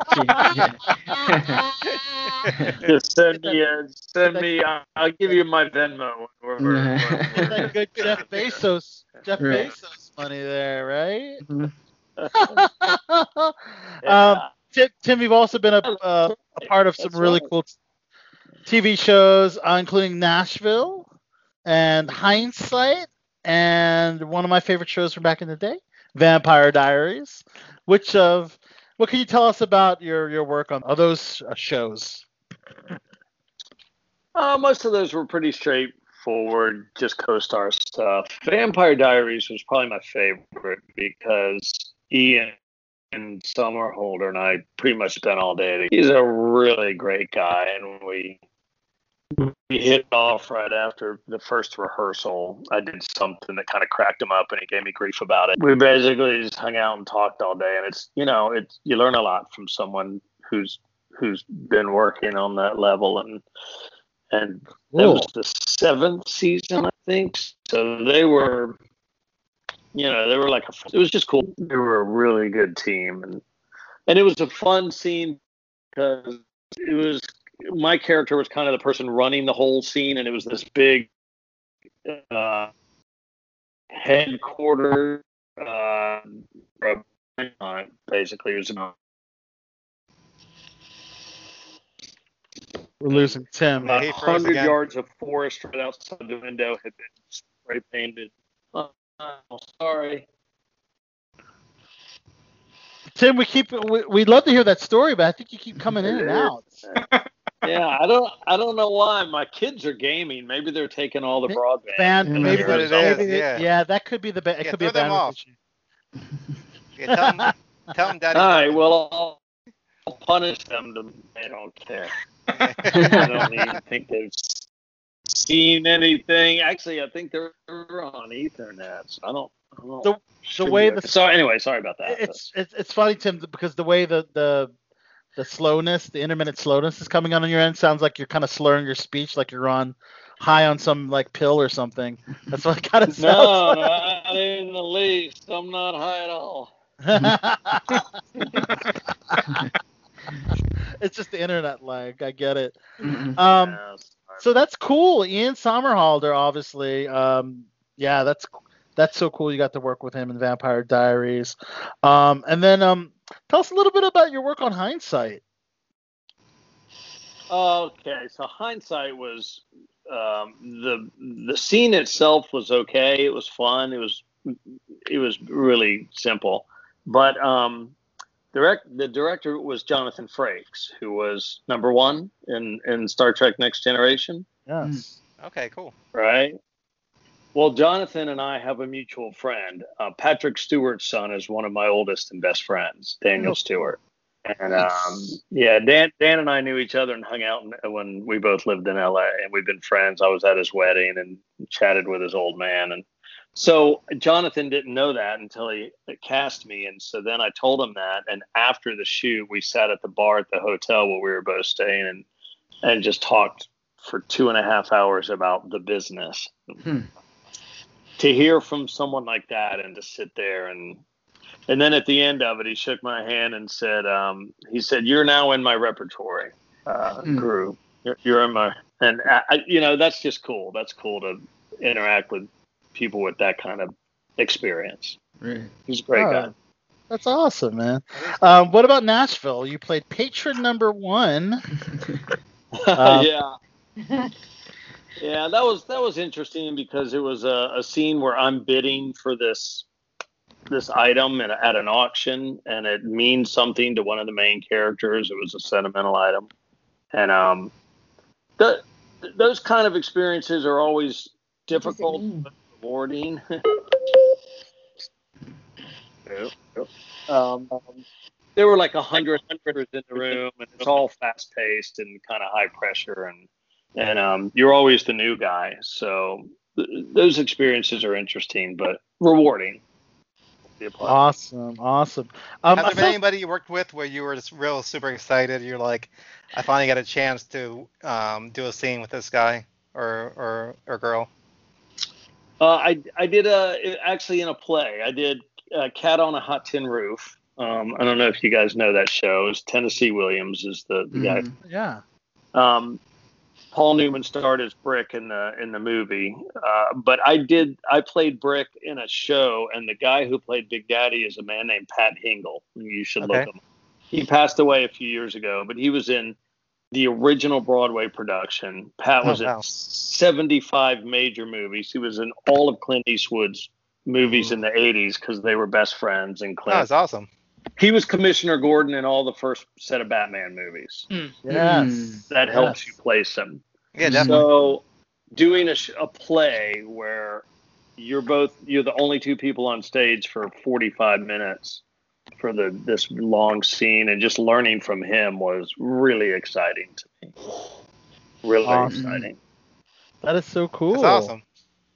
Just send me, a, send me, I'll, I'll give you my Venmo. Or, or, or- Get that good Jeff Bezos, Jeff Right. Bezos money there, right? Yeah. um, Tim, Tim, you've also been a, uh, a part of some That's really right. cool TV shows, uh, including Nashville and Hindsight, and one of my favorite shows from back in the day, Vampire Diaries. Which of what can you tell us about your your work on those uh, shows? Uh, most of those were pretty straightforward, just co-star stuff. Vampire Diaries was probably my favorite because Ian and Somerhalder and I pretty much spent all day. He's a really great guy, and we we hit off right after the first rehearsal. I did something that kind of cracked him up, and he gave me grief about it. We basically just hung out and talked all day, and it's you know it's you learn a lot from someone who's who's been working on that level and and that was the seventh season, I think. So they were, you know, they were like a, it was just cool. They were a really good team, and and it was a fun scene because it was my character was kind of the person running the whole scene, and it was this big uh, headquarters. Uh, basically, it was about We're losing Tim. Yeah, a he hundred yards of forest right outside the window had been spray painted. Oh, sorry. Tim, we keep we, we'd love to hear that story, but I think you keep coming in and out. Yeah, I don't. I don't know why. My kids are gaming. Maybe they're taking all the May- broadband. Band, Yeah, maybe, that's what it is, yeah. yeah, that could be the ba- it Yeah, could be a throw them off. Yeah, tell them, tell him Daddy. All right. Well, I'll, I'll punish them. To, they don't care. I don't even think they've seen anything. Actually, I think they're on Ethernet. So I don't. I don't The- should way the- okay. So anyway, sorry about that. It's it's it's funny, Tim, because the way the the the slowness, the intermittent slowness is coming on on your end sounds like you're kind of slurring your speech, like you're on high on some like pill or something. That's what it kind of sounds. no, sounds not in the least. I'm not high at all. it's just the internet lag. I get it. Um, Yeah, so that's cool. Ian Somerhalder, obviously. Um, yeah, that's that's so cool. You got to work with him in Vampire Diaries. Um, and then um, tell us a little bit about your work on Hindsight. Okay, so hindsight was um, the the scene itself was okay. It was fun. It was it was really simple, but um, direct the director was Jonathan Frakes, who was number one in in Star Trek Next Generation. Yes. Okay, cool. Right. Well, Jonathan and I have a mutual friend. Uh, Patrick Stewart's son is one of my oldest and best friends, Daniel Stewart. And um, yeah, Dan, Dan and I knew each other and hung out when we both lived in LA, and we've been friends. I was at his wedding and chatted with his old man, and so Jonathan didn't know that until he cast me, and so then I told him that. And after the shoot, we sat at the bar at the hotel where we were both staying, and and just talked for two and a half hours about the business. To hear from someone like that, and to sit there and and then at the end of it, he shook my hand and said, um, "He said you're now in my repertory, uh, Hmm. Gru. You're, you're in my and I, I, you know that's just cool. That's cool to interact with people with that kind of experience. Right. He's a great Oh, guy. That's awesome, man. Um, what about Nashville? You played patron number one. Um, yeah. Yeah, that was that was interesting because it was a, a scene where I'm bidding for this this item at, at an auction, and it means something to one of the main characters. It was a sentimental item, and um, the, those kind of experiences are always difficult but rewarding. Yep, yep. um, there were like a hundred hundreds in the room, and it's all fast paced and kind of high pressure, and and um, you're always the new guy. So th- those experiences are interesting but rewarding. Be a part of. Awesome, awesome. Um, Has there been anybody you worked with where you were just real super excited? You're like, I finally got a chance to um, do a scene with this guy or or or girl. Uh, I I did a actually in a play. I did uh, Cat on a Hot Tin Roof. Um, I don't know if you guys know that show. It's Tennessee Williams is the, the guy. yeah. Um, Paul Newman starred as Brick in the in the movie, uh, but I did I played Brick in a show, and the guy who played Big Daddy is a man named Pat Hingle. You should look Okay. him. He passed away a few years ago, but he was in the original Broadway production. Pat Oh, was wow. in 75 major movies. He was in all of Clint Eastwood's movies in the 80s because they were best friends. And Oh, Clint, that's awesome. He was Commissioner Gordon in all the first set of Batman movies. Hmm. Yes. Hmm. That helps Yes. you place him. Yeah, definitely. So, doing a, sh- a play where you're both you're the only two people on stage for 45 minutes for the this long scene, and just learning from him was really exciting to me. Really Awesome. exciting. That is so cool. That's awesome.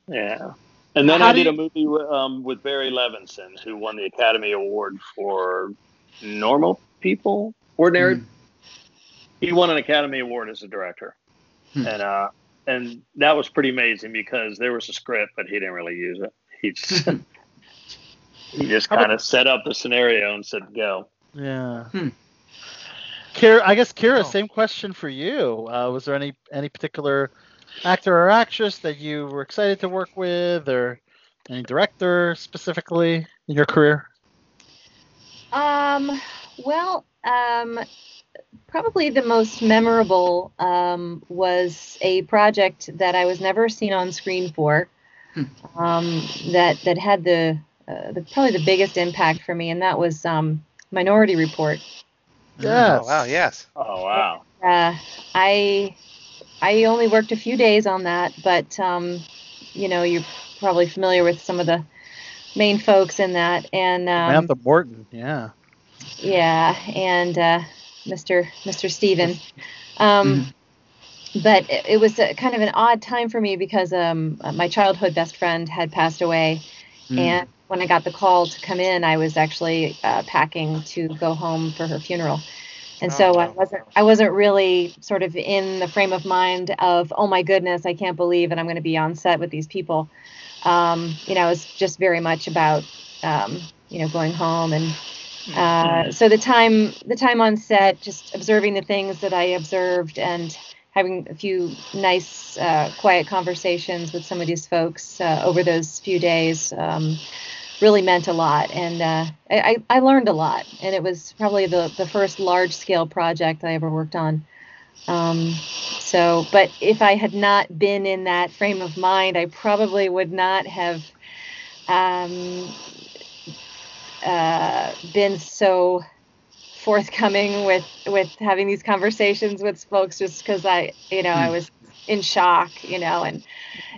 Yeah. And then How I do did a movie with, um, with Barry Levinson, who won the Academy Award for Normal People, Ordinary. He won an Academy Award as a director, and uh, and that was pretty amazing because there was a script, but he didn't really use it. He just he just kind of set up the scenario and said go. Yeah. Hmm. Kira, I guess Oh. Kira, same question for you. Uh, was there any any particular actor or actress that you were excited to work with, or any director specifically in your career? Um, well, um, probably the most memorable um, was a project that I was never seen on screen for. Um, that that had the, uh, the probably the biggest impact for me, and that was um, Minority Report. Yes. Oh, wow. Yes. Oh wow! Uh, I I only worked a few days on that, but um, you know you're probably familiar with some of the main folks in that, and um, Samantha Morton. Yeah. yeah, and uh, Mr. Mr. Steven. Um, But it, it was a, kind of an odd time for me because um, my childhood best friend had passed away, and when I got the call to come in, I was actually uh, packing to go home for her funeral. And so I wasn't I wasn't really sort of in the frame of mind of oh my goodness I can't believe that I'm going to be on set with these people. Um, you know, it was just very much about um, you know going home and uh, so the time the time on set, just observing the things that I observed and having a few nice uh, quiet conversations with some of these folks uh, over those few days um, really meant a lot, and uh, I, I learned a lot, and it was probably the the first large scale project I ever worked on. Um, so, but if I had not been in that frame of mind, I probably would not have um, uh, been so forthcoming with with having these conversations with folks just because I, you know, I was in shock, you know, and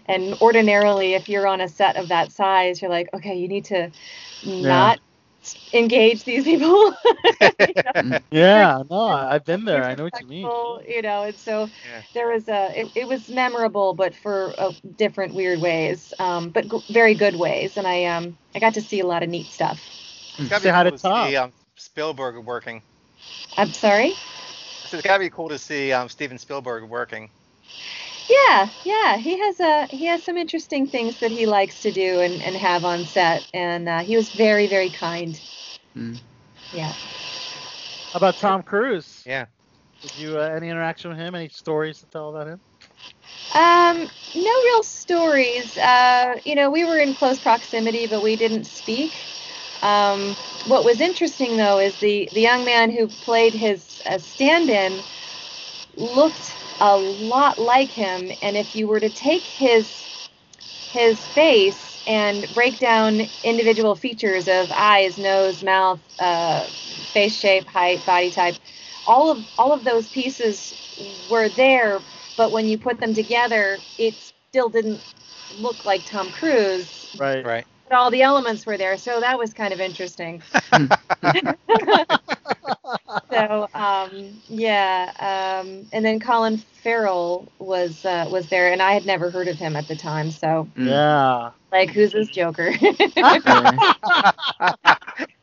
and ordinarily if you're on a set of that size, you're like, okay, you need to not engage these people. Yeah, no, I've been there. I know what you mean. You know, and so there was a it, it was memorable, but for uh, different weird ways, um, but g- very good ways, and I um I got to see a lot of neat stuff. It's gotta Say be hi to cool to see um, Spielberg working. I'm sorry. So it's gotta be cool to see um, Steven Spielberg working. Yeah, yeah, he has a he has some interesting things that he likes to do and, and have on set, and uh, he was very very kind. Yeah. How about Tom Cruise? Yeah. Did you uh, any interaction with him? Any stories to tell about him? Um, no real stories. Uh, you know, we were in close proximity, but we didn't speak. Um, what was interesting though is the the young man who played his uh, stand-in looked a lot like him, and if you were to take his his face and break down individual features of eyes, nose, mouth, uh, face shape, height, body type, all of all of those pieces were there, but when you put them together, it still didn't look like Tom Cruise. Right. Right. But all the elements were there, so that was kind of interesting. so um, yeah, um, and then Colin Farrell was uh, was there, and I had never heard of him at the time. So Yeah. like, who's this Joker?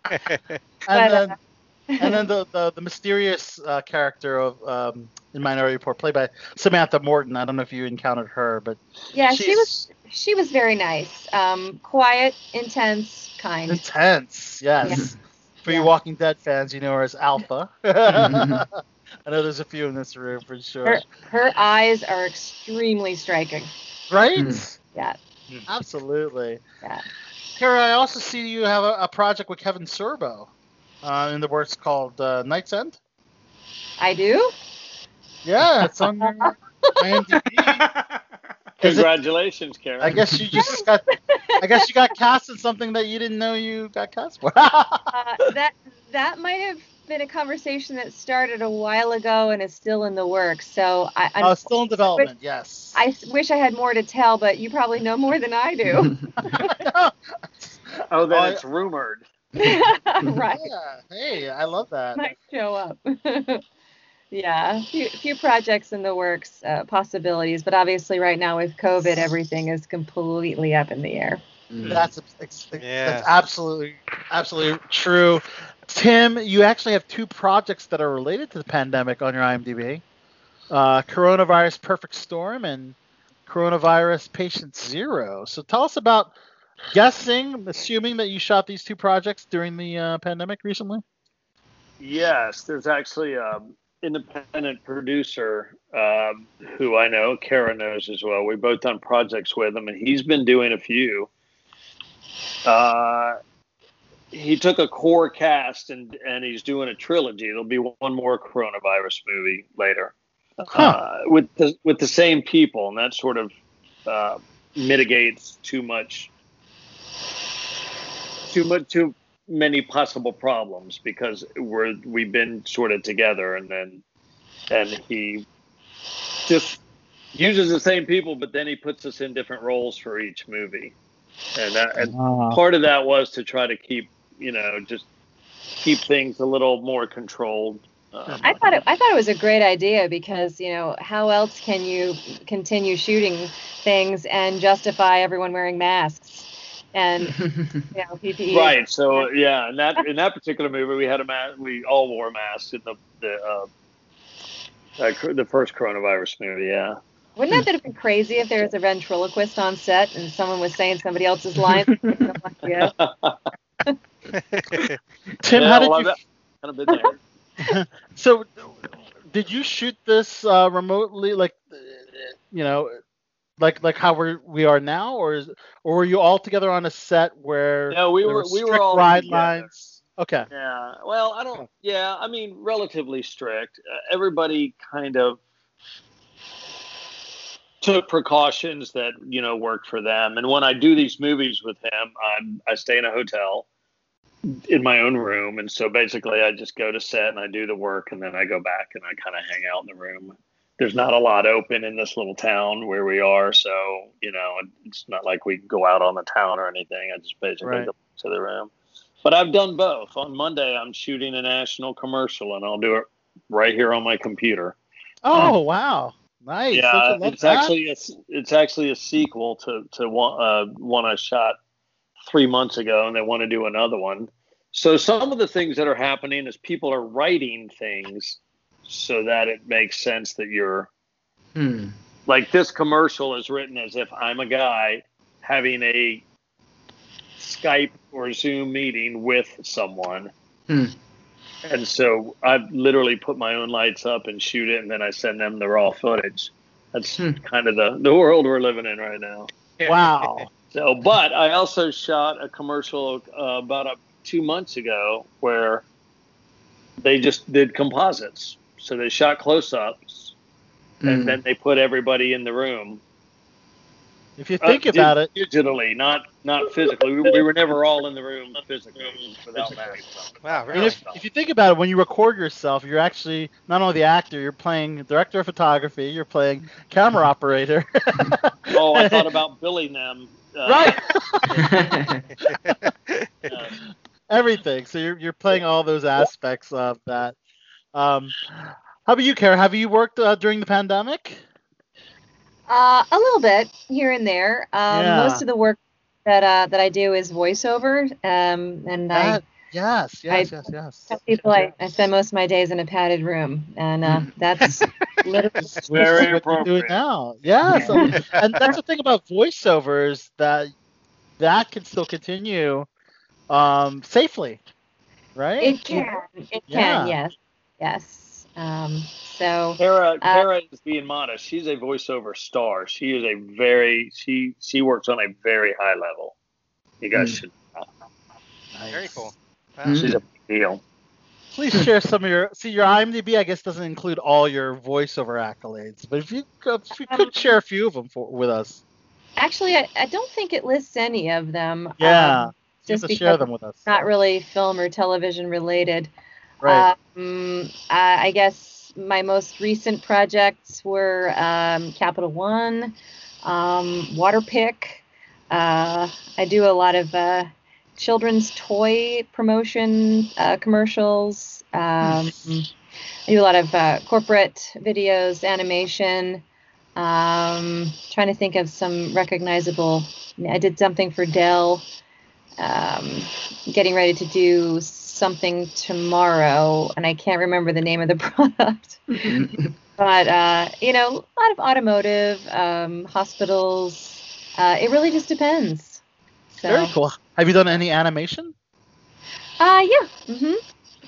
And But, uh, then, and then the, the, the mysterious uh, character of um, in Minority Report, played by Samantha Morton. I don't know if you encountered her, but yeah, she was she was very nice, um, quiet, intense, kind. intense. Yes. For you Walking Dead fans, you know her as Alpha. I know there's a few in this room for sure. Her her eyes are extremely striking. Right? Yeah. Absolutely. Yeah. Kara, I also see you have a, a project with Kevin Sorbo uh, in the works called uh, Night's End. I do. Yeah, it's on your IMDb. Is it- Congratulations, Karen. I guess you just got. I guess you got cast in something that you didn't know you got cast for. Uh, that that might have been a conversation that started a while ago and is still in the works. So I, Oh, it's still in development. Yes. I wish I had more to tell, but you probably know more than I do. oh, then I- it's rumored. right. Yeah. Hey, I love that. Might show up. Yeah, a few, few projects in the works, uh, possibilities, but obviously right now with COVID, everything is completely up in the air. That's ex- Yeah. that's absolutely absolutely true. Tim, you actually have two projects that are related to the pandemic on your IMDb. Uh, coronavirus Perfect Storm and Coronavirus Patient Zero. So tell us about guessing, assuming that you shot these two projects during the uh, pandemic recently. Yes, there's actually an independent producer um, who I know, Kara knows as well. We've both done projects with him, and he's been doing a few. Uh, he took a core cast and and he's doing a trilogy. There'll be one more coronavirus movie later uh, with the with the same people, and that sort of uh, mitigates too much too much too many possible problems because we're we've been sort of together and then and he just uses the same people but then he puts us in different roles for each movie. And that and Ah. part of that was to try to keep you know just keep things a little more controlled. Um, I thought it, I thought it was a great idea because you know how else can you continue shooting things and justify everyone wearing masks and you know PPE. Right. So yeah, in that in that particular movie, we had a mask. We all wore masks in the the uh, uh, the first coronavirus movie. Yeah. Wouldn't that have been crazy if there was a ventriloquist on set and someone was saying somebody else's lines? yeah. Tim, Yeah, how did well, you? I've- I've been there. So, did you shoot this uh, remotely, like, you know, like like how we we are now, or is or were you all together on a set where No, we there were- we were all lines? Okay. Yeah. Well, I don't. Yeah, I mean, relatively strict. Uh, everybody kind of took precautions that you know worked for them. And when I do these movies with him, I'm I stay in a hotel in my own room, and so basically I just go to set and I do the work, and then I go back and I kind of hang out in the room. There's not a lot open in this little town where we are, so you know it's not like we go out on the town or anything. I just basically Right. go to the room. But I've done both. On Monday, I'm shooting a national commercial, and I'll do it right here on my computer. Oh wow, nice. Yeah, it's that? actually a, it's actually a sequel to to one uh, one I shot three months ago, and they want to do another one. So some of the things that are happening is people are writing things so that it makes sense that you're Hmm. like this commercial is written as if I'm a guy having a Skype or Zoom meeting with someone. Hmm. And so I literally put my own lights up and shoot it, and then I send them the raw footage. That's Hmm. kind of the, the world we're living in right now. Wow. So, but I also shot a commercial uh, about a, two months ago where they just did composites. So they shot close ups, Hmm. and then they put everybody in the room. If you Uh, think di- about it, digitally, not not physically. We, we were never all in the room physically without masks. on. Wow, and really? if, if you think about it, when you record yourself, you're actually not only the actor, you're playing director of photography, you're playing camera operator. Oh, I thought about billing them. Uh, right. uh, Everything. So you're you're playing all those aspects of that. Um, how about you, Kara? Have you worked uh, during the pandemic? Uh, a little bit here and there. Um, Yeah. Most of the work that uh, that I do is voiceover, um, and I yes, yes, I- yes, yes. tell people I, I spend most of my days in a padded room, and uh, that's literally Very what you're doing appropriate. now. Yeah. So, and that's the thing about voiceovers that that can still continue um, safely, right? it can, it can, Yeah. yes, yes. Um, so Kara, Uh, Kara is being modest. She's a voiceover star. She is a very she she works on a very high level. You guys Mm. should. know. Very cool. Wow. Mm. She's a deal. Please share some of your. See, your IMDb, I guess, doesn't include all your voiceover accolades, but if you could, if you could share a few of them for, with us, actually, I, I don't think it lists any of them. yeah, um, just to share them with us. not really film or television related. Right. Um, I, I guess my most recent projects were um, Capital One, um, Waterpik. Uh, I do a lot of uh, children's toy promotion uh, commercials. Um, I do a lot of uh, corporate videos, animation. Um, trying to think of some recognizable. I did something for Dell. Um, getting ready to do something tomorrow, and I can't remember the name of the product. but uh, you know, a lot of automotive, um, hospitals. Uh, it really just depends. So, Very cool. Have you done any animation? Uh, yeah. Mm-hmm.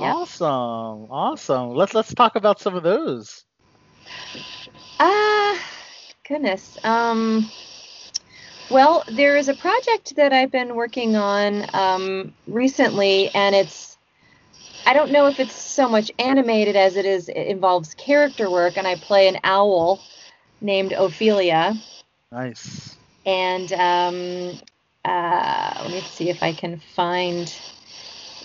Yeah. Awesome, awesome. Let's let's talk about some of those. Ah, goodness. Um, well, there is a project that I've been working on um, recently, and it's I don't know if it's so much animated as it is it involves character work, and I play an owl named Ophelia, Nice. and um, uh, let me see if I can find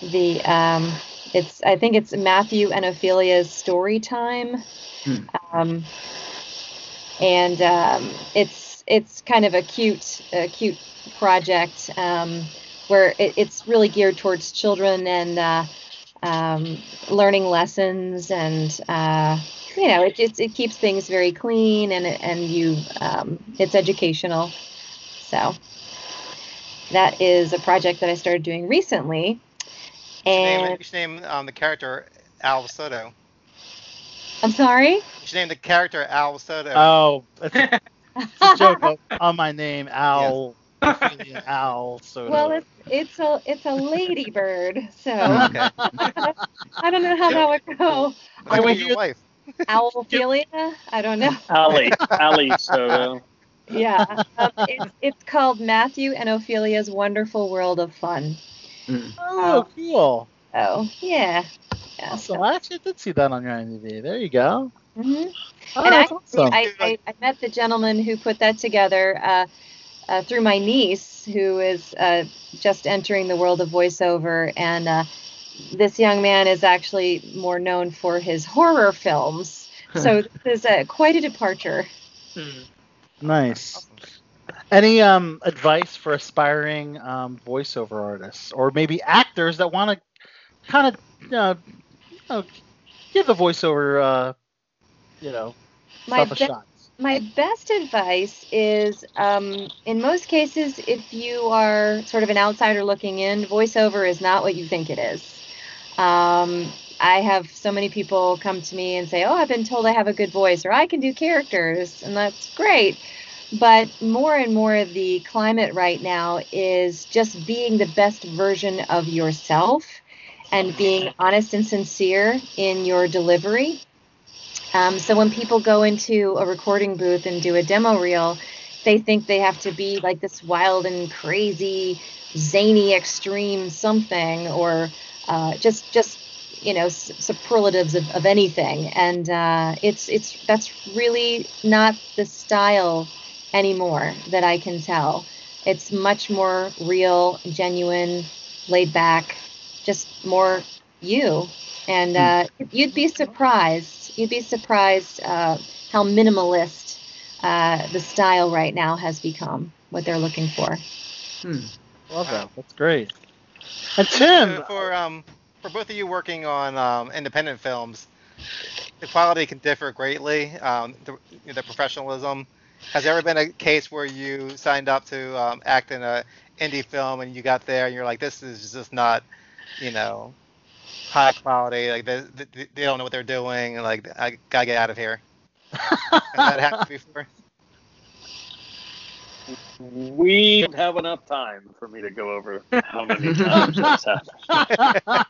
the um, it's I think it's Matthew and Ophelia's story time. Hmm. Um, and um, it's it's kind of a cute a cute project um, where it, it's really geared towards children and uh, um, learning lessons and uh, you know it, it, it keeps things very clean and and you um, it's educational so that is a project that I started doing recently Name, and you should name um, the character Al Soto. I'm sorry You should name the character Al Soto. Oh, it's, it's a joke on, on my name, Al. Ophelia Al. So well it's it's a it's a ladybird so okay. I don't know how that would go. Might be wait, your you- wife. Owlophilia? I don't know. Ali, Ali Soto. Yeah. Um, it's, it's called Matthew and Ophelia's Wonderful World of Fun. oh, cool. Oh, yeah. yeah Awesome. I actually did see that on your IMDb. There you go. hmm Oh, and that's actually, awesome. I, I, I met the gentleman who put that together uh, uh, through my niece, who is uh, just entering the world of voiceover. And uh, this young man is actually more known for his horror films. So this is uh, quite a departure. Nice. Any um advice for aspiring um, voiceover artists or maybe actors that want to kind of uh, you know, give the voiceover uh, you know My stuff a be- shot? My best advice is, um, in most cases, if you are sort of an outsider looking in, voiceover is not what you think it is. Um, I have so many people come to me and say, "Oh, I've been told I have a good voice, or I can do characters," and that's great. But more and more, the climate right now is just being the best version of yourself and being honest and sincere in your delivery. Um, so when people go into a recording booth and do a demo reel, they think they have to be like this wild and crazy, zany, extreme something, or uh, just just you know superlatives of, of anything. And uh, it's it's that's really not the style anymore that I can tell. It's much more real, genuine, laid back, just more you. And uh, you'd be surprised. You'd be surprised uh, how minimalist uh, the style right now has become. What they're looking for. Hmm. Love that. That's great. And Tim, So for um for both of you working on um, independent films, the quality can differ greatly. Um, the, the professionalism. Has there ever been a case where you signed up to um, act in a indie film and you got there and you're like, this is just not, you know, high quality. Like they, they, they don't know what they're doing. Like I gotta get out of here. Has that happened before? We don't have enough time for me to go over how many times that's happened.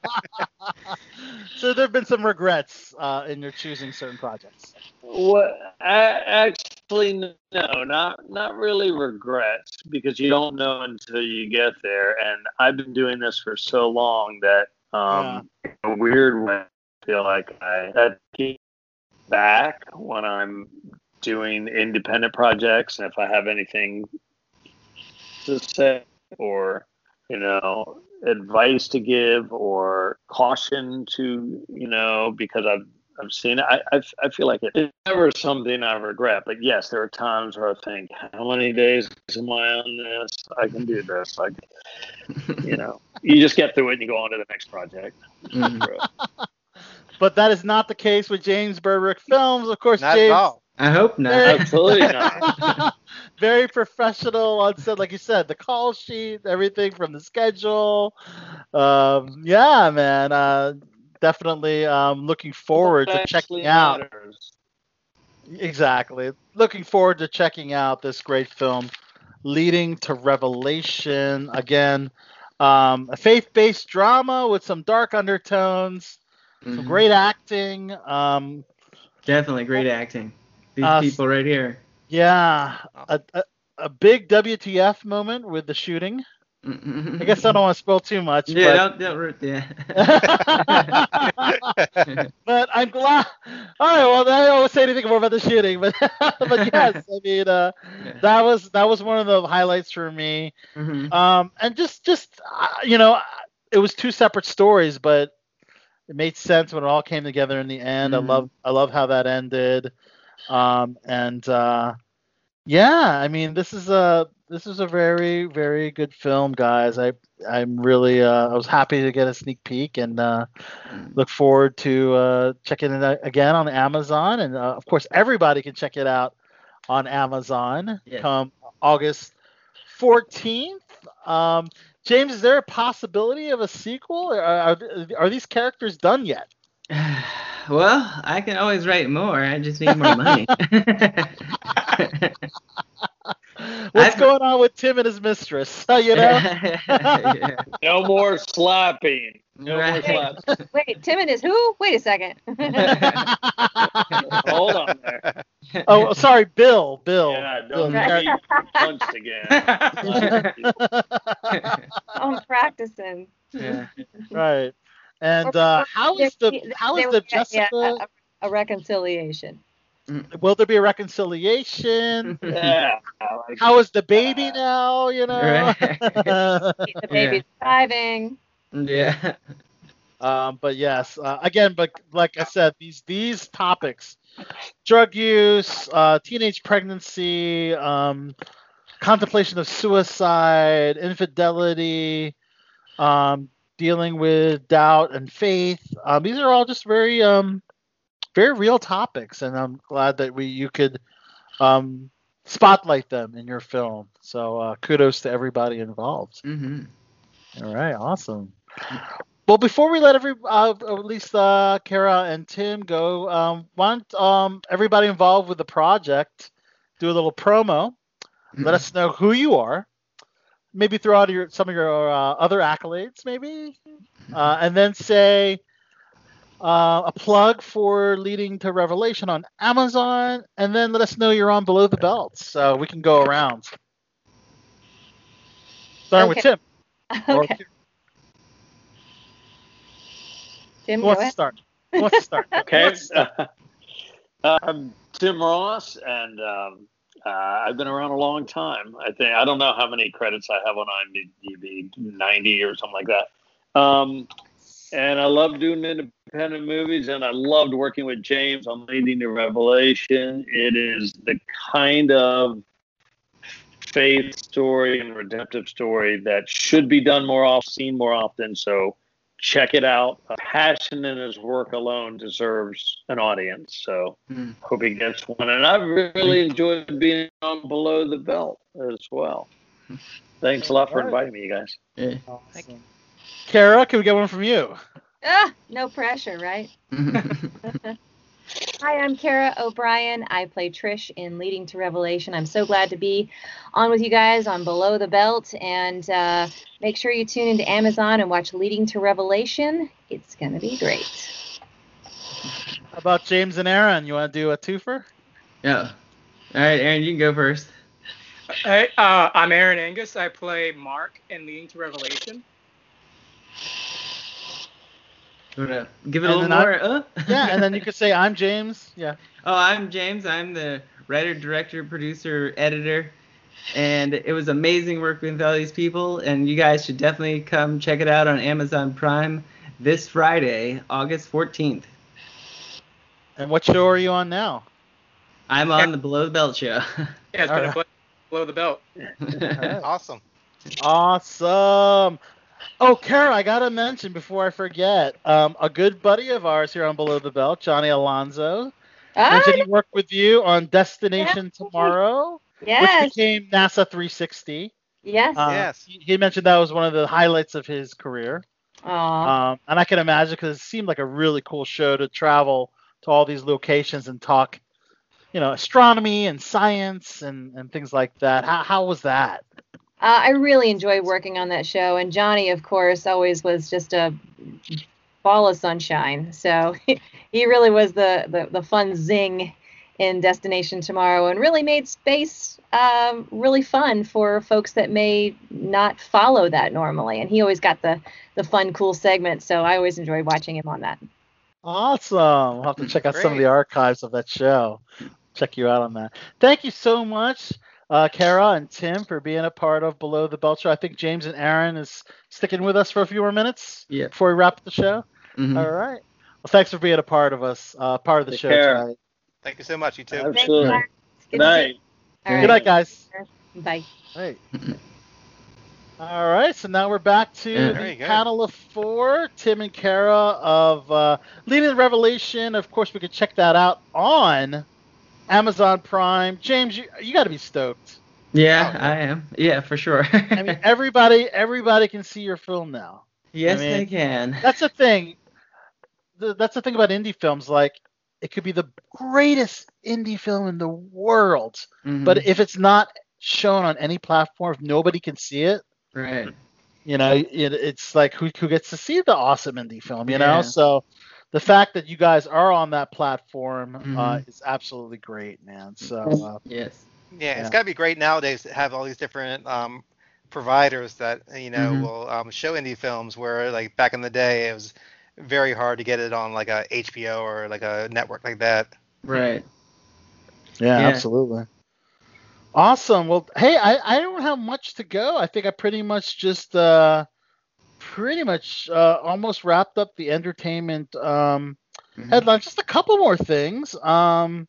so there have been some regrets uh, in your choosing certain projects. What? a- Actually, no, not not really regrets because you don't know until you get there. And I've been doing this for so long that, um, in a weird way, I feel like I, I keep back when I'm doing independent projects, and if I have anything to say or you know advice to give or caution to you know because I've I've seen it. I, I, I feel like it. it's never something I regret, but yes, there are times where I think, how many days am I on this? I can do this. Like, you know, you just get through it and you go on to the next project. But that is not the case with James Burbrick Films. Of course, Not James. at all. I hope not. Very- Absolutely not. Very professional on set, like you said, the call sheet, everything from the schedule. Um, yeah, man. Uh, definitely um, looking forward to checking out. matters. Exactly. Looking forward to checking out this great film, Leading to Revelation. Again, um, a faith based drama with some dark undertones, some Mhm. great acting. Um, Definitely great acting. These Uh, people right here. yeah, a, a, a big WTF moment with the shooting. I guess I don't want to spoil too much. Yeah, but, don't don't root yeah. but I'm glad. All right, well, I don't want to say anything more about the shooting, but but yes, I mean uh, that was that was one of the highlights for me. Mhm. Um, and just just uh, you know, it was two separate stories, but it made sense when it all came together in the end. Mhm. I love I love how that ended. Um, and uh, yeah, I mean, this is a this is a very very good film, guys. I I'm really uh, I was happy to get a sneak peek and uh, look forward to uh, checking it out again on Amazon. And uh, of course, everybody can check it out on Amazon Yes. come August 14th. Um, James, is there a possibility of a sequel? Are, are, are these characters done yet? Well, I can always write more. I just need more money. What's I've- going on with Tim and his mistress? you know? Yeah. No more slapping. No more Right. slaps. Wait, and his who? Wait a second. Hold on there. oh, sorry, Bill. Bill. Yeah, don't the get punched again. I'm practicing. yeah. right And uh, how is the how is the was, Jessica? a, a reconciliation. Will there be a reconciliation? Yeah. Like How is the baby now? You know. The baby's thriving. Yeah. Um, but yes, uh, again, but like I said, these these topics, drug use, uh, teenage pregnancy, um, contemplation of suicide, infidelity, um, dealing with doubt and faith. Um, these are all just very um, very real topics, and I'm glad that we you could um, spotlight them in your film. So uh, kudos to everybody involved. hmm All right, awesome. Well, before we let every, uh, at least uh, Kara and Tim go, um, want um, everybody involved with the project do a little promo. Let us know who you are. Maybe throw out your some of your uh, other accolades, maybe, uh, and then say uh, a plug for leading to Revelation on Amazon, and then let us know you're on Below the Belt, so we can go around. Starting with Okay. Tim. Or Okay. Jim, Who go wants to start? Who wants to start? Okay. I'm Tim Ross, and um, uh, I've been around a long time. I think I don't know how many credits I have on IMDb, 90 or something like that. Um, and I love doing independent movies, and I loved working with James on Leading to Revelation. It is the kind of faith story and redemptive story that should be done more often, seen more often. So check it out. A passion in his work alone deserves an audience. So hmm. hope he gets one. And I've really enjoyed being on Below the Belt as well. Hmm. Thanks a lot for inviting me, you guys. Yeah. Awesome. Kara, can we get one from you? Ah, no pressure, right? Hi, I'm Kara O'Brien. I play Trish in Leading to Revelation. I'm so glad to be on with you guys on Below the Belt. And uh, make sure you tune into Amazon and watch Leading to Revelation. It's going to be great. How about James and Aaron? You want to do a twofer? Yeah. All right, Aaron, you can go first. Hey, uh, I'm Aaron Angus. I play Mark in Leading to Revelation. You wanna give it a little more? Uh? yeah, and then you could say I'm James. Yeah. Oh, I'm James. I'm the writer, director, producer, editor. And it was amazing working with all these people. And you guys should definitely come check it out on Amazon Prime this Friday, August 14th. And what show are you on now? I'm on the Below the Belt show. Yeah, it's All been a right. pleasure below the belt. Awesome. Awesome. Oh, Kara, I gotta mention before I forget, um, a good buddy of ours here on Below the Belt, Johnny Alonzo, Ah, mentioned he worked with you on Destination Tomorrow, yes, which became NASA 360. yes. Uh, Yes. He he mentioned that was one of the highlights of his career. Aw. Um, and I can imagine because it seemed like a really cool show to travel to all these locations and talk, you know, astronomy and science and, and things like that. How, how was that? Uh, I really enjoyed working on that show, and Johnny, of course, always was just a ball of sunshine. So he really was the, the, the fun zing in Destination Tomorrow, and really made space um, really fun for folks that may not follow that normally. And he always got the the fun, cool segment, So I always enjoyed watching him on that. Awesome. We'll have to check out some of the archives of that show. Check you out on that. Thank you so much, uh, Kara and Tim, for being a part of Below the Belt I think James and Aaron is sticking with us for a few more minutes Yeah. before we wrap up the show. Mhm. All right. Well, thanks for being a part of us, uh, part of the Take show care. tonight. Thank you so much. You too. Absolutely. Thanks, Good Good to see night. you. All Good night, guys. Bye. Hey. All right, so now we're back to Yeah. the panel of four, Tim and Kara of uh, Leading the Revelation. Of course, we could check that out on Amazon Prime. James, you, you got to be stoked. Yeah, Oh, I am. Yeah, for sure. I mean, everybody, everybody can see your film now. yes, I mean, they can. That's the thing. The, that's the thing about indie films. Like, it could be the greatest indie film in the world, Mhm. but if it's not shown on any platform, if nobody can see it, right. you know it, it's like who, who gets to see the awesome indie film you know so the fact that you guys are on that platform uh, Mhm. is absolutely great man so uh, Yes. Yeah, Yeah. it's got to be great nowadays to have all these different um, providers that you know Mhm. will um, show indie films. Where like back in the day, it was very hard to get it on like a HBO or like a network like that. Right. Yeah, Yeah. absolutely. Awesome. Well, hey, I, I don't have much to go. I think I pretty much just uh pretty much uh almost wrapped up the entertainment um headline. Just a couple more things. Um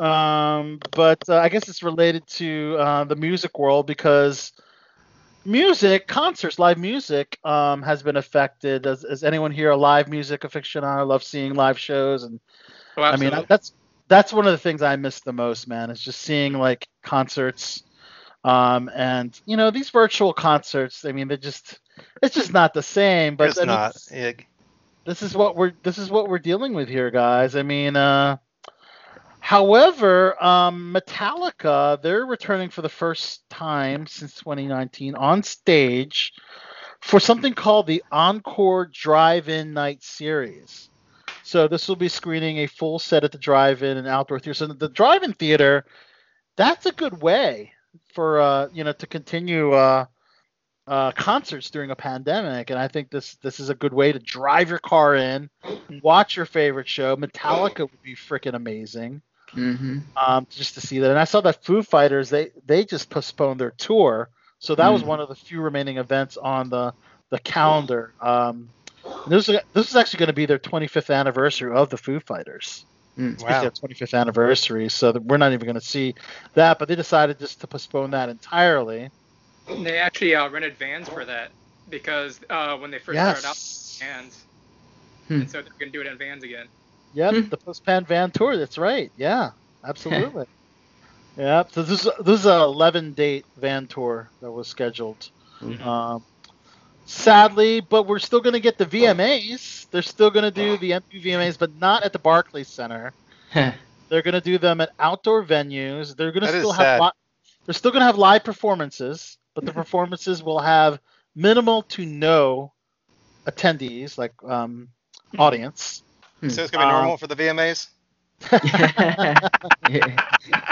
um but uh, I guess it's related to uh, the music world because music, concerts, live music um has been affected. Is, is anyone here a live music aficionado? I love seeing live shows and Oh, I mean, that's that's one of the things I miss the most, man. Is just seeing like concerts, um, and you know these virtual concerts. I mean, they're just it's just not the same. But it's I mean, not. Yeah. this is what we're this is what we're dealing with here, guys. I mean, uh, however, um, Metallica they're returning for the first time since 2019 on stage for something called the Encore Drive-In Night Series. So this will be screening a full set at the drive-in and outdoor theater. So the drive-in theater, that's a good way for uh, you know to continue uh, uh, concerts during a pandemic, and I think this this is a good way to drive your car in, watch your favorite show. Metallica would be freaking amazing Mm-hmm. um, just to see that. And I saw that Foo Fighters they they just postponed their tour, so that was Mm. one of the few remaining events on the the calendar. Um, this is this is actually going to be their 25th anniversary of the Foo Fighters. Mm. It's their 25th anniversary, so that we're not even going to see that. But they decided just to postpone that entirely. They actually uh, rented vans for that because uh, when they first Yes. started out, vans, Hmm. and so they're gonna do it in vans again. Yep, the post pan van tour. That's right. Yeah, absolutely. yep. So this is this is a 11 date van tour that was scheduled. Um, sadly, but we're still going to get the VMAs. They're still going to do the MP VMAs, but not at the Barclays Center. They're going to do them at outdoor venues. They're going to still have li- they're still going to have live performances, but the performances will have minimal to no attendees, like um, audience. So it's gonna be Um, normal for the VMAs.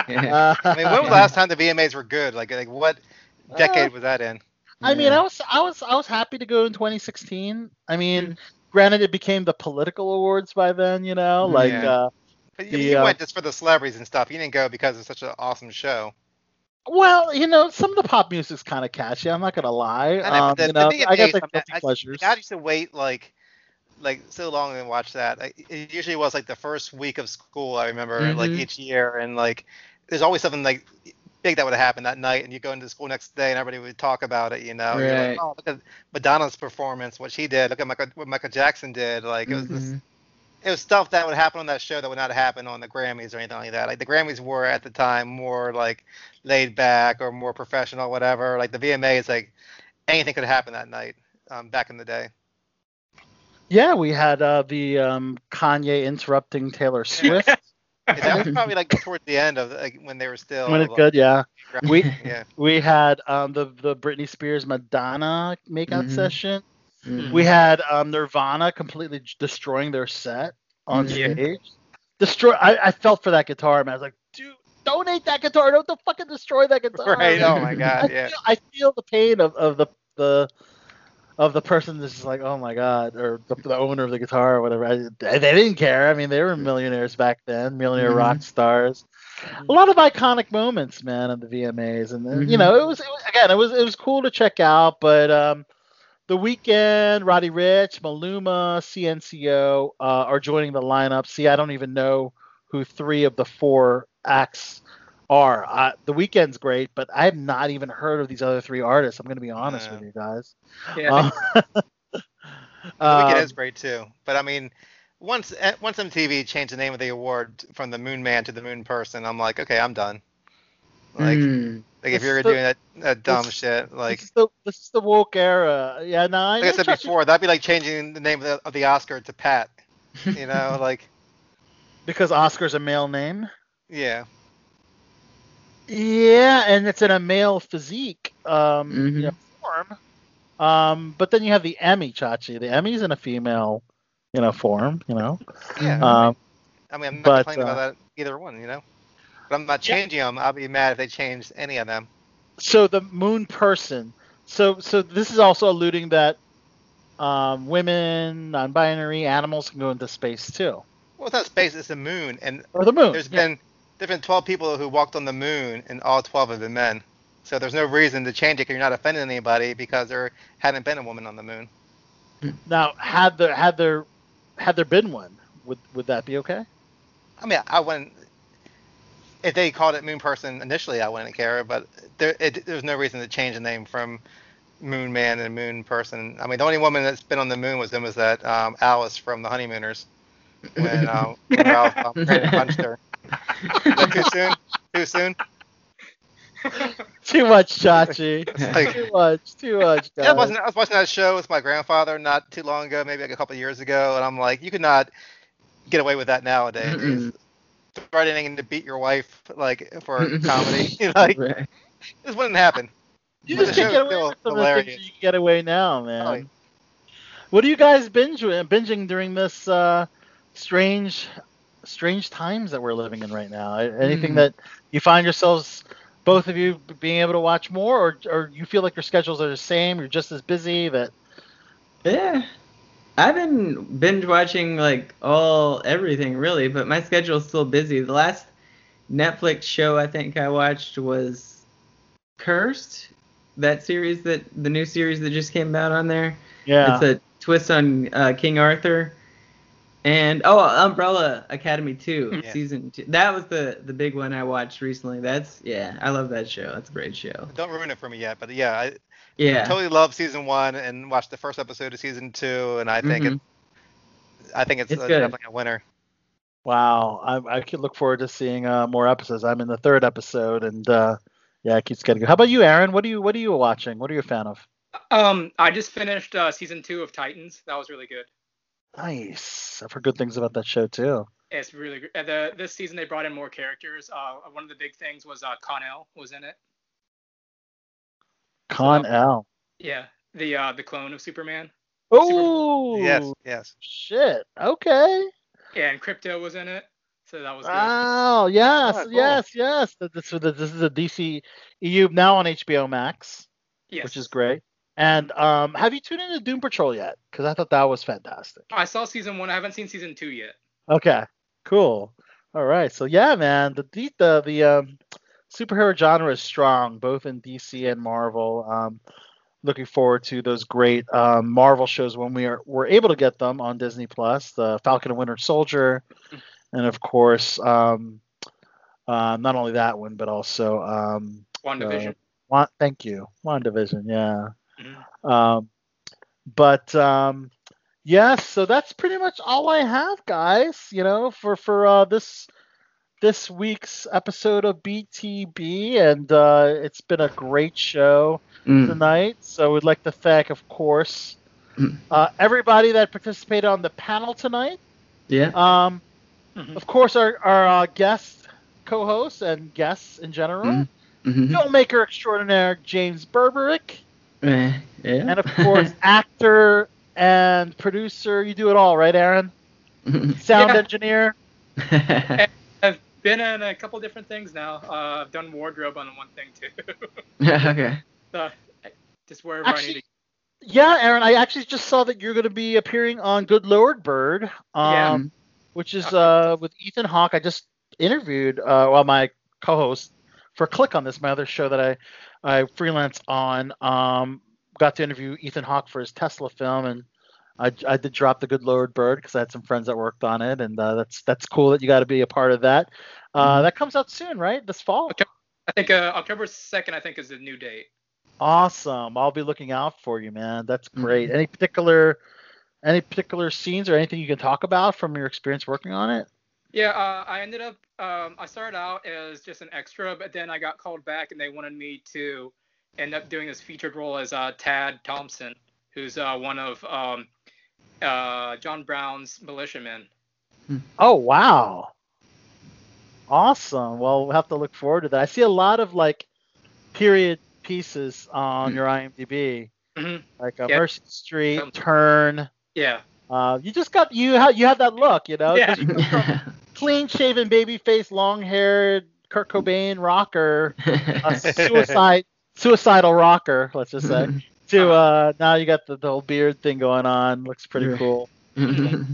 Uh, I mean, when was the last time the VMAs were good? Like, like what decade Uh, was that in? I mean, I was I was I was happy to go in 2016. I mean, granted, it became the political awards by then, you know, like Yeah. uh, But you, the, you uh, went just for the celebrities and stuff. You didn't go because it's such an awesome show. Well, you know, some of the pop music's kind of catchy. I'm not gonna lie. I know, Um, the, you know, I I mean, guilty I- pleasures. I used to wait like like so long and watch that. Like, it usually was like the first week of school. I remember like Mhm. each year, and like there's always something like big that would happen that night, and you go into school next day, and everybody would talk about it. You know, You're like, oh, look at Madonna's performance, what she did. Look at Michael, what Michael Jackson did. Like it was this Mhm. It was stuff that would happen on that show that would not happen on the Grammys or anything like that. Like the Grammys were at the time more like laid back or more professional, whatever. Like the VMA is like anything could happen that night um, back in the day. Yeah, we had uh, the um, Kanye interrupting Taylor Swift. And that was probably like towards the end of like when they were still. when it's like, good, yeah. We yeah. we had um, the the Britney Spears Madonna makeout Mhm. session. Mhm. We had um, Nirvana completely destroying their set on Yeah. stage. Destroy. I, I felt for that guitar, man. I was like, dude, donate that guitar. Don't the fucking destroy that guitar. Right. Oh my I God. Yeah. feel, I feel the pain of, of the the of the person that's just like, oh my god, or the, the owner of the guitar or whatever. I, they didn't care. I mean, they were millionaires back then, millionaire Mhm. rock stars. A lot of iconic moments, man, at the VMAs, and then, you Mhm. know, it was, it was again, it was it was cool to check out, but um, the Weeknd, Roddy Ricch, Maluma, CNCO uh, are joining the lineup. See, I don't even know who three of the four acts are. Uh, the Weeknd's great, but I have not even heard of these other three artists. I'm going to be honest Yeah. with you guys. Yeah. Uh, The Weeknd um, is great too. But I mean, once eh, once MTV changed the name of the award from the Moon Man to the Moon Person, I'm like, okay, I'm done. Like, Mm. like if you're the- doing that, that dumb this- shit, like. this is the this is the woke era. Yeah, no, I like I know said Chuck- before, that'd be like changing the name of the, of the Oscar to Pat. You know, like because Oscar's a male name. yeah, Yeah, and it's in a male physique um, you Mhm. know, form. Um, but then you have the Emmy, Chachi. The Emmy's in a female, you know, form. You know. yeah. Um, I mean, I'm not but, complaining uh, about that either one. You know, but I'm not Yeah. changing them. I'll be mad if they changed any of them. so the moon person. So so this is also alluding that um, women, non-binary, animals can go into space too. Well, it's not space; it's the moon, and Or the moon. there's yeah. been been 12 people who walked on the moon, and all 12 have been men. So there's no reason to change it. 'cause You're not offending anybody because there hadn't been a woman on the moon. Now, had there had there had there been one, would would that be okay? I mean, I wouldn't. If they called it Moon Person initially, I wouldn't care. But there, it, there's no reason to change the name from Moon Man and Moon Person. I mean, the only woman that's been on the moon was them was that um, Alice from the Honeymooners when, um, when Ralph um, punched her. Too soon? Too soon? Too much, Chachi. like- too much. Too much. Yeah, I, wasn't, I was watching that show with my grandfather not too long ago, maybe like a couple of years ago, and I'm like, you could not get away with that nowadays. Mm-mm. To beat your wife, like for comedy, like Right. this wouldn't happen. You But just can't get away with some of the things hilarious. you can get away now, man. What are you guys binge binging during this uh, strange, strange times that we're living in right now? Anything Hmm. that you find yourselves, both of you, being able to watch more, or or you feel like your schedules are the same? You're just as busy that. Yeah. I've been binge watching like all everything really, but my schedule's still busy. The last Netflix show I think I watched was Cursed, that series that the new series that just came out on there. Yeah. It's a twist on uh, King Arthur. And oh, Umbrella Academy 2, Yeah. season 2. That was the the big one I watched recently. That's yeah, I love that show. That's a great show. Don't ruin it for me yet, but yeah, I Yeah. I totally love season one and watched the first episode of season two, and I think Mhm. it, I think it's, It's uh, definitely a winner. Wow, I, I could look forward to seeing uh, more episodes. I'm in the third episode, and uh, yeah, it keeps getting good. How about you, Aaron? What are you What are you watching? What are you a fan of? Um, I just finished uh, season two of Titans. That was really good. Nice. I've heard good things about that show too. It's really good. Uh, the this season they brought in more characters. Uh, one of the big things was uh, Kon-El was in it. Kon-El. Yeah, the uh, the clone of Superman. Oh, Yes, yes. shit. Okay. Yeah, and Krypto was in it, so that was good. Oh, yes, Ah, cool. yes, yes. This, this, this is a DC EU now on HBO Max, yes. which is great. And um, have you tuned into Doom Patrol yet? Because I thought that was fantastic. I saw season one. I haven't seen season two yet. Okay, cool. All right, so yeah, man, the the the, the um, superhero genre is strong, both in DC and Marvel. Um, looking forward to those great um, Marvel shows when we are we're able to get them on Disney Plus. The Falcon and Winter Soldier, and of course, um, uh, not only that one, but also um, WandaVision. uh, Wan- thank you, WandaVision. Yeah. Mhm. Um, but um, yes, so that's pretty much all I have, guys. You know, for for uh, this this week's episode of BTB, and uh, it's been a great show Mm. tonight. So we'd like to thank, of course, Mm. uh, everybody that participated on the panel tonight. Yeah. Um, Mhm. Of course, our our uh, guest co-hosts and guests in general, Mhm. Mhm. filmmaker extraordinaire James Berberick. Eh, yeah. And of course, actor and producer. You do it all, right, Aaron? Sound Yeah. engineer. I've been in a couple different things now. Uh, I've done wardrobe on one thing too. yeah. okay. so, just wherever I need to. yeah, Aaron. I actually just saw that you're going to be appearing on Good Lord Bird, um, Yeah. which is uh, with Ethan Hawke. I just interviewed, uh, well, my co-host for Click on this, my other show that I I freelance on. Um, got to interview Ethan Hawke for his Tesla film, and I, I did drop the Good Lord Bird because I had some friends that worked on it, and uh, that's that's cool that you got to be a part of that. Uh, that comes out soon, right? This fall. I think uh, October second. I think is the new date. Awesome. I'll be looking out for you, man. That's great. Any particular any particular scenes or anything you can talk about from your experience working on it? Yeah, uh, I ended up. Um, I started out as just an extra, but then I got called back, and they wanted me to end up doing this featured role as uh, Tad Thompson, who's uh, one of um, uh, John Brown's militiamen. Oh wow. Awesome. Well, we'll have to look forward to that. I see a lot of like period pieces on your IMDb, Mhm. like uh, Yeah. Mercy Street, Um, Turn. Yeah. Uh, you just got you have you have that look, you know. Yeah. you clean shaven, baby face, long haired, Kurt Cobain rocker, a suicide suicidal rocker, let's just say. to uh, now you got the, the whole beard thing going on. Looks pretty Right. cool.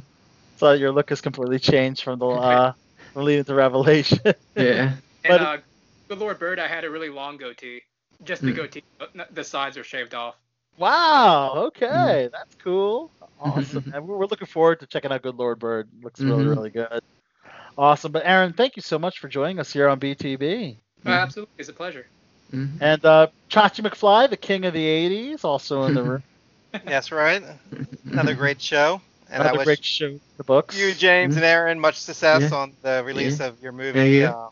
So your look has completely changed from the uh, from leading to Revelation. yeah. But- And uh, Good Lord Bird, I had a really long goatee. Just the Mm. goatee, the sides are shaved off. Wow. Okay, Mm-hmm. that's cool. Awesome. and we're we're looking forward to checking out Good Lord Bird. Looks really Mhm. really good. Awesome. But Aaron, thank you so much for joining us here on BTB. Uh, absolutely, it's a pleasure. Mhm. And uh, Chachi McFly, the king of the '80s, also in the room. Yes, right. Another great show. And Another I wish great show. The books. you, James, and Aaron much success Yeah. on the release Yeah. of your movie Yeah, yeah. uh,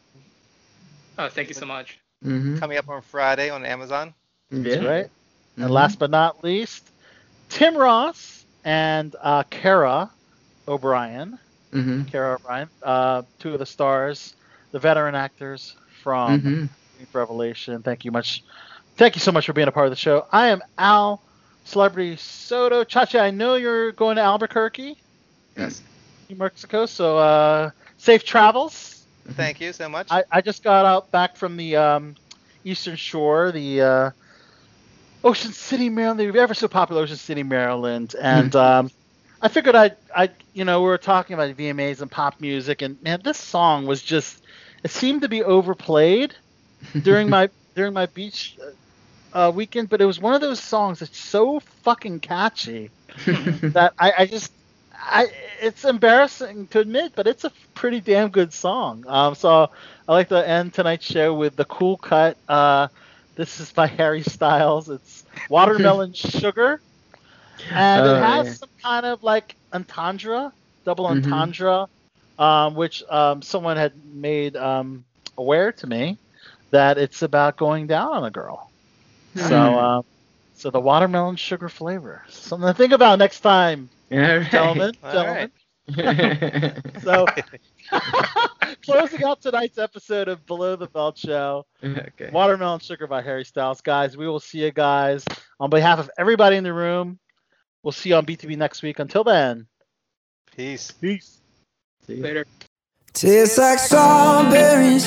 Oh, thank you so much. Mhm. coming up on Friday on Amazon. That's right. And Mhm. last but not least, Tim Ross and uh, Kara O'Brien. Mhm. Kara O'Brien, uh, two of the stars, the veteran actors from Mhm. Deep Revelation. Thank you much. Thank you so much for being a part of the show. I am Al, Celebrity Soto. Chacha, I know you're going to Albuquerque, Yes. New Mexico, so uh, safe travels. Thank you so much. I, I just got out back from the um, Eastern Shore, the uh, Ocean City, Maryland, the ever so popular Ocean City, Maryland, and um, I figured I, I, you know, we were talking about VMAs and pop music, and man, this song was just, it seemed to be overplayed during my during my beach uh, weekend, but it was one of those songs that's so fucking catchy that I, I just I it's embarrassing to admit, but it's a pretty damn good song. Um, so I like to end tonight's show with the cool cut. Uh, this is by Harry Styles. It's Watermelon Sugar, and Oh, it has yeah. some kind of like entendre, double Mhm. entendre, um, which um, someone had made um, aware to me that it's about going down on a girl. So, Mhm. um, so the watermelon sugar flavor, something to think about next time, right. gentlemen. All gentlemen. right. So, closing out tonight's episode of Below the Belt Show, okay. Watermelon Sugar by Harry Styles. Guys, we will see you guys. On behalf of everybody in the room, we'll see you on BTB next week. Until then, Peace. peace. See you. Later. Tastes like strawberries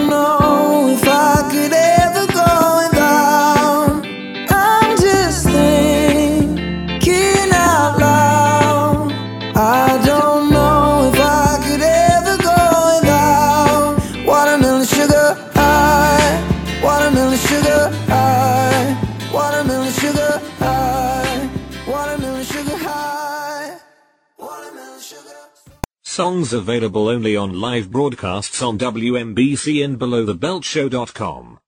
Songs available only on live broadcasts on WMBC and belowthebeltshow.com.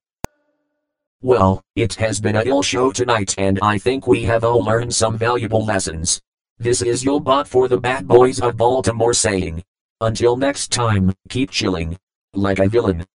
Well, it has been a ill show tonight and I think we have all learned some valuable lessons. This is your bot for the bad boys of Baltimore saying. Until next time, keep chilling. Like a villain.